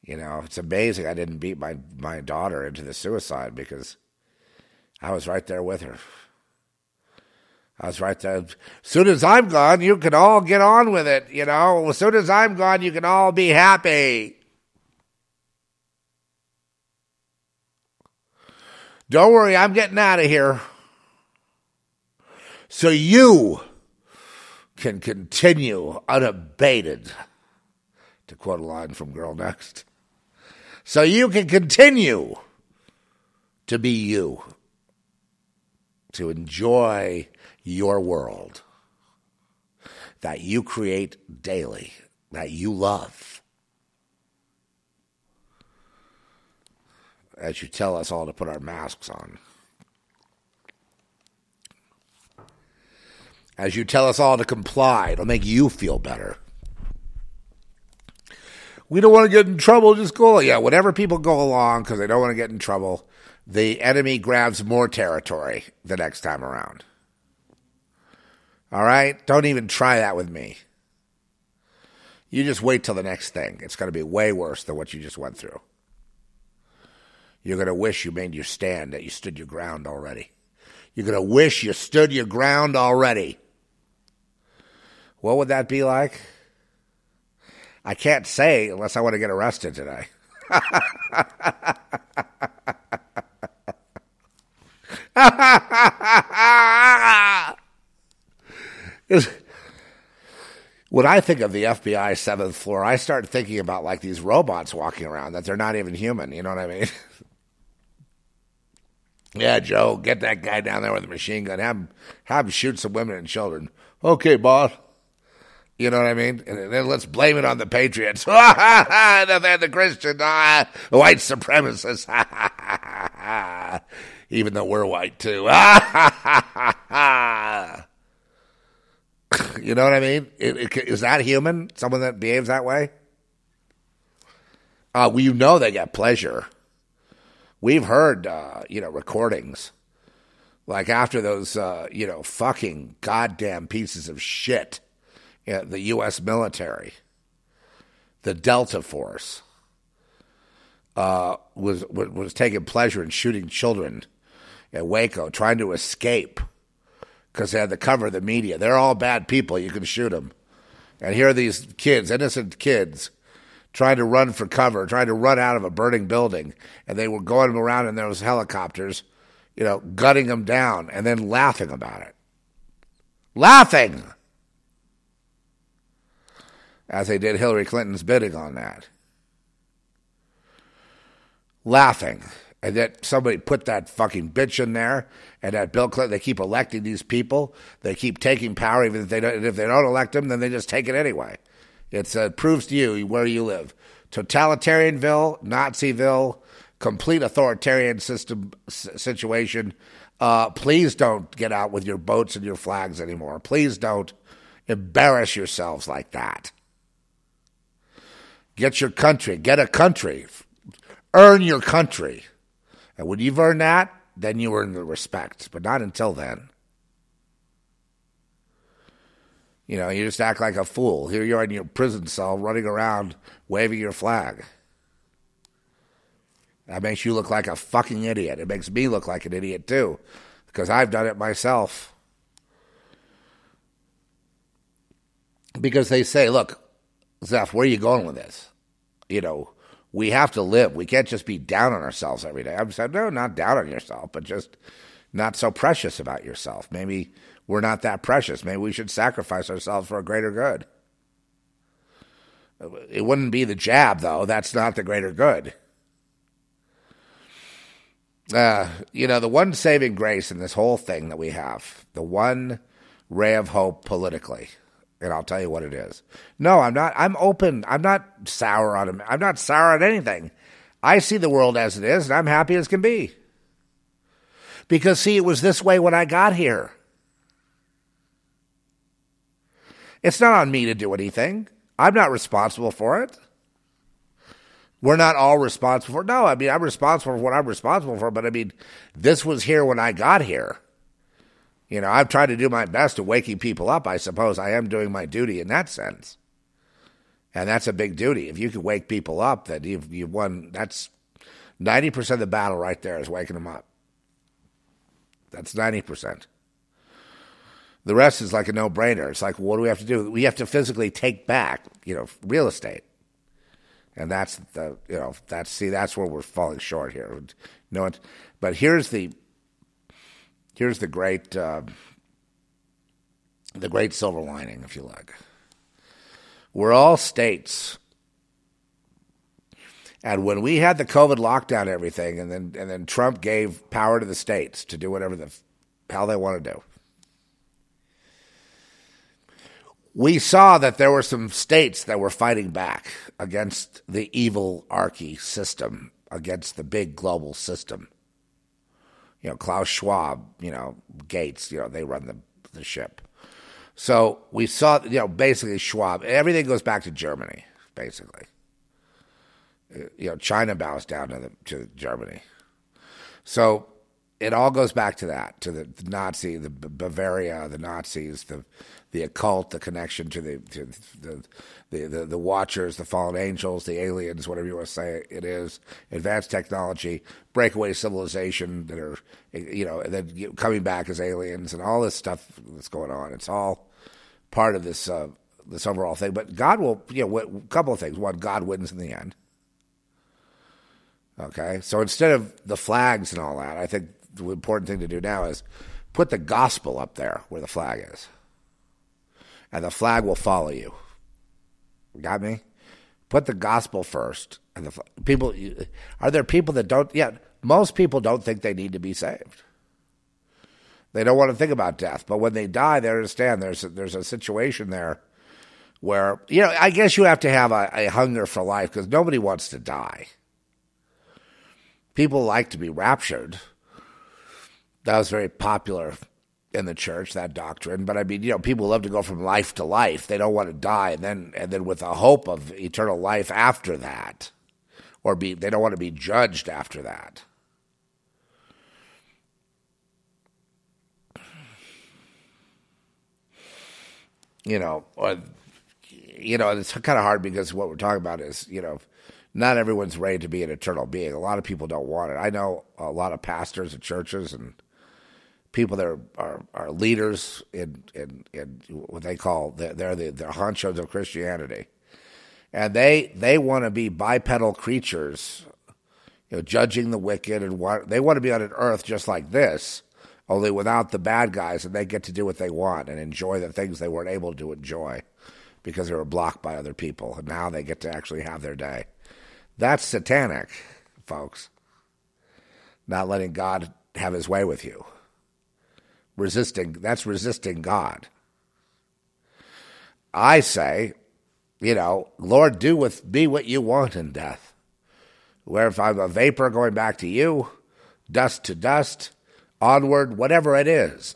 You know, it's amazing I didn't beat my, my daughter into the suicide because I was right there with her. I was right there. As soon as I'm gone, you can all get on with it. You know, as soon as I'm gone, you can all be happy. Don't worry, I'm getting out of here. So you can continue unabated, to quote a line from Girl Next so you can continue to be you, to enjoy your world that you create daily, that you love. As you tell us all to put our masks on. As you tell us all to comply, it'll make you feel better. We don't want to get in trouble. Just go. Yeah, whenever people go along because they don't want to get in trouble, the enemy grabs more territory the next time around. All right? Don't even try that with me. You just wait till the next thing. It's going to be way worse than what you just went through. You're going to wish you made your stand, that you stood your ground already. You're going to wish you stood your ground already. What would that be like? I can't say unless I want to get arrested today. *laughs* when I think of the FBI seventh floor, I start thinking about like these robots walking around that they're not even human. You know what I mean? *laughs* yeah, Joe, get that guy down there with a machine gun. Have him, have him shoot some women and children. Okay, boss. You know what I mean? And then let's blame it on the Patriots. *laughs* They're the Christian uh, white supremacists. *laughs* Even though we're white too. *laughs* you know what I mean? It, it, is that human? Someone that behaves that way? Uh, well, you know they get pleasure. We've heard, uh, you know, recordings. Like after those, uh, you know, fucking goddamn pieces of shit the U.S. military, the Delta Force, uh, was was taking pleasure in shooting children at Waco, trying to escape because they had the cover of the media. They're all bad people. You can shoot them. And here are these kids, innocent kids, trying to run for cover, trying to run out of a burning building, and they were going around in those helicopters, you know, gutting them down, and then laughing about it. Laughing as they did Hillary Clinton's bidding on that. Laughing. And that somebody put that fucking bitch in there, and that Bill Clinton, they keep electing these people. They keep taking power, even if they don't, if they don't elect them, then they just take it anyway. It uh, proves to you where you live. Totalitarianville, Naziville, complete authoritarian system situation. Uh, please don't get out with your boats and your flags anymore. Please don't embarrass yourselves like that. Get your country. Get a country. Earn your country. And when you've earned that, then you earn the respect. But not until then. You know, you just act like a fool. Here you are in your prison cell running around waving your flag. That makes you look like a fucking idiot. It makes me look like an idiot too, because I've done it myself. Because they say, look, Zeph, where are you going with this? You know, we have to live. We can't just be down on ourselves every day. I'm saying, no, not down on yourself, but just not so precious about yourself. Maybe we're not that precious. Maybe we should sacrifice ourselves for a greater good. It wouldn't be the jab, though. That's not the greater good. Uh, you know, the one saving grace in this whole thing that we have, the one ray of hope politically, and I'll tell you what it is. No, I'm not. I'm open. I'm not sour on him. I'm not sour on anything. I see the world as it is, and I'm happy as can be. Because, see, it was this way when I got here. It's not on me to do anything. I'm not responsible for it. We're not all responsible for No, I mean, I'm responsible for what I'm responsible for, but I mean, this was here when I got here. You know, I've tried to do my best at waking people up. I suppose I am doing my duty in that sense. And that's a big duty. If you can wake people up, then you've, you've won. That's 90% of the battle right there is waking them up. That's 90%. The rest is like a no brainer. It's like, what do we have to do? We have to physically take back, you know, real estate. And that's the, you know, that's, see, that's where we're falling short here. No, but here's the, here's the great, uh, the great silver lining, if you like. We're all states. And when we had the COVID lockdown and everything, and then and then Trump gave power to the states to do whatever the hell they want to do, we saw that there were some states that were fighting back against the evil archy system, against the big global system. You know, Klaus Schwab, you know, Gates, you know, they run the, the ship. So we saw, you know, basically Schwab, everything goes back to Germany, basically. Uh, you know, China bows down to, the, to Germany. So it all goes back to that, to the, Nazi, the Bavaria, the Nazis, the the occult, the connection to the to the, the the, the Watchers, the fallen angels, the aliens, whatever you want to say it is, advanced technology, breakaway civilization that are you know, then coming back as aliens and all this stuff that's going on. It's all part of this uh, this overall thing. But God will, you know, a couple of things. One, God wins in the end. Okay, so instead of the flags and all that, I think the important thing to do now is put the gospel up there where the flag is and the flag will follow you. Got me? Put the gospel first, and the people. Are there people that don't? Yeah, most people don't think they need to be saved. They don't want to think about death, but when they die, they understand there's a, there's a situation there where you know. I guess you have to have a, a hunger for life because nobody wants to die. People like to be raptured. That was very popular in the church that doctrine. But i mean you know people love to go from life to life. They don't want to die. And then and then with a hope of eternal life after that or be they don't want to be judged after that. You know or, you know it's kind of hard because what we're talking about is you know not everyone's ready to be an eternal being. A lot of people don't want it. I know a lot of pastors and churches and people that are, are, are leaders in, in, in what they call they're, they're the they're honchos of Christianity, and they they want to be bipedal creatures, you know, judging the wicked and what they want to be on an earth just like this, only without the bad guys, and they get to do what they want and enjoy the things they weren't able to enjoy because they were blocked by other people, and now they get to actually have their day. That's satanic, folks. Not letting God have his way with you resisting that's resisting God. I say, you know, Lord, do with me what you want in death. Where if I'm a vapor going back to you, dust to dust, onward, whatever it is,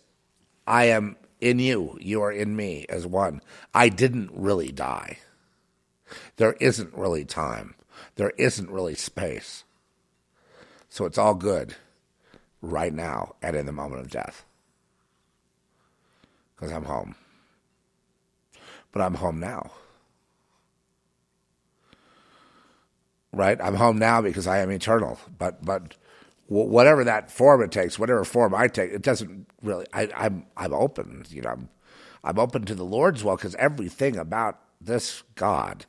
I am in you. You are in me as one. I didn't really die. There isn't really time. There isn't really space. So it's all good right now and in the moment of death because I'm home. But I'm home now. right? I'm home now because I am eternal. But but whatever that form it takes, whatever form I take, it doesn't really. I, I'm I'm open. You know, I'm I'm open to the Lord's will because everything about this God,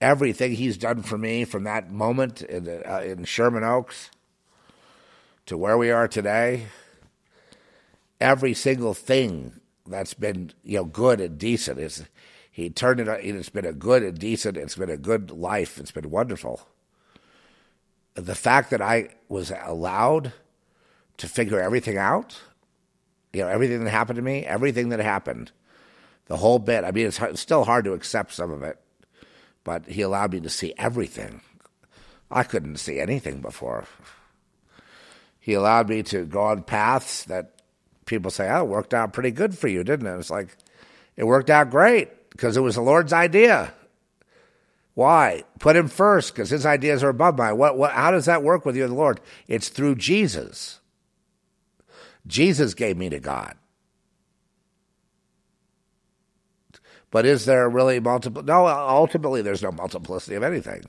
everything He's done for me from that moment in uh, in Sherman Oaks to where we are today, every single thing that's been you know good and decent is he turned it. It's been a good and decent. It's been a good life. It's been wonderful. The fact that I was allowed to figure everything out, you know, everything that happened to me, everything that happened, the whole bit. I mean, it's, it's still hard to accept some of it, but he allowed me to see everything. I couldn't see anything before. He allowed me to go on paths that people say, "Oh, it worked out pretty good for you, didn't it?" It's like it worked out great because it was the Lord's idea. Why? Put him first because his ideas are above mine. What, what, how does that work with you and the Lord? It's through Jesus. Jesus gave me to God. But is there really multiple? No, ultimately, there's no multiplicity of anything.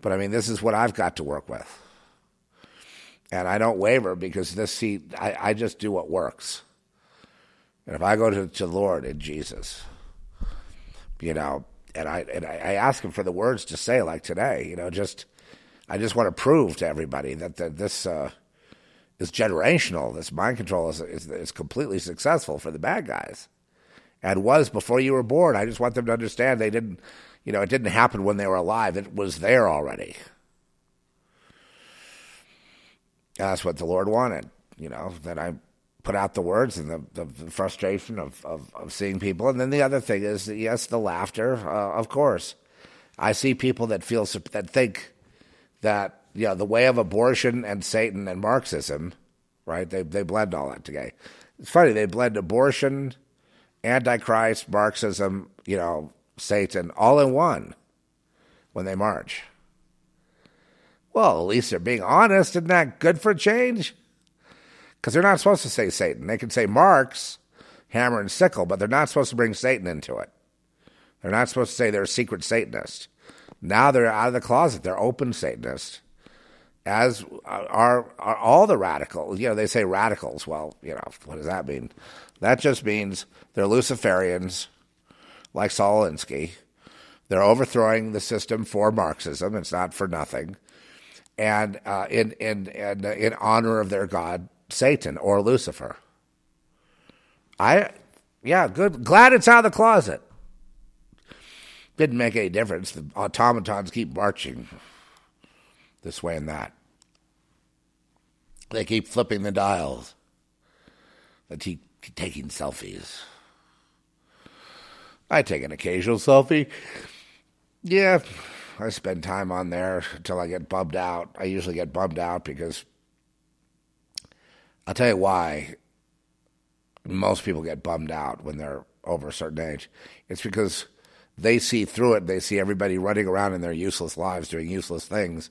But I mean, this is what I've got to work with. And I don't waver because this, seat, I, I just do what works. And if I go to, to the Lord in Jesus, you know, and I and I, ask him for the words to say like today, you know, just I just want to prove to everybody that, that this uh, is generational. This mind control is, is is completely successful for the bad guys, and was before you were born. I just want them to understand they didn't, you know, it didn't happen when they were alive. It was there already. That's what the Lord wanted, you know, that I put out the words and the, the frustration of, of, of, seeing people. And then the other thing is, yes, the laughter, uh, of course. I see people that feel that think that you know the way of abortion and Satan and Marxism, right? They they blend all that together. It's funny they blend abortion, Antichrist, Marxism, you know, Satan all in one when they march. Well, at least they're being honest. Isn't that good for change? because they're not supposed to say Satan. They can say Marx, hammer and sickle, but they're not supposed to bring Satan into it. They're not supposed to say they're a secret Satanist. Now they're out of the closet. They're open Satanists. As are, are all the radicals. You know, they say radicals. Well, you know, what does that mean? That just means they're Luciferians, like Saul Alinsky. They're overthrowing the system for Marxism. It's not for nothing. And uh, in, in, in, in honor of their God, Satan or Lucifer. I, yeah, good. Glad it's out of the closet. Didn't make any difference. The automatons keep marching this way and that. They keep flipping the dials. They keep taking selfies. I take an occasional selfie. Yeah, I spend time on there until I get bummed out. I usually get bummed out because I'll tell you why most people get bummed out when they're over a certain age. It's because they see through it. They see everybody running around in their useless lives doing useless things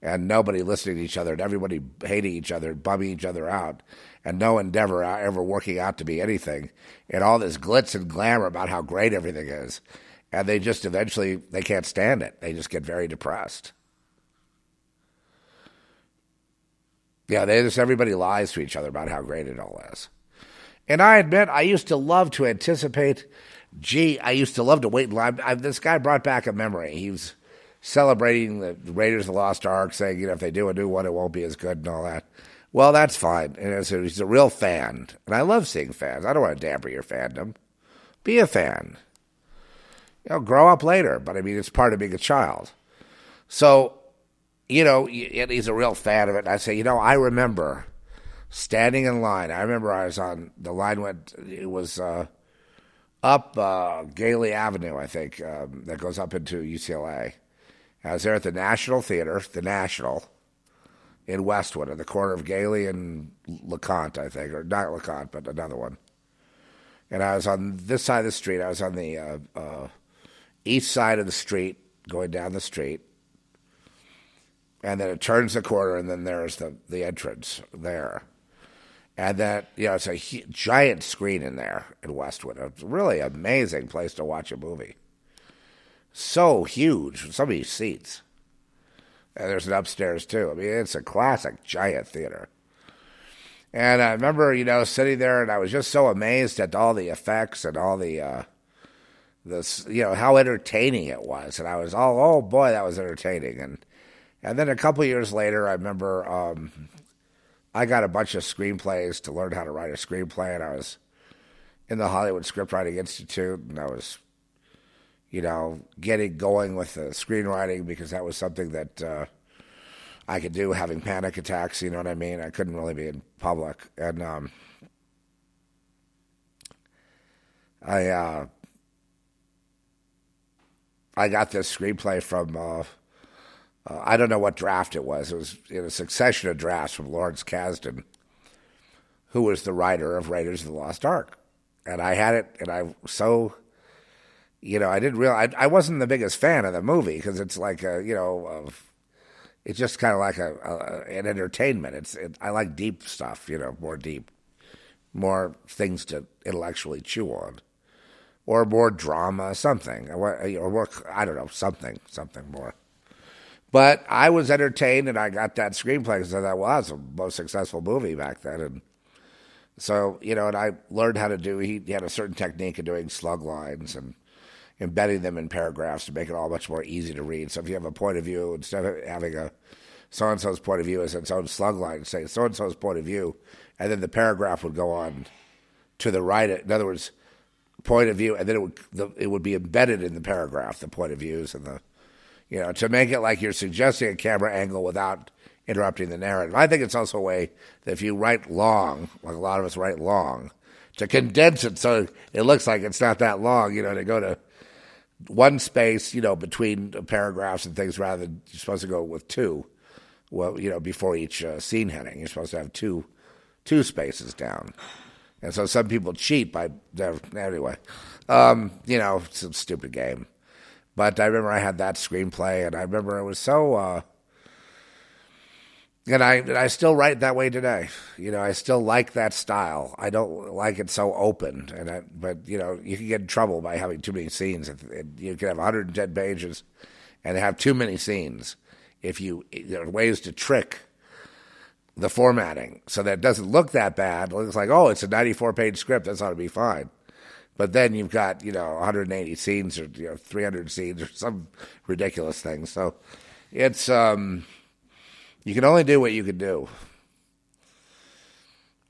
and nobody listening to each other and everybody hating each other and bumming each other out and no endeavor uh, ever working out to be anything and all this glitz and glamour about how great everything is. And they just eventually, they can't stand it. They just get very depressed. Yeah, they just everybody lies to each other about how great it all is. And I admit, I used to love to anticipate. Gee, I used to love to wait in line. I, this guy brought back a memory. He was celebrating the Raiders of the Lost Ark, saying, you know, if they do a new one, it won't be as good and all that. Well, that's fine. And so he's a real fan. And I love seeing fans. I don't want to damper your fandom. Be a fan. You know, grow up later. But I mean, it's part of being a child. So you know, he's a real fan of it. And I say, you know, I remember standing in line. I remember I was on the line went. It was uh, up uh, Gayley Avenue, I think, um, that goes up into UCLA. I was there at the National Theater, the National, in Westwood, at the corner of Gayley and LeConte, I think, or not LeConte, but another one. And I was on this side of the street. I was on the uh, uh east side of the street, going down the street and then it turns the corner, and then there's the the entrance there, and that you know it's a giant screen in there in Westwood. It's really amazing place to watch a movie. so huge. So many seats. And there's an upstairs too. I mean, it's a classic giant theater. And I remember, you know, sitting there, and I was just so amazed at all the effects and all the, uh, this, you know, how entertaining it was. And I was, all oh boy, that was entertaining. And and then a couple years later, I remember um, I got a bunch of screenplays to learn how to write a screenplay, and I was in the Hollywood Scriptwriting Institute, and I was, you know, getting going with the screenwriting because that was something that uh, I could do having panic attacks. You know what I mean? I couldn't really be in public, and um, I uh, I got this screenplay from. Uh, uh, I don't know what draft it was. It was in a succession of drafts from Lawrence Kasdan, who was the writer of Raiders of the Lost Ark. And I had it, and I so, you know, I didn't realize, I, I wasn't the biggest fan of the movie because it's like a, you know, it's just kind of like a, a, an entertainment. It's it, I like deep stuff, you know, more deep, more things to intellectually chew on, or more drama, something, or, or more, I don't know, something, something more. But I was entertained, and I got that screenplay because I thought, well, the most successful movie back then. And so, you know, and I learned how to do. He, he had a certain technique of doing slug lines and embedding them in paragraphs to make it all much more easy to read. So if you have a point of view, instead of having a so and so's point of view as its own slug line, say so and so's point of view, and then the paragraph would go on to the right. In other words, point of view, and then it would the, it would be embedded in the paragraph, the point of views and the you know, to make it like you're suggesting a camera angle without interrupting the narrative. I think it's also a way that if you write long, like a lot of us write long, to condense it so it looks like it's not that long, you know, to go to one space, you know, between paragraphs and things rather than you're supposed to go with two. Well, you know, before each uh, scene heading, you're supposed to have two two spaces down. And so some people cheat by anyway. Um, you know, it's a stupid game. But I remember I had that screenplay, and I remember it was so. Uh, and I and I still write that way today. You know, I still like that style. I don't like it so open, and I, but you know, you can get in trouble by having too many scenes. You can have 110 pages and have too many scenes. If you there are ways to trick the formatting so that it doesn't look that bad. It looks like oh, it's a 94 page script. That's ought to be fine. But then you've got, you know, 180 scenes or, you know, 300 scenes or some ridiculous thing. So it's, um, you can only do what you can do.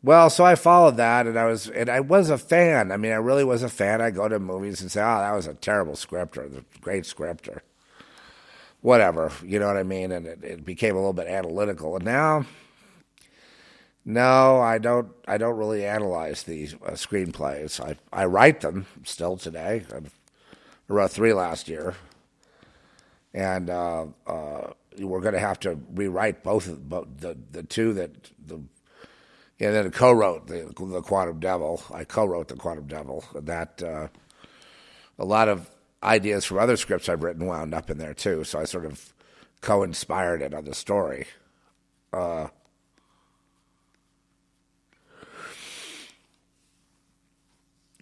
Well, so I followed that, and I was, and I was a fan. I mean, I really was a fan. I go to movies and say, "Oh, that was a terrible script or a great script or whatever," you know what I mean? And it, it became a little bit analytical. And now, no, I don't. I don't really analyze these uh, screenplays. I I write them still today. I wrote three last year, and uh, uh, we're going to have to rewrite both of both the the two that the. And then co-wrote the, the Quantum Devil. I co-wrote the Quantum Devil. That uh, a lot of ideas from other scripts I've written wound up in there too. So I sort of co-inspired it on the story.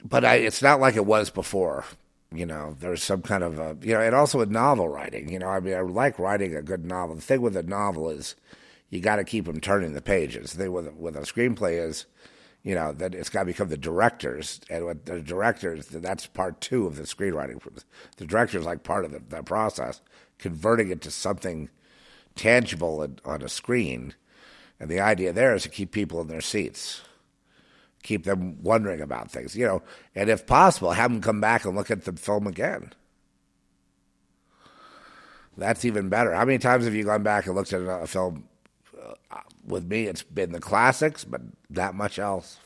But I, it's not like it was before. You know, there's some kind of a, you know, and also with novel writing. You know, I mean, I like writing a good novel. The thing with a novel is you got to keep them turning the pages. The thing with with a screenplay is, you know, that it's got to become the directors, and with the directors, that's part two of the screenwriting. The director's like part of the, the process, converting it to something tangible on a screen, and the idea there is to keep people in their seats keep them wondering about things, you know, and if possible, have them come back and look at the film again. That's even better. How many times have you gone back and looked at a film uh, with me? It's been the classics, but that much else.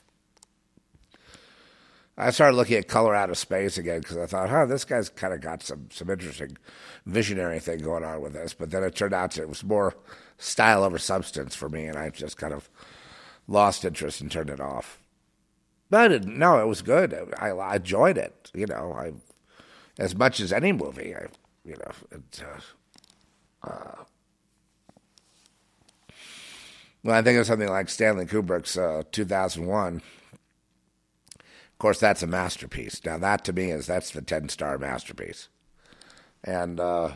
I started looking at Color Out of Space again because I thought, huh, this guy's kind of got some some interesting visionary thing going on with this. But then it turned out it was more style over substance for me, and I just kind of lost interest and turned it off. Didn't. No, it was good. I, I enjoyed it. You know, I as much as any movie. I, you know, it, uh, uh, well, I think of something like Stanley Kubrick's uh, 2001. Of course, that's a masterpiece. Now, that to me is that's the 10 star masterpiece. And uh,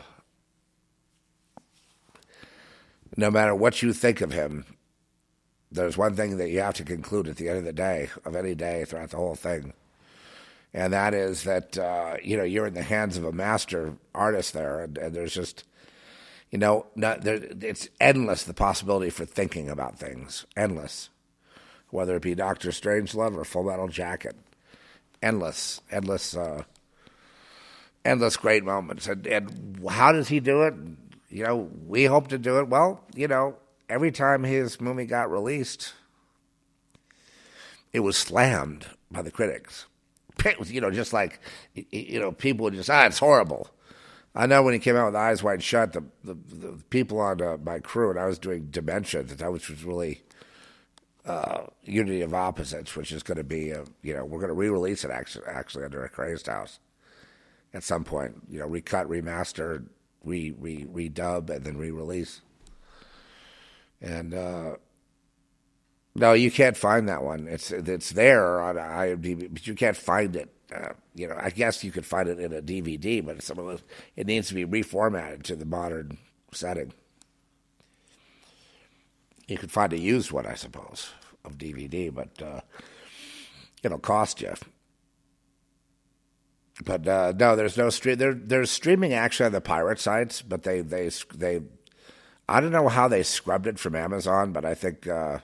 no matter what you think of him, there's one thing that you have to conclude at the end of the day, of any day throughout the whole thing. And that is that, uh, you know, you're in the hands of a master artist there, and, and there's just, you know, not, there, it's endless the possibility for thinking about things. Endless. Whether it be Doctor Strangelove or Full Metal Jacket. Endless, endless, uh, endless great moments. And, and how does he do it? You know, we hope to do it. Well, you know, every time his movie got released, it was slammed by the critics. *laughs* You know, just like you know, people would just ah, it's horrible. I know when he came out with Eyes Wide Shut, the the, the people on uh, my crew and I was doing Dementia, that that was really uh, Unity of Opposites, which is going to be, a, you know, we're going to re-release it actually, actually under a crazed house at some point. You know, recut, remaster, re re redub, and then re-release. And uh, no, you can't find that one. It's it's there on IMDb, but you can't find it. Uh, you know, I guess you could find it in a DVD, but some of those, it needs to be reformatted to the modern setting. You could find a used one, I suppose, of DVD, but uh, it'll cost you. But uh, no, there's no stream. There, there's streaming actually on the pirate sites, but they they they. I don't know how they scrubbed it from Amazon, but I think uh,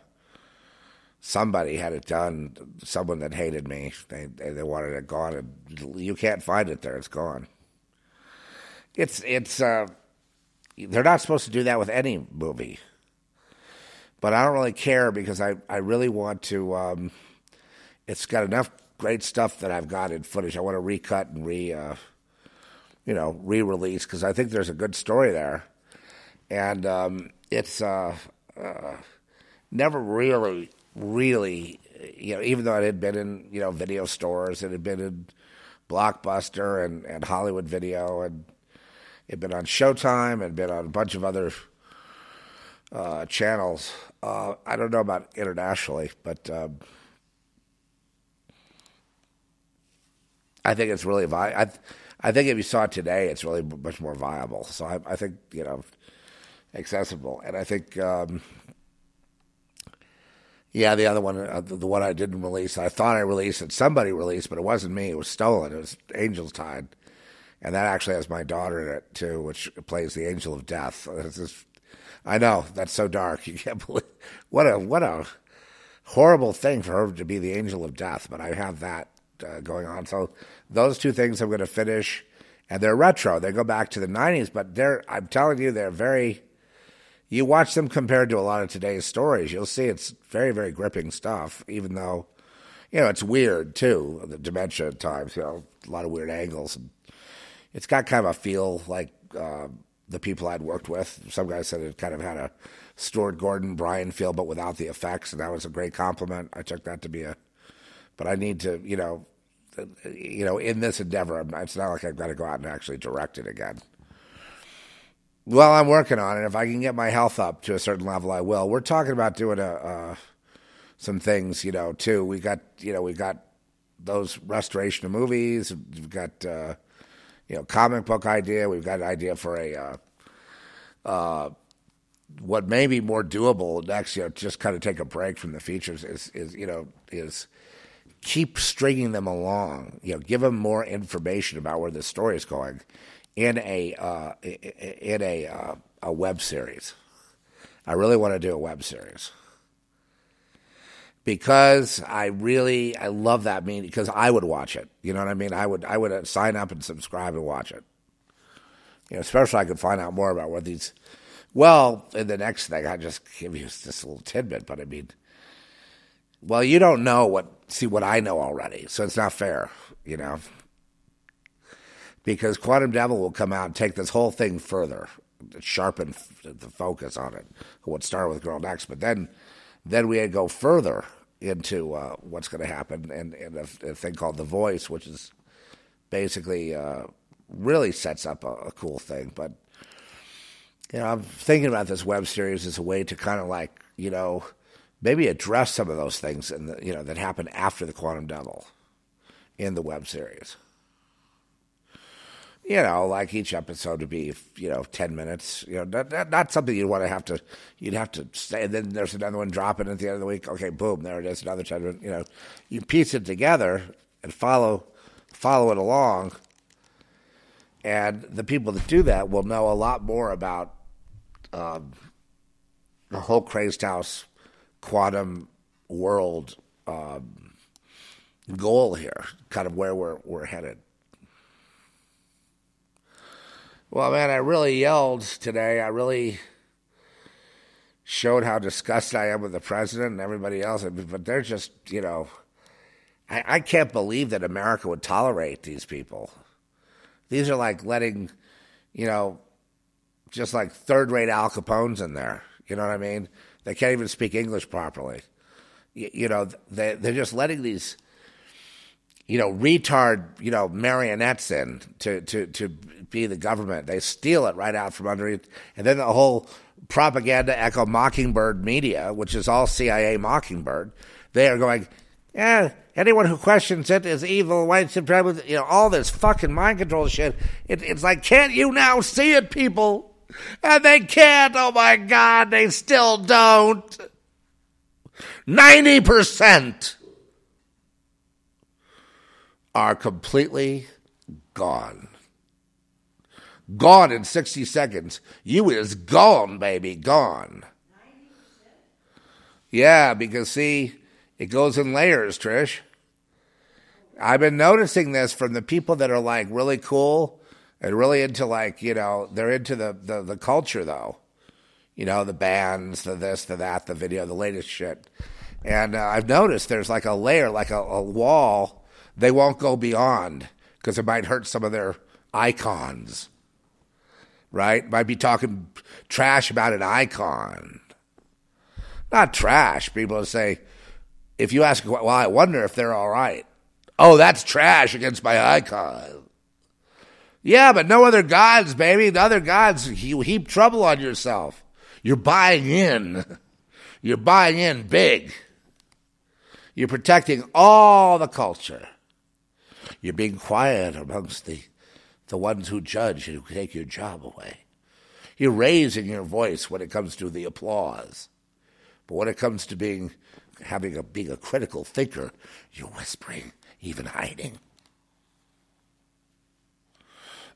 somebody had it done. Someone that hated me, they they wanted it gone, and you can't find it there. It's gone. It's it's. Uh, they're not supposed to do that with any movie, but I don't really care because I I really want to. Um, it's got enough great stuff that I've got in footage. I want to recut and re, uh, you know, re-release because I think there's a good story there, and um, it's uh, uh, never really, really, you know, even though it had been in you know video stores, it had been in Blockbuster and, and Hollywood Video, and it had been on Showtime and been on a bunch of other uh, channels. Uh, I don't know about internationally, but. Um, I think it's really vi- I, I think if you saw it today, it's really much more viable. So I, I think you know, accessible, and I think, um, yeah, the other one, uh, the, one I didn't release, I thought I released it. Somebody released, but it wasn't me. It was stolen. It was Angel's Tide, and that actually has my daughter in it too, which plays the Angel of Death. *laughs* Just, I know that's so dark. *laughs* You can't believe what a what a horrible thing for her to be the Angel of Death. But I have that uh, going on. So those two things I'm going to finish, and they're retro. They go back to the '90s, but they're I'm telling you, they're very. You watch them compared to a lot of today's stories, you'll see it's very, very gripping stuff. Even though, you know, it's weird too. The dementia at times, you know, a lot of weird angles. And it's got kind of a feel like uh, the people I'd worked with. Some guys said it kind of had a Stuart Gordon, Brian feel, but without the effects, and that was a great compliment. I took that to be a. But I need to, you know, you know, in this endeavor, it's not like I've got to go out and actually direct it again. Well, I'm working on it. If I can get my health up to a certain level, I will. We're talking about doing a uh, some things, you know, too. We got, you know, we got those restoration of movies. We've got, uh, you know, comic book idea. We've got an idea for a uh, uh, what may be more doable next. You know, just kind of take a break from the features. Is is you know is keep stringing them along. You know, give them more information about where the story is going in a uh, in a uh, a web series. I really want to do a web series because I really I love that mean because I would watch it. You know what I mean? I would I would sign up and subscribe and watch it. You know, especially I could find out more about what these. Well, in the next thing, I just give you this little tidbit, but I mean, well, you don't know what see what I know already, so it's not fair, you know. Because Quantum Devil will come out and take this whole thing further, sharpen the focus on it. What started with Girl Next, but then then we go further into uh, what's going to happen and, and a, a, thing called The Voice, which is basically uh, really sets up a, a cool thing. But you know, I'm thinking about this web series as a way to kind of like you know maybe address some of those things in the, you know that happened after the Quantum Devil in the web series. You know, like each episode to be, you know, ten minutes. You know, not, not, not something you'd want to have to. You'd have to stay. And then there's another one dropping at the end of the week. Okay, boom, there it is. Another ten minutes. You know, you piece it together and follow follow it along. And the people that do that will know a lot more about um, the whole crazed house quantum world um, goal here, kind of where we're we're headed. Well, man, I really yelled today. I really showed how disgusted I am with the president and everybody else. But they're just, you know, I, I can't believe that America would tolerate these people. These are like letting, you know, just like third rate Al Capones in there. You know what I mean? They can't even speak English properly. You, you know, they, they're just letting these, you know, retard, you know, marionettes in to, to, to be the government. They steal it right out from under underneath. And then the whole propaganda echo Mockingbird media, which is all CIA Mockingbird, they are going, yeah, anyone who questions it is evil, white supremacy, you know, all this fucking mind control shit. It, it's like, can't you now see it, people? And they can't. Oh my God, they still don't. 90% are completely gone. Gone in 60 seconds. You is gone, baby, gone. Yeah, because see, it goes in layers, Trish. I've been noticing this from the people that are like really cool and really into like you know they're into the the, the culture though you know the bands the this the that the video the latest shit and uh, i've noticed there's like a layer like a, a wall they won't go beyond because it might hurt some of their icons right might be talking trash about an icon not trash people say if you ask well i wonder if they're all right oh that's trash against my icon yeah, but no other gods, baby. The other gods, you heap trouble on yourself. You're buying in. *laughs* You're buying in big. You're protecting all the culture. You're being quiet amongst the, the ones who judge and who take your job away. You're raising your voice when it comes to the applause. But when it comes to being having a being a critical thinker, you're whispering, even hiding.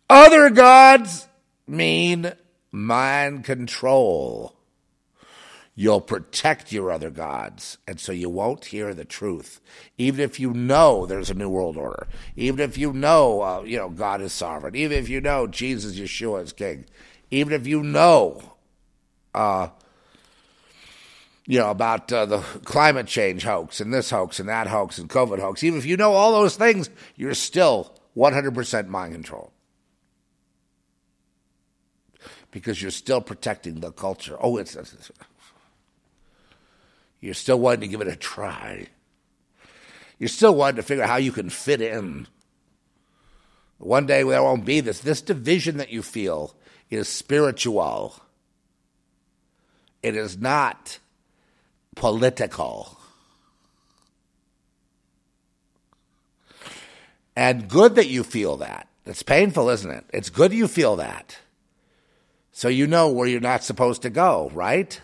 Other gods mean mind control. You'll protect your other gods, and so you won't hear the truth, even if you know there's a new world order, even if you know, uh, you know, God is sovereign, even if you know Jesus, Yeshua is King, even if you know, uh, you know, about uh, the climate change hoax and this hoax and that hoax and COVID hoax, even if you know all those things, you're still 100% mind control. Because you're still protecting the culture. Oh, it's, it's, you're still wanting to give it a try. You're still wanting to figure out how you can fit in. One day there won't be this. This division that you feel is spiritual. It is not political. And good that you feel that. It's painful, isn't it? It's good you feel that. So you know where you're not supposed to go, right?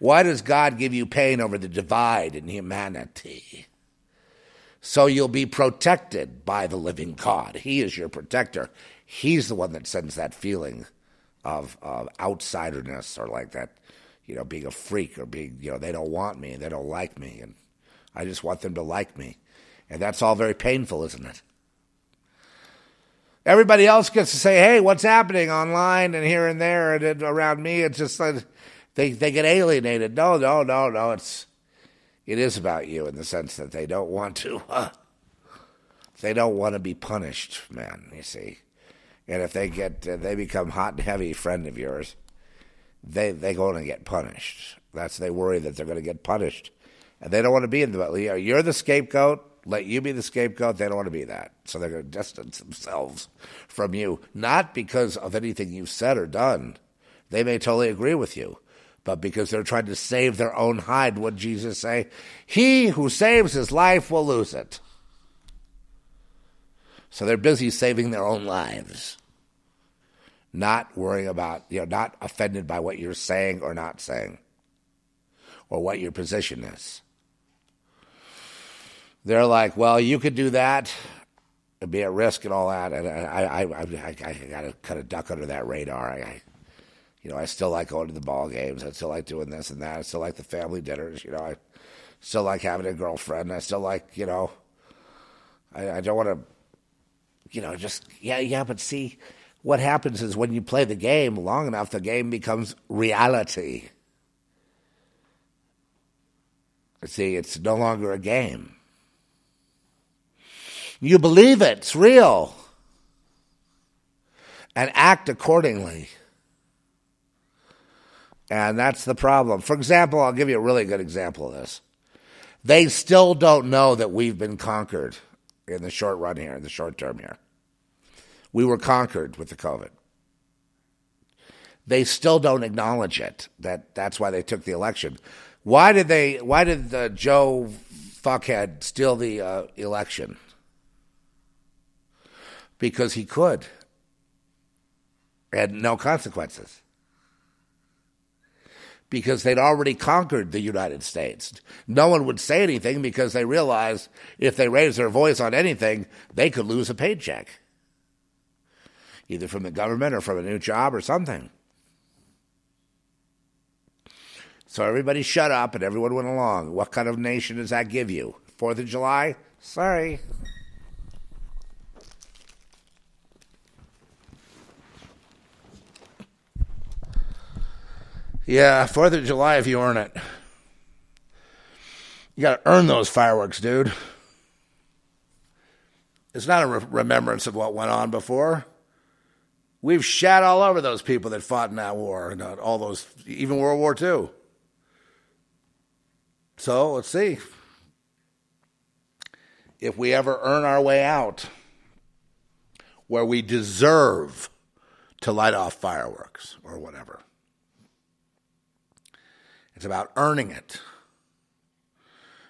Why does God give you pain over the divide in humanity? So you'll be protected by the living God. He is your protector. He's the one that sends that feeling of, of outsiderness or like that, you know, being a freak or being, you know, they don't want me, they don't like me, and I just want them to like me. And that's all very painful, isn't it? Everybody else gets to say, "Hey, what's happening online and here and there and around me?" It's just like they they get alienated. No, no, no, no. It's it is about you in the sense that they don't want to. *laughs* Uh, they don't want to be punished, man. You see, and if they get uh, they become hot and heavy friend of yours, they they going to get punished. That's they worry that they're going to get punished, and they don't want to be in the. You're the scapegoat let you be the scapegoat. They don't want to be that. So they're going to distance themselves from you, not because of anything you've said or done. They may totally agree with you, but because they're trying to save their own hide. What Jesus say? He who saves his life will lose it. So they're busy saving their own lives, not worrying about, you know, not offended by what you're saying or not saying, or what your position is. They're like, well, you could do that, and be at risk and all that, and I, I, I, I, I got to cut a duck under that radar. I, you know, I still like going to the ball games. I still like doing this and that. I still like the family dinners. You know, I still like having a girlfriend. I still like, you know, I, I don't want to, you know, just yeah, yeah. But see, what happens is when you play the game long enough, the game becomes reality. See, it's no longer a game. You believe it, it's real. And act accordingly. And that's the problem. For example, I'll give you a really good example of this. They still don't know that we've been conquered in the short run here, in the short term here. We were conquered with the COVID. They still don't acknowledge it. That that's why they took the election. Why did they? Why did the Joe fuckhead steal the uh, election? Because he could, and no consequences because they'd already conquered the United States. No one would say anything because they realized if they raised their voice on anything, they could lose a paycheck, either from the government or from a new job or something. So everybody shut up and everyone went along. What kind of nation does that give you? Fourth of July? Sorry. Yeah, Fourth of July if you earn it. You got to earn those fireworks, dude. It's not a re- remembrance of what went on before. We've shat all over those people that fought in that war, and uh, all those, even World War II. So let's see if we ever earn our way out where we deserve to light off fireworks or whatever. It's about earning it.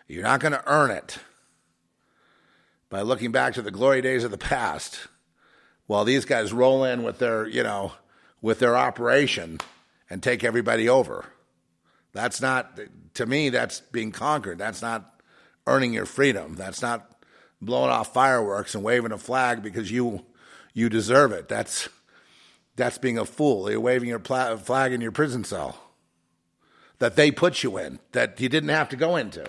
You're not going to earn it by looking back to the glory days of the past while these guys roll in with their, you know, with their operation and take everybody over. That's not, to me, that's being conquered. That's not earning your freedom. That's not blowing off fireworks and waving a flag because you you deserve it. That's that's being a fool. You're waving your pla- flag in your prison cell that they put you in that you didn't have to go into.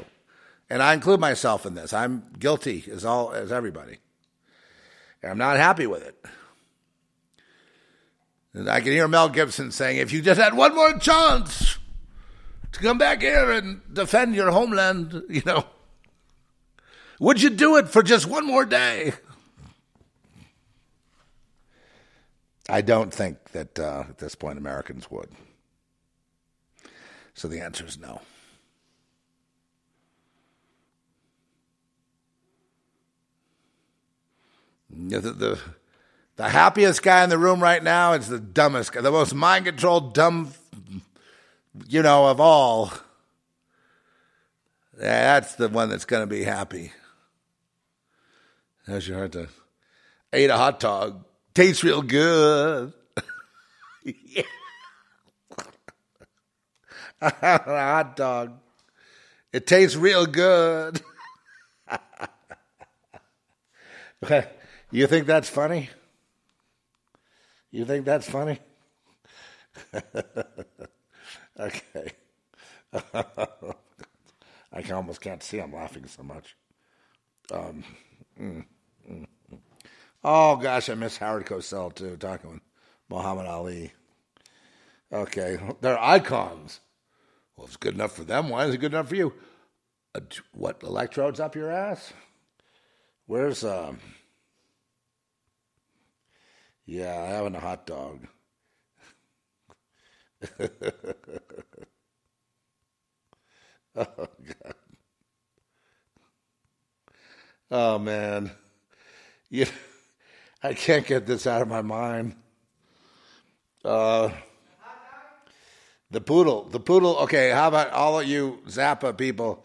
And I include myself in this. I'm guilty as all as everybody. And I'm not happy with it. And I can hear Mel Gibson saying, if you just had one more chance to come back here and defend your homeland, *laughs* you know, would you do it for just one more day? I don't think that uh, at this point Americans would. So the answer is no. The, the, the happiest guy in the room right now is the dumbest guy, the most mind controlled, dumb, you know, of all. That's the one that's going to be happy. How's your heart to ate a hot dog. Tastes real good. *laughs* yeah. *laughs* hot dog. It tastes real good. *laughs* You think that's funny? You think that's funny? *laughs* okay. I can almost can't see. I'm laughing so much. Um, mm, mm, mm. Oh gosh, I miss Howard Cosell too. Talking with Muhammad Ali. Okay, they're icons. Well, it's good enough for them. Why is it good enough for you? Uh, what electrodes up your ass? Where's um? Yeah, having a hot dog. *laughs* oh God. Oh man. You, *laughs* I can't get this out of my mind. Uh the poodle, the poodle. Okay, how about all of you Zappa people?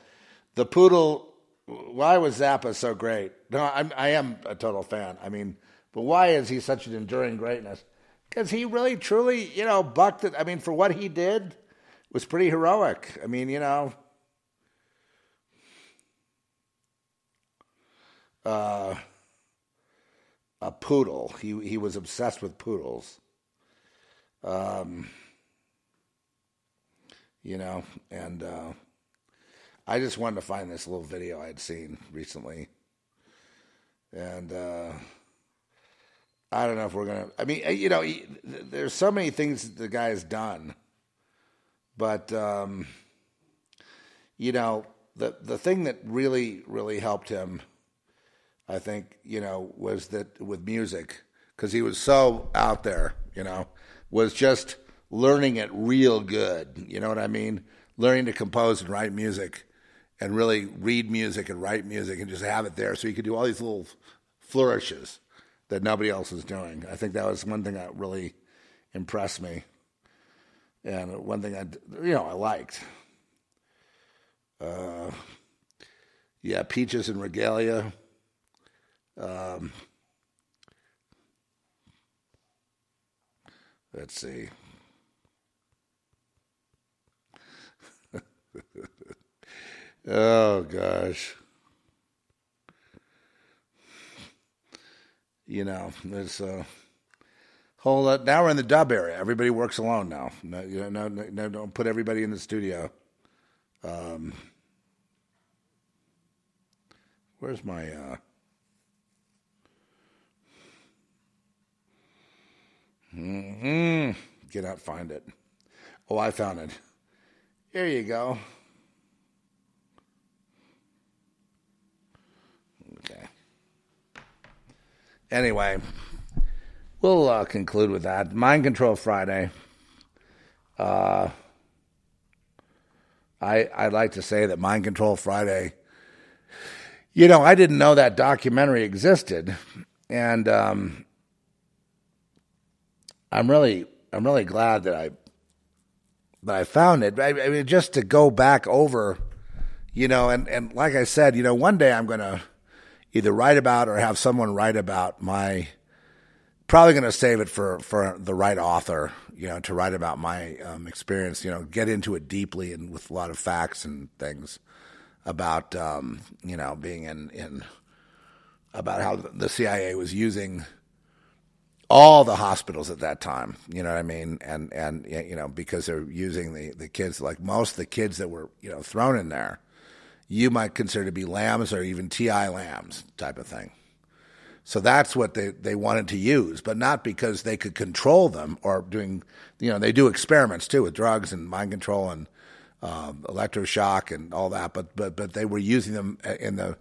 The poodle. Why was Zappa so great? No, I'm, I am a total fan. I mean, but why is he such an enduring greatness? Because he really, truly, you know, bucked it. I mean, for what he did, was pretty heroic. I mean, you know, uh, a poodle. He he was obsessed with poodles. Um, you know, and uh, I just wanted to find this little video I'd seen recently, and uh, I don't know if we're gonna. I mean, you know, he, there's so many things the guy has done, but um, you know, the the thing that really really helped him I think, you know, was that with music, because he was so out there, you know, was just learning it real good. You know what I mean? Learning to compose and write music and really read music and write music and just have it there so you could do all these little flourishes that nobody else is doing. I think that was one thing that really impressed me. And one thing I, you know, I liked. Uh, yeah, Peaches en Regalia. Um, let's see. Oh gosh. You know, there's a whole lot. Now we're in the dub area. Everybody works alone now. No, no, no, don't put everybody in the studio. Um, where's my? Uh, Get out, find it. Oh, I found it. There you go. Okay. Anyway, we'll uh, conclude with that. Mind Control Friday. Uh, I I'd like to say that Mind Control Friday. You know, I didn't know that documentary existed, and um, I'm really I'm really glad that I that I found it. I, I mean, just to go back over, you know, and and like I said, you know, one day I'm to either write about or have someone write about my. Probably going to save it for for the right author, you know, to write about my um, experience. You know, get into it deeply and with a lot of facts and things about um, you know being in in about how the CIA was using all the hospitals at that time. You know what I mean? And and you know because they're using the the kids like most of the kids that were you know thrown in there, you might consider to be lambs or even TI lambs type of thing. So that's what they, they wanted to use, but not because they could control them or doing, you know, they do experiments too with drugs and mind control and um, electroshock and all that, but, but, but they were using them in the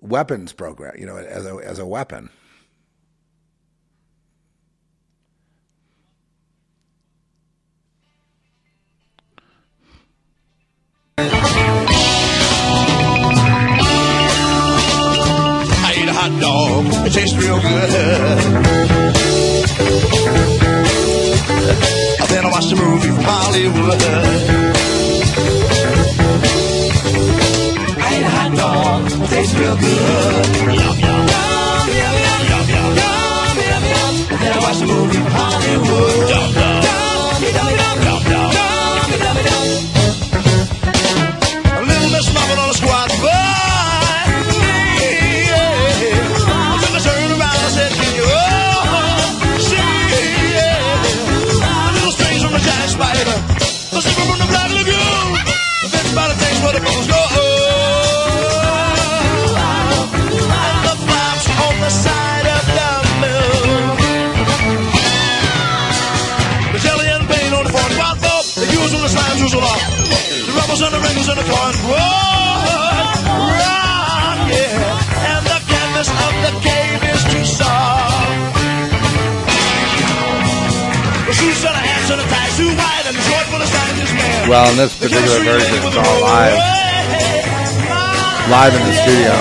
weapons program, you know, as a, as a weapon. Dog. It tastes real good. Then I watched a movie from Hollywood. I ate a hot dog. It tastes real good. Yum, yum. Yum, yum, yum, yum, yum, yum, yum, yum. Then I watched a movie from Hollywood. Dum, dum. Dum, dum, dum, The rebels and the wrinkles and the corn. Rock, yeah. And the canvas of the cave is too soft. The shoes and the hats and the ties too wide and the full of scientist man. Well, in this particular version, it's all live, live in the studio.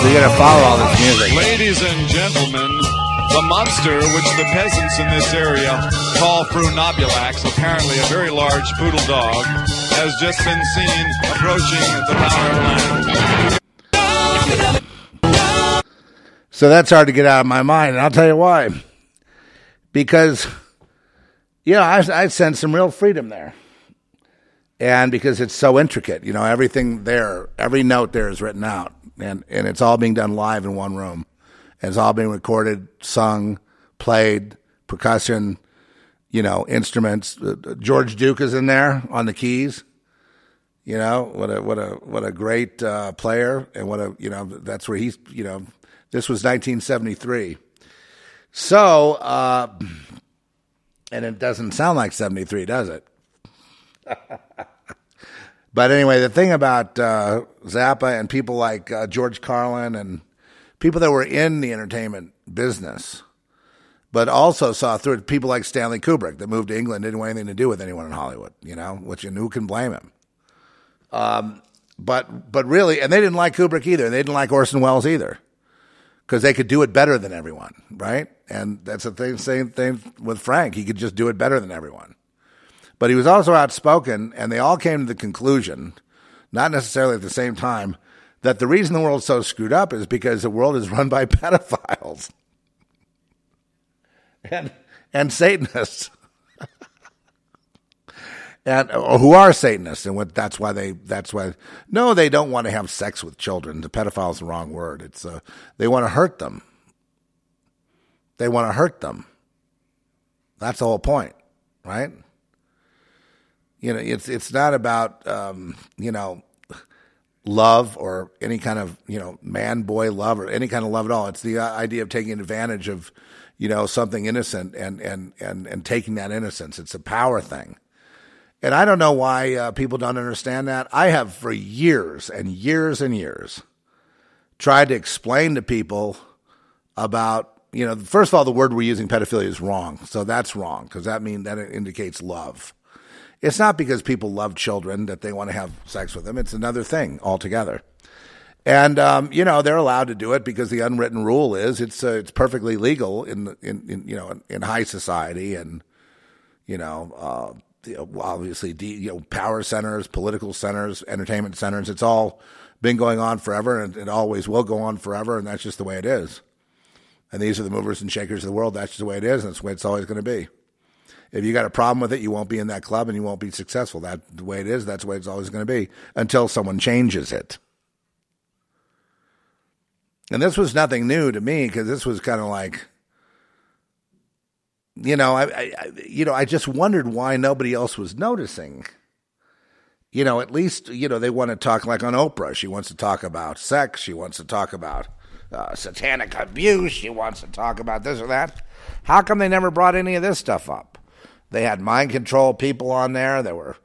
So you're gonna follow all this music. Ladies and gentlemen, The monster, which the peasants in this area call Frunobulax, apparently a very large poodle dog, has just been seen approaching the power plant. So that's hard to get out of my mind, and I'll tell you why. Because, you know, I, I sense some real freedom there. And because it's so intricate, you know, everything there, every note there is written out, and, and it's all being done live in one room. And it's all being recorded, sung, played, percussion, you know, instruments. Uh, George Duke is in there on the keys. You know what a what a what a great uh, player, and what a you know that's where he's you know this was 1973. So, uh, and it doesn't sound like 73, does it? *laughs* but anyway, the thing about uh, Zappa and people like uh, George Carlin and people that were in the entertainment business, but also saw through it people like Stanley Kubrick that moved to England, didn't want anything to do with anyone in Hollywood, you know, which and who can blame him? Um, but but really, and they didn't like Kubrick either. They didn't like Orson Welles either because they could do it better than everyone, right? And that's the thing, same thing with Frank. He could just do it better than everyone. But he was also outspoken, and they all came to the conclusion, not necessarily at the same time, that the reason the world's so screwed up is because the world is *laughs* run by pedophiles *laughs* and and Satanists. *laughs* and who are Satanists, and what that's why they that's why no, they don't want to have sex with children. The pedophile is the wrong word. It's uh, they want to hurt them. They want to hurt them. That's the whole point, right? You know, it's it's not about um, you know love or any kind of you know man boy love or any kind of love at all. It's the uh, idea of taking advantage of you know something innocent and and and and taking that innocence. It's a power thing. And I don't know why uh, people don't understand that. I have for years and years and years tried to explain to people about, you know, first of all, the word we're using pedophilia is wrong. So that's wrong because that means that it indicates love. It's not because people love children that they want to have sex with them. It's another thing altogether. And um, you know they're allowed to do it because the unwritten rule is it's uh, it's perfectly legal in, in, in you know in, in, high society and you know uh, obviously, you know, power centers, political centers, entertainment centers. It's all been going on forever, and it always will go on forever, and that's just the way it is. And these are the movers and shakers of the world. That's just the way it is, and that's the way it's always going to be. If you got a problem with it, you won't be in that club, and you won't be successful. That's the way it is. That's the way it's always going to be until someone changes it. And this was nothing new to me because this was kind of like you know, I, I, you know, I just wondered why nobody else was noticing. You know, at least you know they want to talk like on Oprah. She wants to talk about sex. She wants to talk about uh, satanic abuse. She wants to talk about this or that. How come they never brought any of this stuff up? They had mind control people on there. They were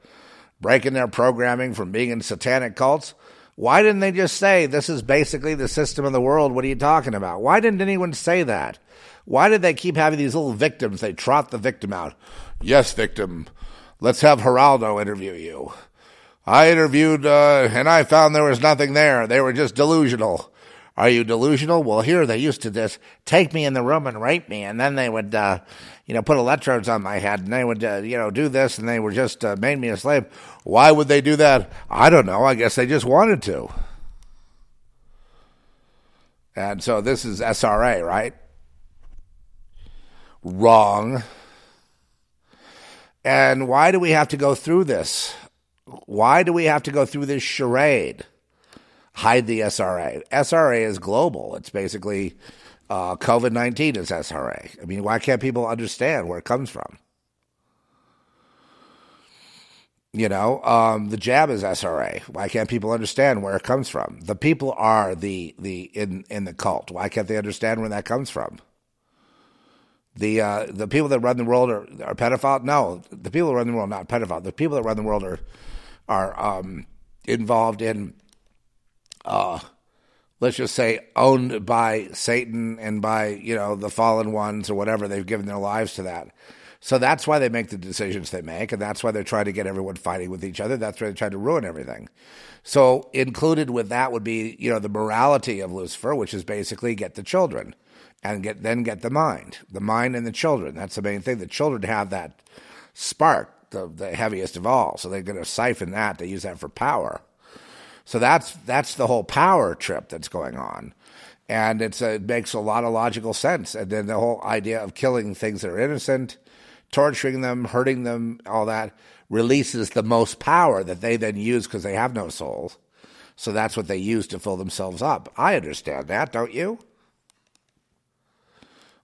breaking their programming from being in satanic cults. Why didn't they just say this is basically the system of the world? What are you talking about? Why didn't anyone say that? Why did they keep having these little victims? They trot the victim out. Yes, victim. Let's have Geraldo interview you. I interviewed, uh, and I found there was nothing there. They were just delusional. Are you delusional? Well, here they used to just take me in the room and rape me, and then they would, uh, you know, put electrodes on my head, and they would, uh, you know, do this, and they were just uh, made me a slave. Why would they do that? I don't know. I guess they just wanted to. And so this is SRA, right? wrong. And why do we have to go through this? Why do we have to go through this charade? Hide the SRA. SRA is global. It's basically uh, COVID 19 is SRA. I mean, why can't people understand where it comes from? You know, um, the jab is SRA. Why can't people understand where it comes from? The people are the the in in the cult. Why can't they understand where that comes from? the uh, the people that run the world are, are pedophile. No, the people that run the world are not pedophile. The people that run the world are are um, involved in, uh, let's just say, owned by Satan and by you know the fallen ones or whatever. They've given their lives to that. So that's why they make the decisions they make, and that's why they're trying to get everyone fighting with each other. That's why they're trying to ruin everything. So included with that would be, you know, the morality of Lucifer, which is basically get the children and get then get the mind, the mind and the children. That's the main thing. The children have that spark, the, the heaviest of all. So they're going to siphon that. They use that for power. So that's that's the whole power trip that's going on, and it's a, it makes a lot of logical sense. And then the whole idea of killing things that are innocent, torturing them, hurting them, all that releases the most power that they then use because they have no souls. So that's what they use to fill themselves up. I understand that, don't you?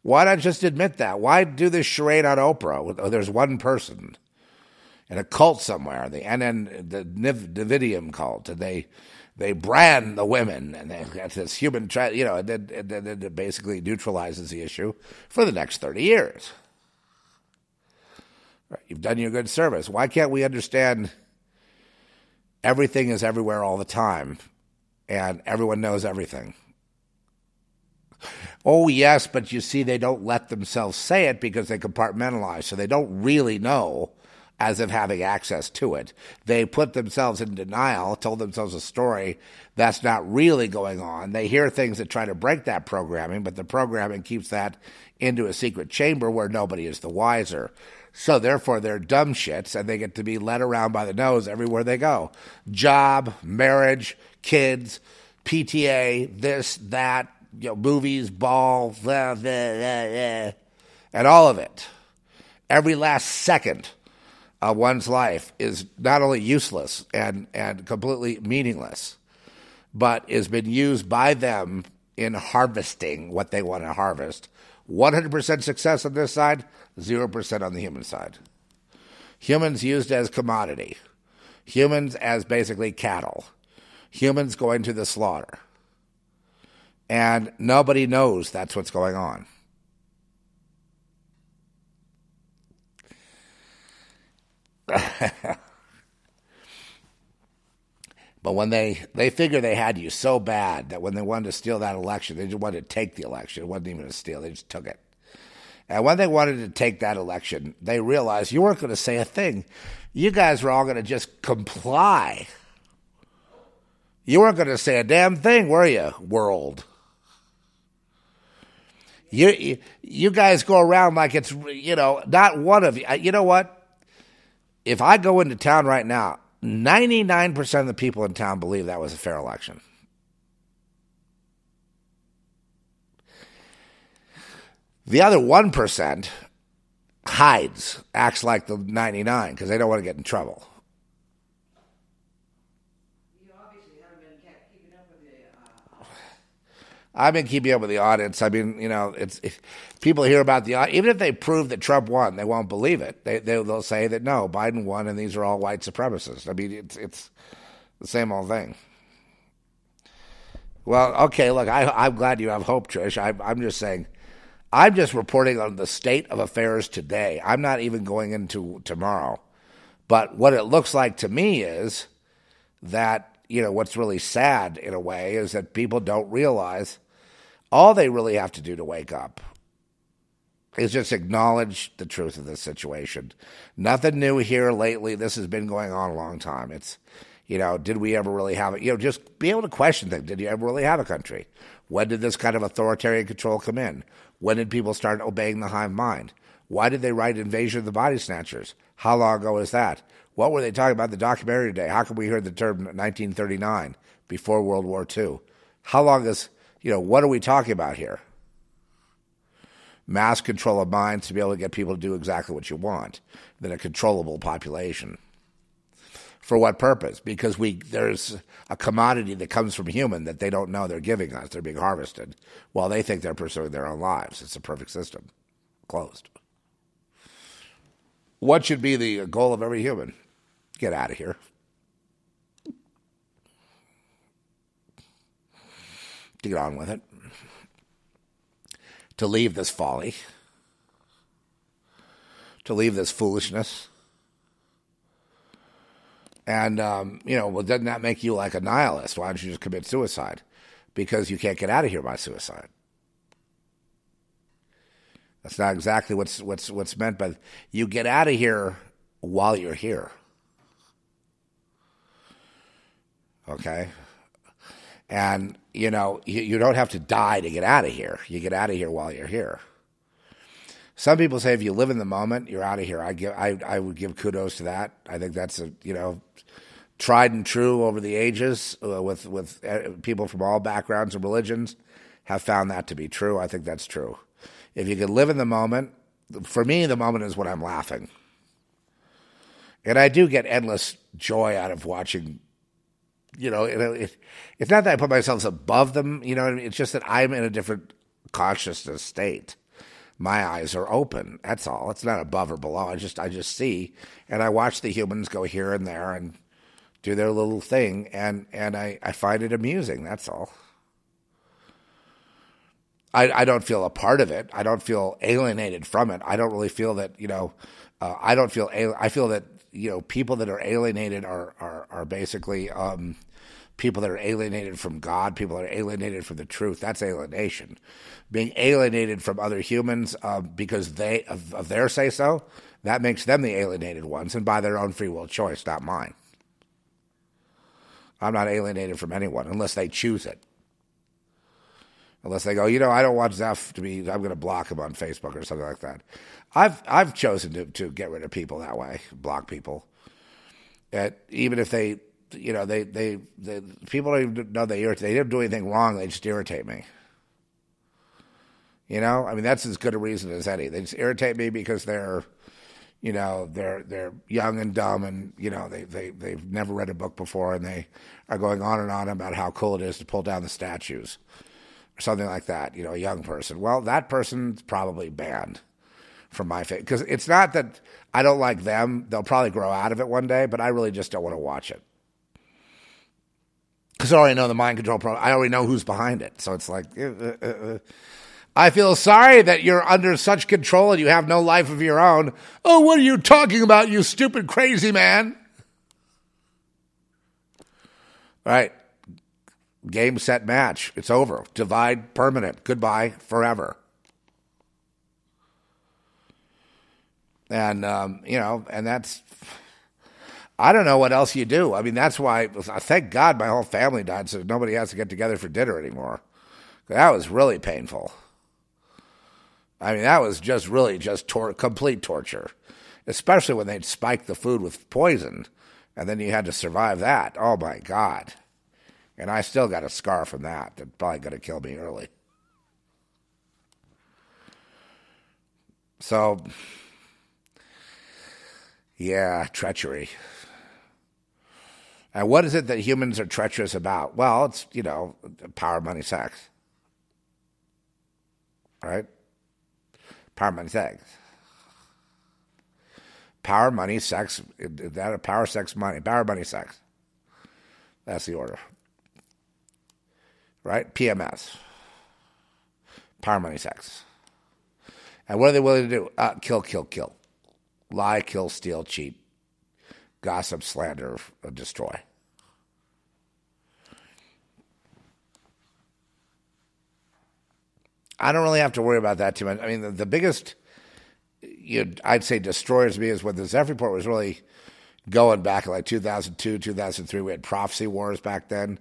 Why not just admit that? Why do this charade on Oprah? There's one person in a cult somewhere, the NN, the Davidian cult, and they they brand the women, and they got this human, tra- you know, it basically neutralizes the issue for the next thirty years. Right, you've done your good service. Why can't we understand? Everything is everywhere all the time, and everyone knows everything. Oh, yes, but you see, they don't let themselves say it because they compartmentalize, so they don't really know as if having access to it. They put themselves in denial, told themselves a story that's not really going on. They hear things that try to break that programming, but the programming keeps that into a secret chamber where nobody is the wiser. So therefore, they're dumb shits and they get to be led around by the nose everywhere they go. Job, marriage, kids, PTA, this, that, you know, movies, ball, blah, blah, blah, and all of it. Every last second of one's life is not only useless and, and completely meaningless, but has been used by them in harvesting what they want to harvest. 100% success on this side, 0% on the human side. Humans used as commodity, humans as basically cattle, humans going to the slaughter and nobody knows that's what's going on. *laughs* but when they they figure they had you so bad that when they wanted to steal that election, they just wanted to take the election. It wasn't even a steal; they just took it. And when they wanted to take that election, they realized you weren't going to say a thing. You guys were all going to just comply. You weren't going to say a damn thing, were you, world? You, you guys go around like it's you know not one of you. You know what? If I go into town right now, ninety nine percent of the people in town believe that was a fair election. The other one percent hides, acts like the ninety nine because they don't want to get in trouble. I've been keeping up with the audience. I mean, you know, it's people hear about the even if they prove that Trump won, they won't believe it. They, they will say that no, Biden won, and these are all white supremacists. I mean, it's it's the same old thing. Well, okay, look, I, am glad you have hope, Trish. I, I'm just saying, I'm just reporting on the state of affairs today. I'm not even going into tomorrow. But what it looks like to me is that, you know, what's really sad in a way is that people don't realize all they really have to do to wake up is just acknowledge the truth of the situation. Nothing new here lately. This has been going on a long time. It's, you know, did we ever really have it? You know, just be able to question things. Did you ever really have a country? When did this kind of authoritarian control come in? When did people start obeying the hive mind? Why did they write Invasion of the Body Snatchers? How long ago is that? What were they talking about in the documentary today? How come we heard the term 1939 before World War II? How long is you know, what are we talking about here? Mass control of minds to be able to get people to do exactly what you want, then a controllable population. For what purpose? Because we there's a commodity that comes from human that they don't know they're giving us. They're being harvested while they think they're pursuing their own lives. It's a perfect system. Closed. What should be the goal of every human? Get out of here. To get on with it, to leave this folly, to leave this foolishness. And, um, you know, well, doesn't that make you like a nihilist? Why don't you just commit suicide? Because you can't get out of here by suicide. That's not exactly what's what's what's meant by you get out of here while you're here. Okay? And, you know, you, you don't have to die to get out of here. You get out of here while you're here. Some people say if you live in the moment, you're out of here. I give, I, I would give kudos to that. I think that's a, you know, tried and true over the ages uh, with with uh, people from all backgrounds and religions have found that to be true. I think that's true. If you can live in the moment, for me, the moment is when I'm laughing, and I do get endless joy out of watching. You know, it, it's not that I put myself above them. You know, it's just that I'm in a different consciousness state my eyes are open. That's all. It's not above or below. I just I just see and I watch the humans go here and there and do their little thing and and I, I find it amusing, that's all. I, I don't feel a part of it. I don't feel alienated from it. I don't really feel that, you know, uh, I don't feel, I feel that, you know, people that are alienated are, are, are basically, um, people that are alienated from God, people that are alienated from the truth. That's alienation. Being alienated from other humans uh, because they of, of their say so, that makes them the alienated ones, and by their own free will choice, not mine. I'm not alienated from anyone unless they choose it. Unless they go, you know, I don't want Zeph to be, I'm going to block him on Facebook or something like that. I've I've chosen to, to get rid of people that way, block people. And even if they you know, they, they, they people don't even know they irritate. They didn't do anything wrong. They just irritate me. You know, I mean, that's as good a reason as any. They just irritate me because they're, you know, they're they're young and dumb, and you know, they they they've never read a book before, and they are going on and on about how cool it is to pull down the statues, or something like that. You know, a young person. Well, that person's probably banned from my face because it's not that I don't like them. They'll probably grow out of it one day, but I really just don't want to watch it because I already know the mind control program. I already know who's behind it. So it's like, uh, uh, uh. I feel sorry that you're under such control and you have no life of your own. Oh, what are you talking about, you stupid, crazy man? All right. Game, set, match. It's over. Divide, permanent. Goodbye, forever. And, um, you know, and that's I don't know what else you do. I mean, that's why, thank God my whole family died so nobody has to get together for dinner anymore. That was really painful. I mean, that was just really just tor- complete torture, especially when they'd spike the food with poison and then you had to survive that. Oh my God. And I still got a scar from that. That's probably going to kill me early. So, yeah, treachery. And what is it that humans are treacherous about? Well, it's, you know, power, money, sex. Right? Power, money, sex. Power, money, sex. That a power, sex, money. Power, money, sex. That's the order. Right? PMS. Power, money, sex. And what are they willing to do? Uh, kill, kill, kill. Lie, kill, steal, cheat, gossip, slander, uh, destroy. I don't really have to worry about that too much. I mean, the, the biggest, you I'd say, destroyers me is when the Zeph report was really going back like 2002, 2003. We had prophecy wars back then.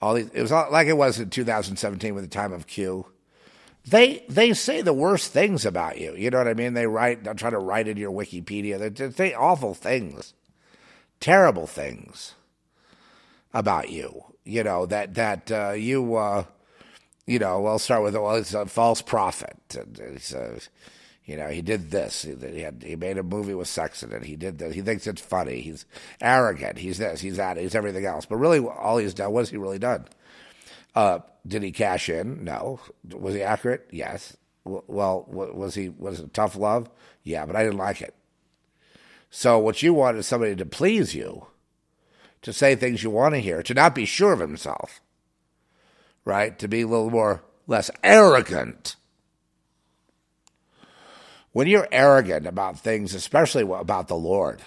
All these, it was like it was in 2017 with the time of Q. They they say the worst things about you. You know what I mean? They write, they try to write in your Wikipedia. They, they say awful things terrible things about you. You know that that uh, you uh, you know. Well, start with well, it's a false prophet. It's a, you know, he did this. He had he made a movie with sex in it. He did that. He thinks it's funny. He's arrogant. He's this. He's that. He's everything else. But really, all he's done. What has he really done? Uh, did he cash in? No. Was he accurate? Yes. Well, was he was it tough love? Yeah, but I didn't like it. So what you want is somebody to please you, to say things you want to hear, to not be sure of himself, right? To be a little more less arrogant. When you're arrogant about things, especially about the Lord,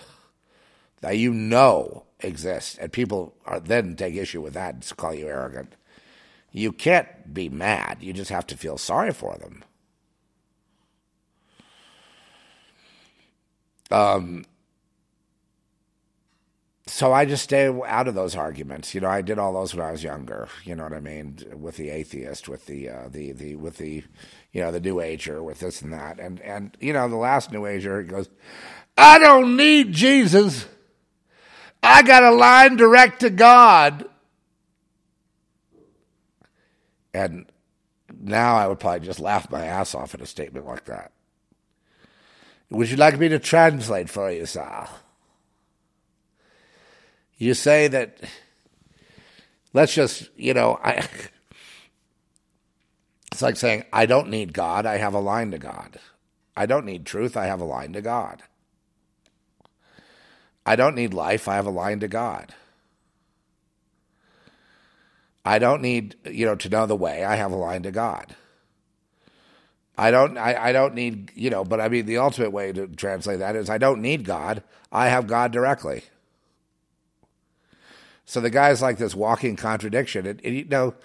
that you know exists, and people are then take issue with that and call you arrogant, you can't be mad. You just have to feel sorry for them. Um, so I just stay out of those arguments. You know, I did all those when I was younger. You know what I mean? With the atheist, with the uh, the the with the you know the new ager, with this and that, and and you know the last new ager goes, I don't need Jesus. I got a line direct to God. And now I would probably just laugh my ass off at a statement like that. Would you like me to translate for you, sir? You say that, let's just, you know, I. *laughs* It's like saying, I don't need God, I have a line to God. I don't need truth, I have a line to God. I don't need life, I have a line to God. I don't need, you know, to know the way, I have a line to God. I don't I, I don't need, you know, but I mean the ultimate way to translate that is I don't need God, I have God directly. So the guy's like this walking contradiction. And, and you know,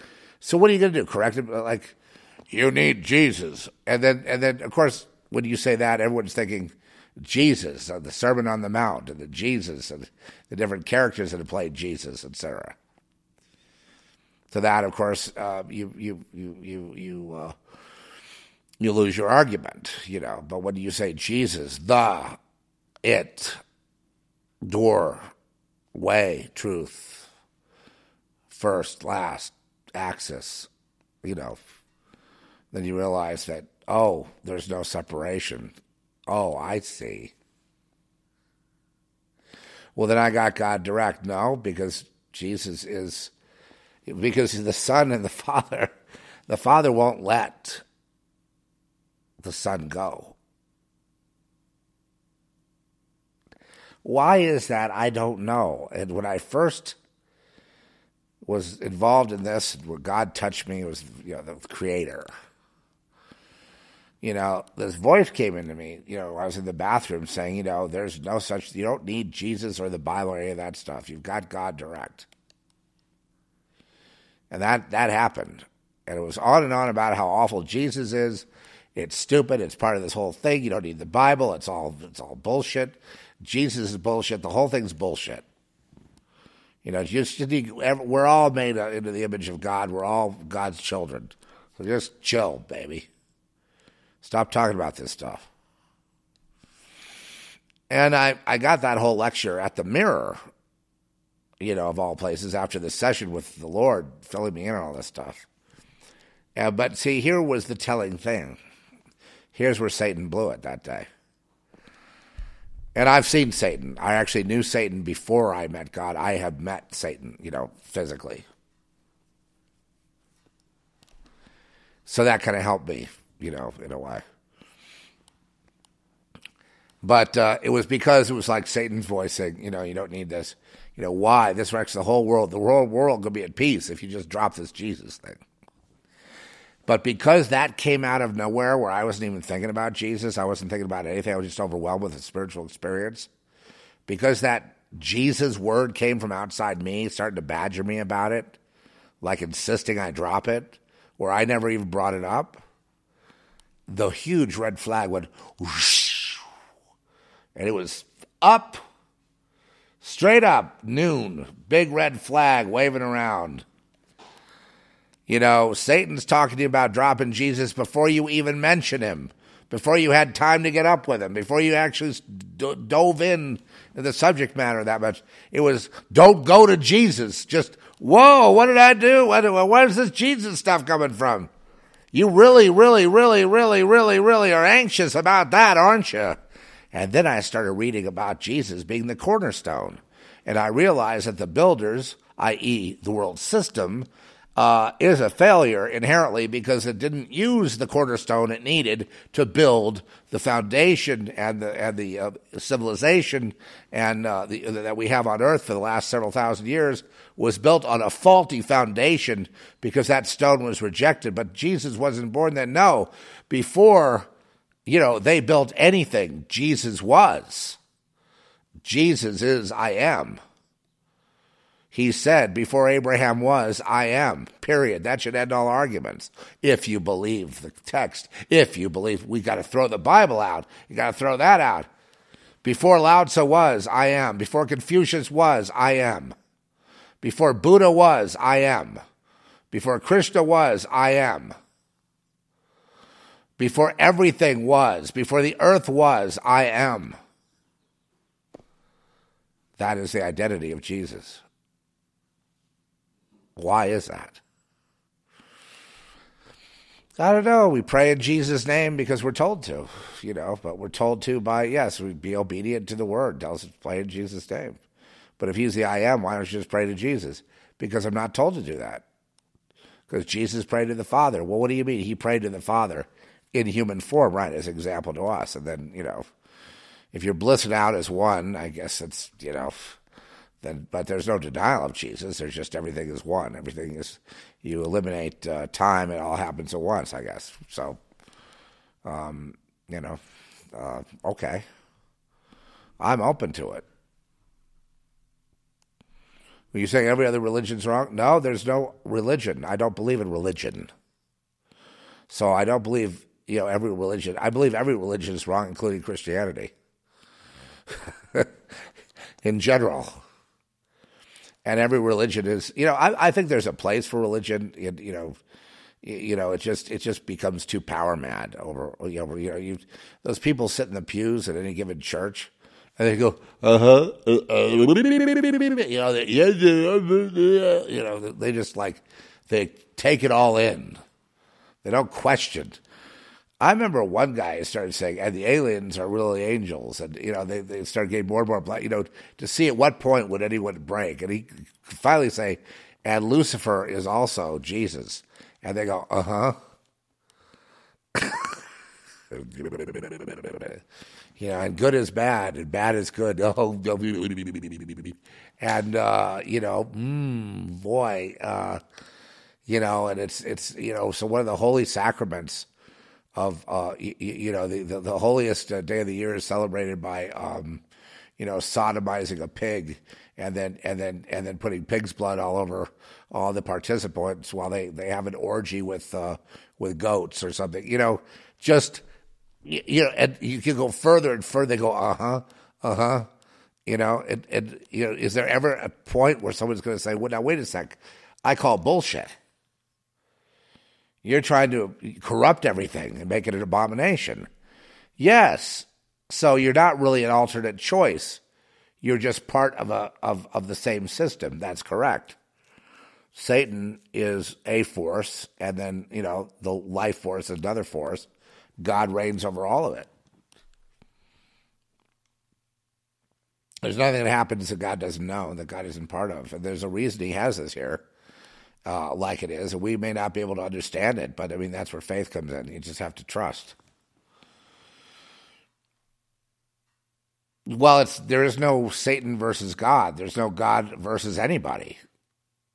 so what are you going to do? Correct him? Like, you need Jesus. And then, and then, of course, when you say that, everyone's thinking Jesus, uh, the Sermon on the Mount, and the Jesus, and the different characters that have played Jesus, etc. To that, of course, uh, you you you you you uh, you lose your argument, you know. But when you say Jesus, the, it, door, way, truth, first, last, axis, you know, then you realize that, oh, there's no separation. Oh, I see. Well, then I got God direct. No, because Jesus is, because the Son and the *laughs* Father, the Father won't let the Son go. Why is that? I don't know. And when I first was involved in this, where God touched me, it was you know the Creator. You know, this voice came into me. You know, I was in the bathroom saying, you know, there's no such. You don't need Jesus or the Bible or any of that stuff. You've got God direct. And that that happened, and it was on and on about how awful Jesus is. It's stupid. It's part of this whole thing. You don't need the Bible. It's all it's all bullshit. Jesus is bullshit. The whole thing's bullshit. You know, just, we're all made into the image of God. We're all God's children. So just chill, baby. Stop talking about this stuff. And I, I got that whole lecture at the Mirror, you know, of all places, after the session with the Lord, filling me in on all this stuff. Uh, but see, here was the telling thing. Here's where Satan blew it that day. And I've seen Satan. I actually knew Satan before I met God. I have met Satan, you know, physically. So that kind of helped me, you know, in a way. But uh, it was because it was like Satan's voice saying, you know, you don't need this. You know, why? This wrecks the whole world. The whole world could be at peace if you just drop this Jesus thing. But because that came out of nowhere where I wasn't even thinking about Jesus, I wasn't thinking about anything, I was just overwhelmed with a spiritual experience. Because that Jesus word came from outside me, starting to badger me about it, like insisting I drop it, where I never even brought it up, the huge red flag went whoosh, and it was up, straight up, noon, big red flag waving around. You know, Satan's talking to you about dropping Jesus before you even mention him, before you had time to get up with him, before you actually do- dove in the subject matter that much. It was, don't go to Jesus. Just, whoa, what did I do? What, where's this Jesus stuff coming from? You really, really, really, really, really, really are anxious about that, aren't you? And then I started reading about Jesus being the cornerstone. And I realized that the builders, i.e., the world system, uh, is a failure inherently because it didn't use the cornerstone it needed to build the foundation and the and the uh, civilization and uh, the, that we have on Earth for the last several thousand years was built on a faulty foundation because that stone was rejected. But Jesus wasn't born then. No, before you know they built anything, Jesus was. Jesus is I am. He said, Before Abraham was, I am. Period. That should end all arguments. If you believe the text, if you believe we got to throw the Bible out, you got to throw that out. Before Lao Tzu was, I am. Before Confucius was, I am. Before Buddha was, I am. Before Krishna was, I am. Before everything was, before the earth was, I am. That is the identity of Jesus. Why is that? I don't know. We pray in Jesus' name because we're told to, you know, but we're told to by, yes, we be obedient to the word. Tells us to pray in Jesus' name. But if he's the I am, why don't you just pray to Jesus? Because I'm not told to do that. Because Jesus prayed to the Father. Well, what do you mean? He prayed to the Father in human form, right, as example to us. And then, you know, if you're blissing out as one, I guess it's, you know, then, but there's no denial of Jesus. There's just everything is one. Everything is, you eliminate uh, time, it all happens at once, I guess. So, um, you know, uh, okay. I'm open to it. Are you saying every other religion's wrong? No, there's no religion. I don't believe in religion. So I don't believe, you know, every religion. I believe every religion is wrong, including Christianity. *laughs* in general. And every religion is, you know, I, I think there's a place for religion. In, you know, you know, it just it just becomes too power mad over you know, you know you those people sit in the pews at any given church and they go uh-huh uh, uh, you know they, you know they just like they take it all in they don't question I remember one guy started saying, and the aliens are really angels. And, you know, they, they started getting more and more, black, you know, to see at what point would anyone break. And he finally say, and Lucifer is also Jesus. And they go, *laughs* uh huh. you know, and good is bad, and bad is good. *laughs* Oh, and uh, you know, mm, boy, uh, you know, and it's it's you know, so one of the holy sacraments of uh, you, you know the, the, the holiest uh, day of the year is celebrated by um, you know sodomizing a pig and then and then and then putting pig's blood all over all the participants while they, they have an orgy with uh, with goats or something. You know, just you, you know, and you can go further and further. They go, uh huh, uh huh. You know, and, and you know, is there ever a point where someone's going to say, "Well, now wait a sec, I call bullshit." You're trying to corrupt everything and make it an abomination. Yes. So you're not really an alternate choice. You're just part of a of, of the same system. That's correct. Satan is a force, and then, you know, the life force is another force. God reigns over all of it. There's nothing that happens that God doesn't know, that God isn't part of. And there's a reason he has us here uh, like it is, and we may not be able to understand it, but I mean that's where faith comes in. You just have to trust. Well, it's there is no Satan versus God. There's no God versus anybody,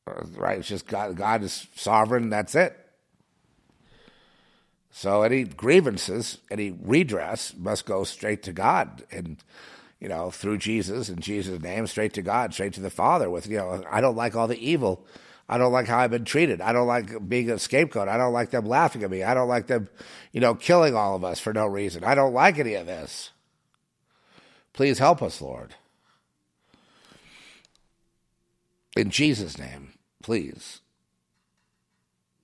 uh, right? It's just God. God is sovereign. That's it. So any grievances, any redress must go straight to God, and you know through Jesus in Jesus' name, straight to God, straight to the Father. With you know, I don't like all the evil I don't like how I've been treated. I don't like being a scapegoat. I don't like them laughing at me. I don't like them, you know, killing all of us for no reason. I don't like any of this. Please help us, Lord. In Jesus' name, please.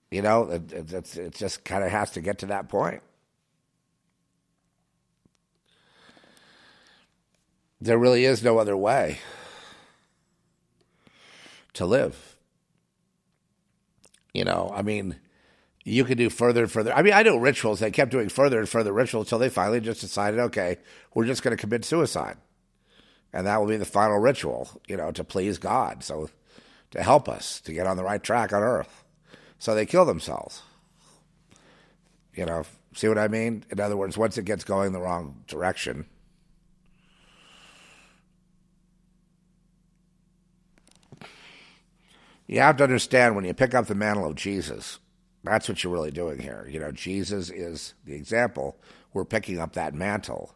You know, it, it, it just kind of has to get to that point. There really is no other way to live. You know, I mean, you could do further and further. I mean, I know rituals. They kept doing further and further rituals until they finally just decided, okay, we're just going to commit suicide, and that will be the final ritual. You know, to please God, so to help us to get on the right track on Earth. So they kill themselves. You know, see what I mean? In other words, once it gets going the wrong direction, you have to understand when you pick up the mantle of Jesus, that's what you're really doing here. You know, Jesus is the example. We're picking up that mantle.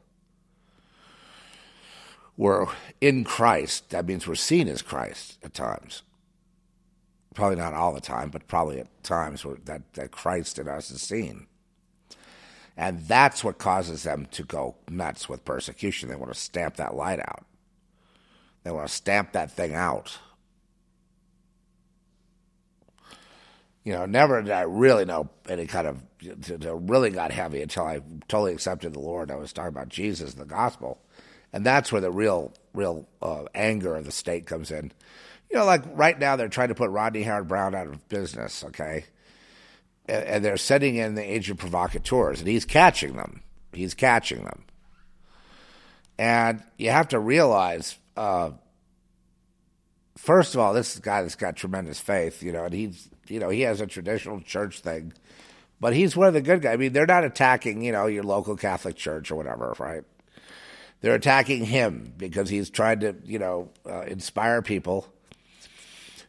We're in Christ. That means we're seen as Christ at times. Probably not all the time, but probably at times where that, that Christ in us is seen. And that's what causes them to go nuts with persecution. They want to stamp that light out. They want to stamp that thing out. You know, never did I really know any kind of, really got heavy until I totally accepted the Lord. I was talking about Jesus and the gospel. And that's where the real, real uh, anger of the state comes in. You know, like right now they're trying to put Rodney Howard-Browne out of business, okay? And, and they're sending in the agent provocateurs, and he's catching them. He's catching them. And you have to realize, uh, first of all, this guy that's got tremendous faith, you know, and he's, you know, he has a traditional church thing, but he's one of the good guys. I mean, they're not attacking, you know, your local Catholic church or whatever, right? They're attacking him because he's trying to, you know, uh, inspire people.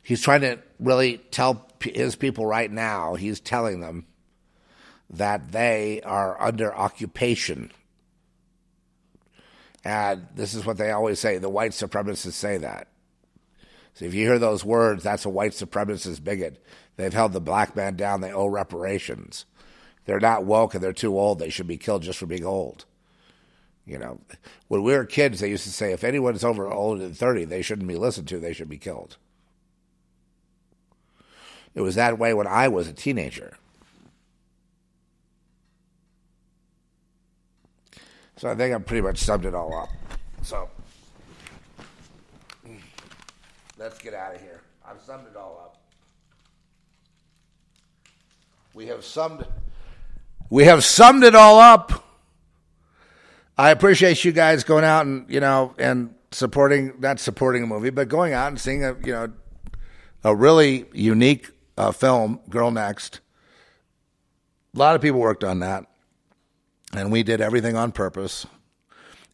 He's trying to really tell his people right now, he's telling them that they are under occupation. And this is what they always say the white supremacists say that. So if you hear those words, that's a white supremacist bigot. They've held the black man down, they owe reparations. They're not woke and they're too old. They should be killed just for being old. You know, when we were kids, they used to say if anyone's over older than 30, they shouldn't be listened to, they should be killed. It was that way when I was a teenager. So I think I've pretty much summed it all up. So let's get out of here. I've summed it all up. We have summed we have summed it all up. I appreciate you guys going out and you know and supporting not supporting a movie, but going out and seeing a you know a really unique uh, film, Girl Next. A lot of people worked on that, and we did everything on purpose.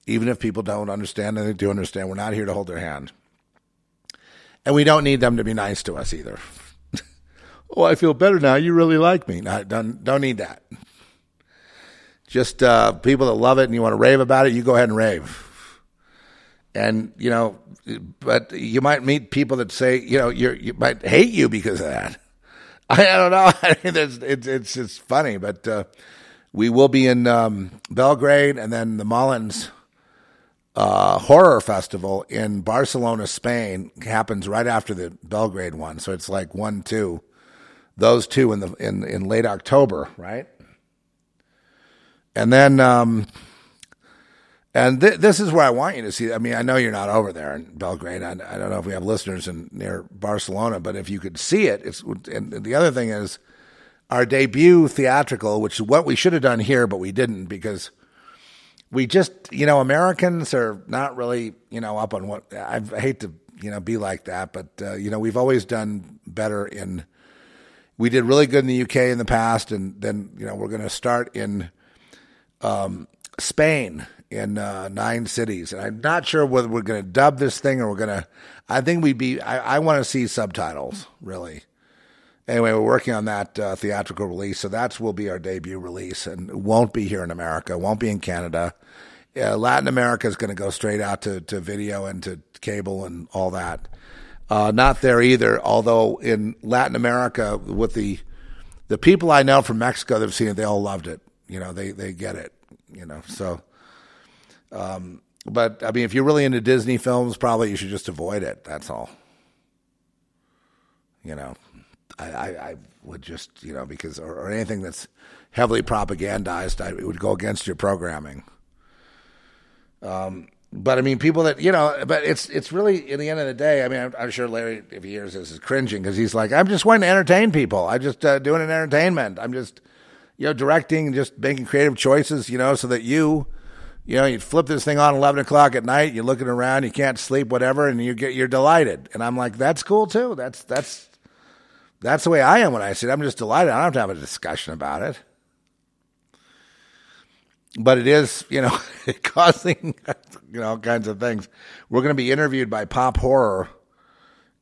Even if people don't understand, and they do understand, we're not here to hold their hand, and we don't need them to be nice to us either. *laughs* oh, I feel better now. You really like me. No, don't don't need that. Just uh, people that love it and you want to rave about it, you go ahead and rave. And you know, but you might meet people that say, you know, you you might hate you because of that. *laughs* I, I don't know. *laughs* It's it's it's, it's funny, but uh, we will be in um, Belgrade and then the Molins uh, Horror Festival in Barcelona, Spain, happens right after the Belgrade one. So it's like one, two, those two in the in in late October, right? And then, um, and th- this is where I want you to see. I mean, I know you're not over there in Belgrade. I, I don't know if we have listeners in near Barcelona, but if you could see it, it's. And the other thing is, our debut theatrical, which is what we should have done here, but we didn't because we just, you know, Americans are not really, you know, up on what. I hate to, you know, be like that, but uh, you know, we've always done better in. We did really good in the UK in the past, and then you know we're going to start in um, Spain in uh, nine cities, and I'm not sure whether we're going to dub this thing or we're going to. I think we'd be. I, I want to see subtitles, really. Anyway, we're working on that uh, theatrical release, so that's will be our debut release, and it won't be here in America, won't be in Canada. Latin America is going to go straight out to, to video and to cable and all that. Uh, not there either. Although in Latin America, with the the people I know from Mexico that've seen it, they all loved it. You know, they they get it. You know, so. Um, but I mean, if you're really into Disney films, probably you should just avoid it. That's all. You know, I, I, I would just you know because or, or, anything that's heavily propagandized, I, it would go against your programming. Um, but I mean, people that you know, but it's it's really in the end of the day. I mean, I'm, I'm sure Larry, if he hears this, is cringing because he's like, I'm just wanting to entertain people. I'm just uh, doing an entertainment. I'm just you know, directing, just making creative choices, you know, so that you, you know, you flip this thing on eleven o'clock at night, you're looking around, you can't sleep, whatever, and you get you're delighted. And I'm like, that's cool too. That's that's that's the way I am when I see it. I'm just delighted. I don't have to have a discussion about it. But it is, you know, *laughs* causing you know all kinds of things. We're going to be interviewed by Pop Horror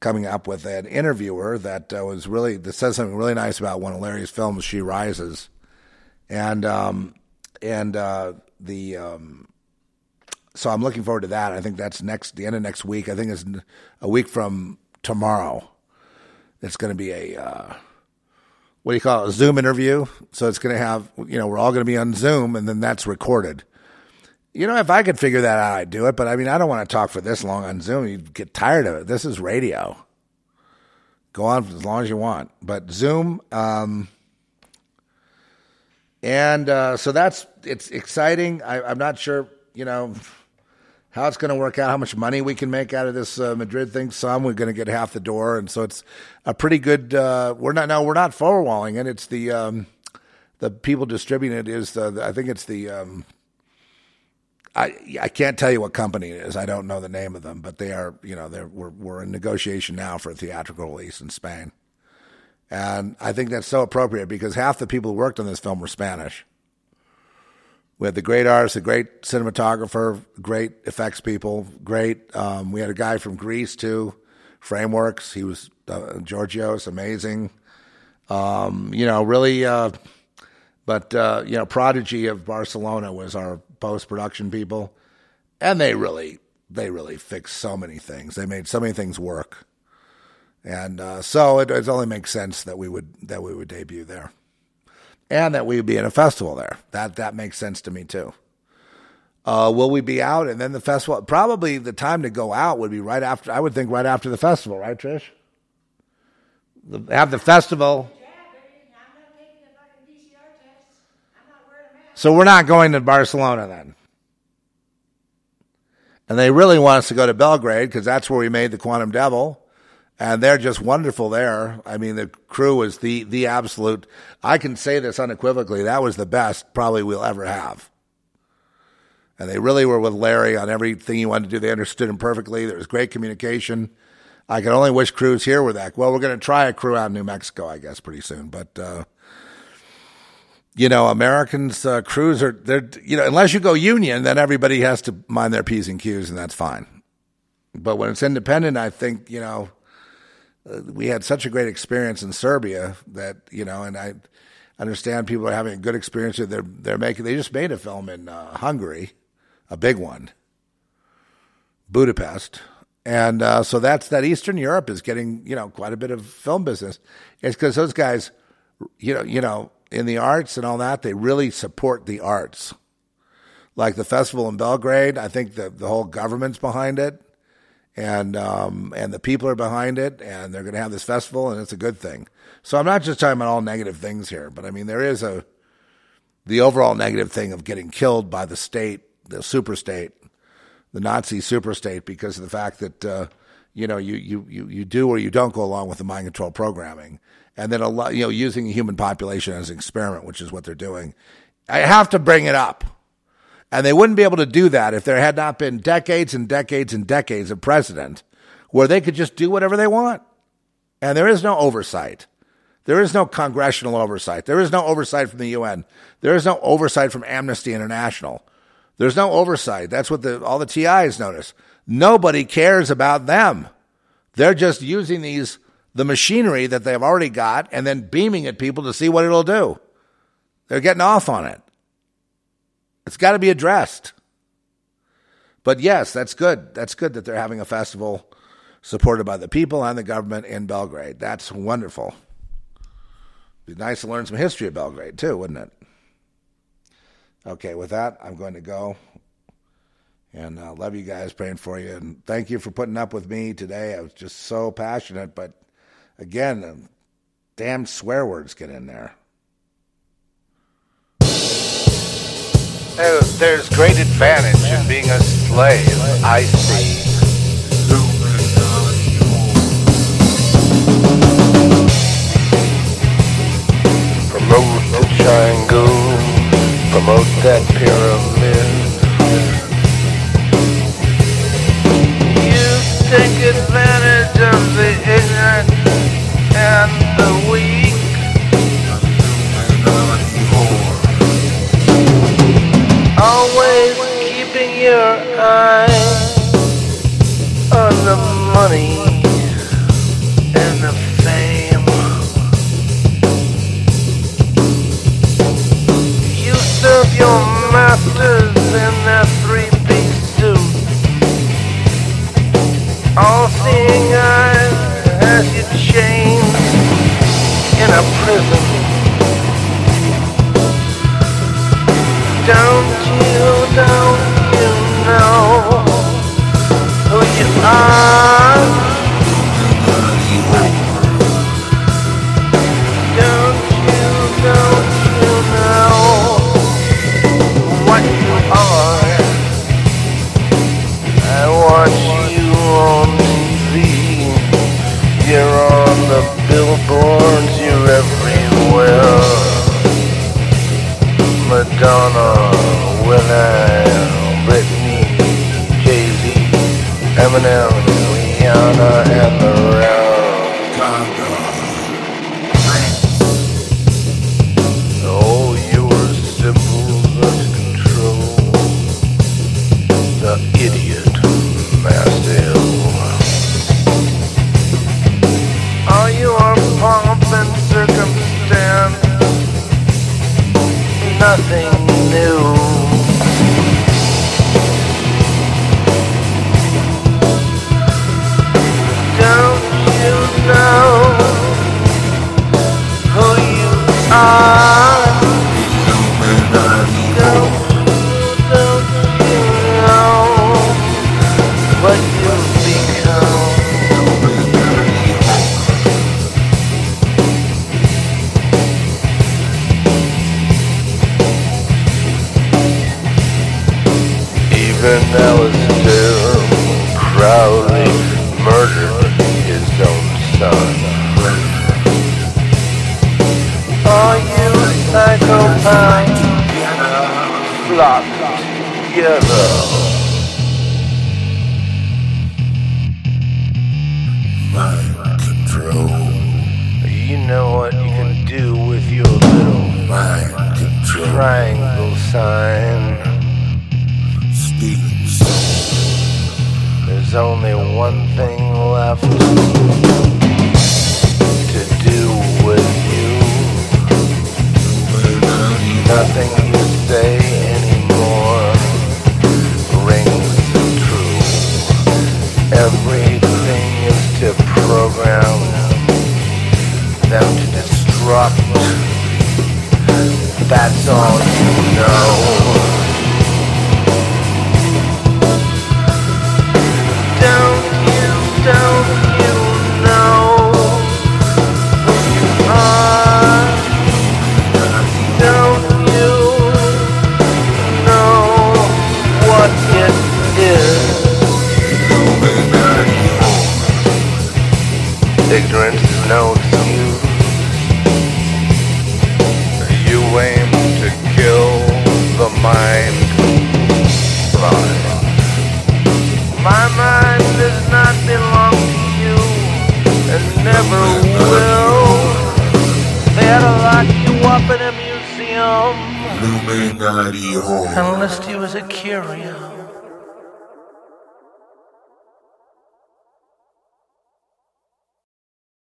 coming up with an interviewer that uh, was really that says something really nice about one of Larry's films, She Rises and um, and uh, the um, so I'm looking forward to that. I think that's next the end of next week. I think it's a week from tomorrow. It's going to be a uh, what do you call it, a Zoom interview. So it's going to have, you know, we're all going to be on Zoom and then that's recorded. You know, if I could figure that out, I'd do it. But I mean, I don't want to talk for this long on Zoom. You'd get tired of it. This is radio. Go on as long as you want. But Zoom, um, and uh, so that's it's exciting. I, I'm not sure, you know, how it's going to work out, how much money we can make out of this uh, Madrid thing. Some we're going to get half the door, and so it's a pretty good. Uh, we're not no, we're not firewalling it. It's the um, the people distributing it is the, I think it's the. Um, I I can't tell you what company it is. I don't know the name of them, but they are you know they're we're we're in negotiation now for a theatrical release in Spain, and I think that's so appropriate because half the people who worked on this film were Spanish. We had the great artist, the great cinematographer, great effects people, great. Um, we had a guy from Greece too, Frameworks. He was uh, Georgios, amazing. Um, you know, really. Uh, but uh, you know, Prodigy of Barcelona was our post production people, and they really they really fixed so many things. They made so many things work, and uh, so it, it only makes sense that we would that we would debut there and that we would be in a festival there. That that makes sense to me too. Uh, will we be out and then the festival? Probably the time to go out would be right after. I would think right after the festival, right, Trish? The, have the festival. So we're not going to Barcelona then. And they really want us to go to Belgrade because that's where we made the Quantum Devil and they're just wonderful there. I mean, the crew was the the absolute. I can say this unequivocally. That was the best probably we'll ever have. And they really were with Larry on everything he wanted to do. They understood him perfectly. There was great communication. I can only wish crews here were that. Well, we're going to try a crew out in New Mexico, I guess, pretty soon. But uh, you know, Americans uh, crews are they're you know unless you go union, then everybody has to mind their p's and q's, and that's fine. But when it's independent, I think you know uh, we had such a great experience in Serbia that you know, and I understand people are having a good experience. They're they're making. They just made a film in uh, Hungary, a big one, Budapest, and uh, so that's that. Eastern Europe is getting you know quite a bit of film business. It's because those guys, you know, you know, in the arts and all that, they really support the arts. Like the festival in Belgrade, I think the the whole government's behind it and um, and the people are behind it, and they're going to have this festival, and it's a good thing. So I'm not just talking about all negative things here, but I mean there is a the overall negative thing of getting killed by the state, the super state, the Nazi super state, because of the fact that uh, you know you, you you you do or you don't go along with the mind control programming, and then a lot you know using the human population as an experiment, which is what they're doing. I have to bring it up and they wouldn't be able to do that if there had not been decades and decades and decades of precedent where they could just do whatever they want. And there is no oversight. There is no congressional oversight. There is no oversight from the UN. There is no oversight from Amnesty International. There's no oversight. That's what the, all the TIs notice. Nobody cares about them. They're just using these, the machinery that they've already got and then beaming at people to see what it'll do. They're getting off on it. It's got to be addressed. But yes, that's good. That's good that they're having a festival supported by the people and the government in Belgrade. That's wonderful. Be nice to learn some history of Belgrade too, wouldn't it? Okay, with that, I'm going to go. And I uh, love you guys, praying for you. And thank you for putting up with me today. I was just so passionate. But again, damn swear words get in there. Uh, there's great advantage in being a slave, I see. Promote the triangle, promote that pyramid. You take advantage of the ignorant On the money and the fame. You serve your masters in their three-piece suit. All-seeing eyes as you chained in a prison. Don't you, don't who you are. Don't you, don't you know what you are? I you on TV. You're on the billboards, you're everywhere. Madonna. Eminem, Rihanna, and the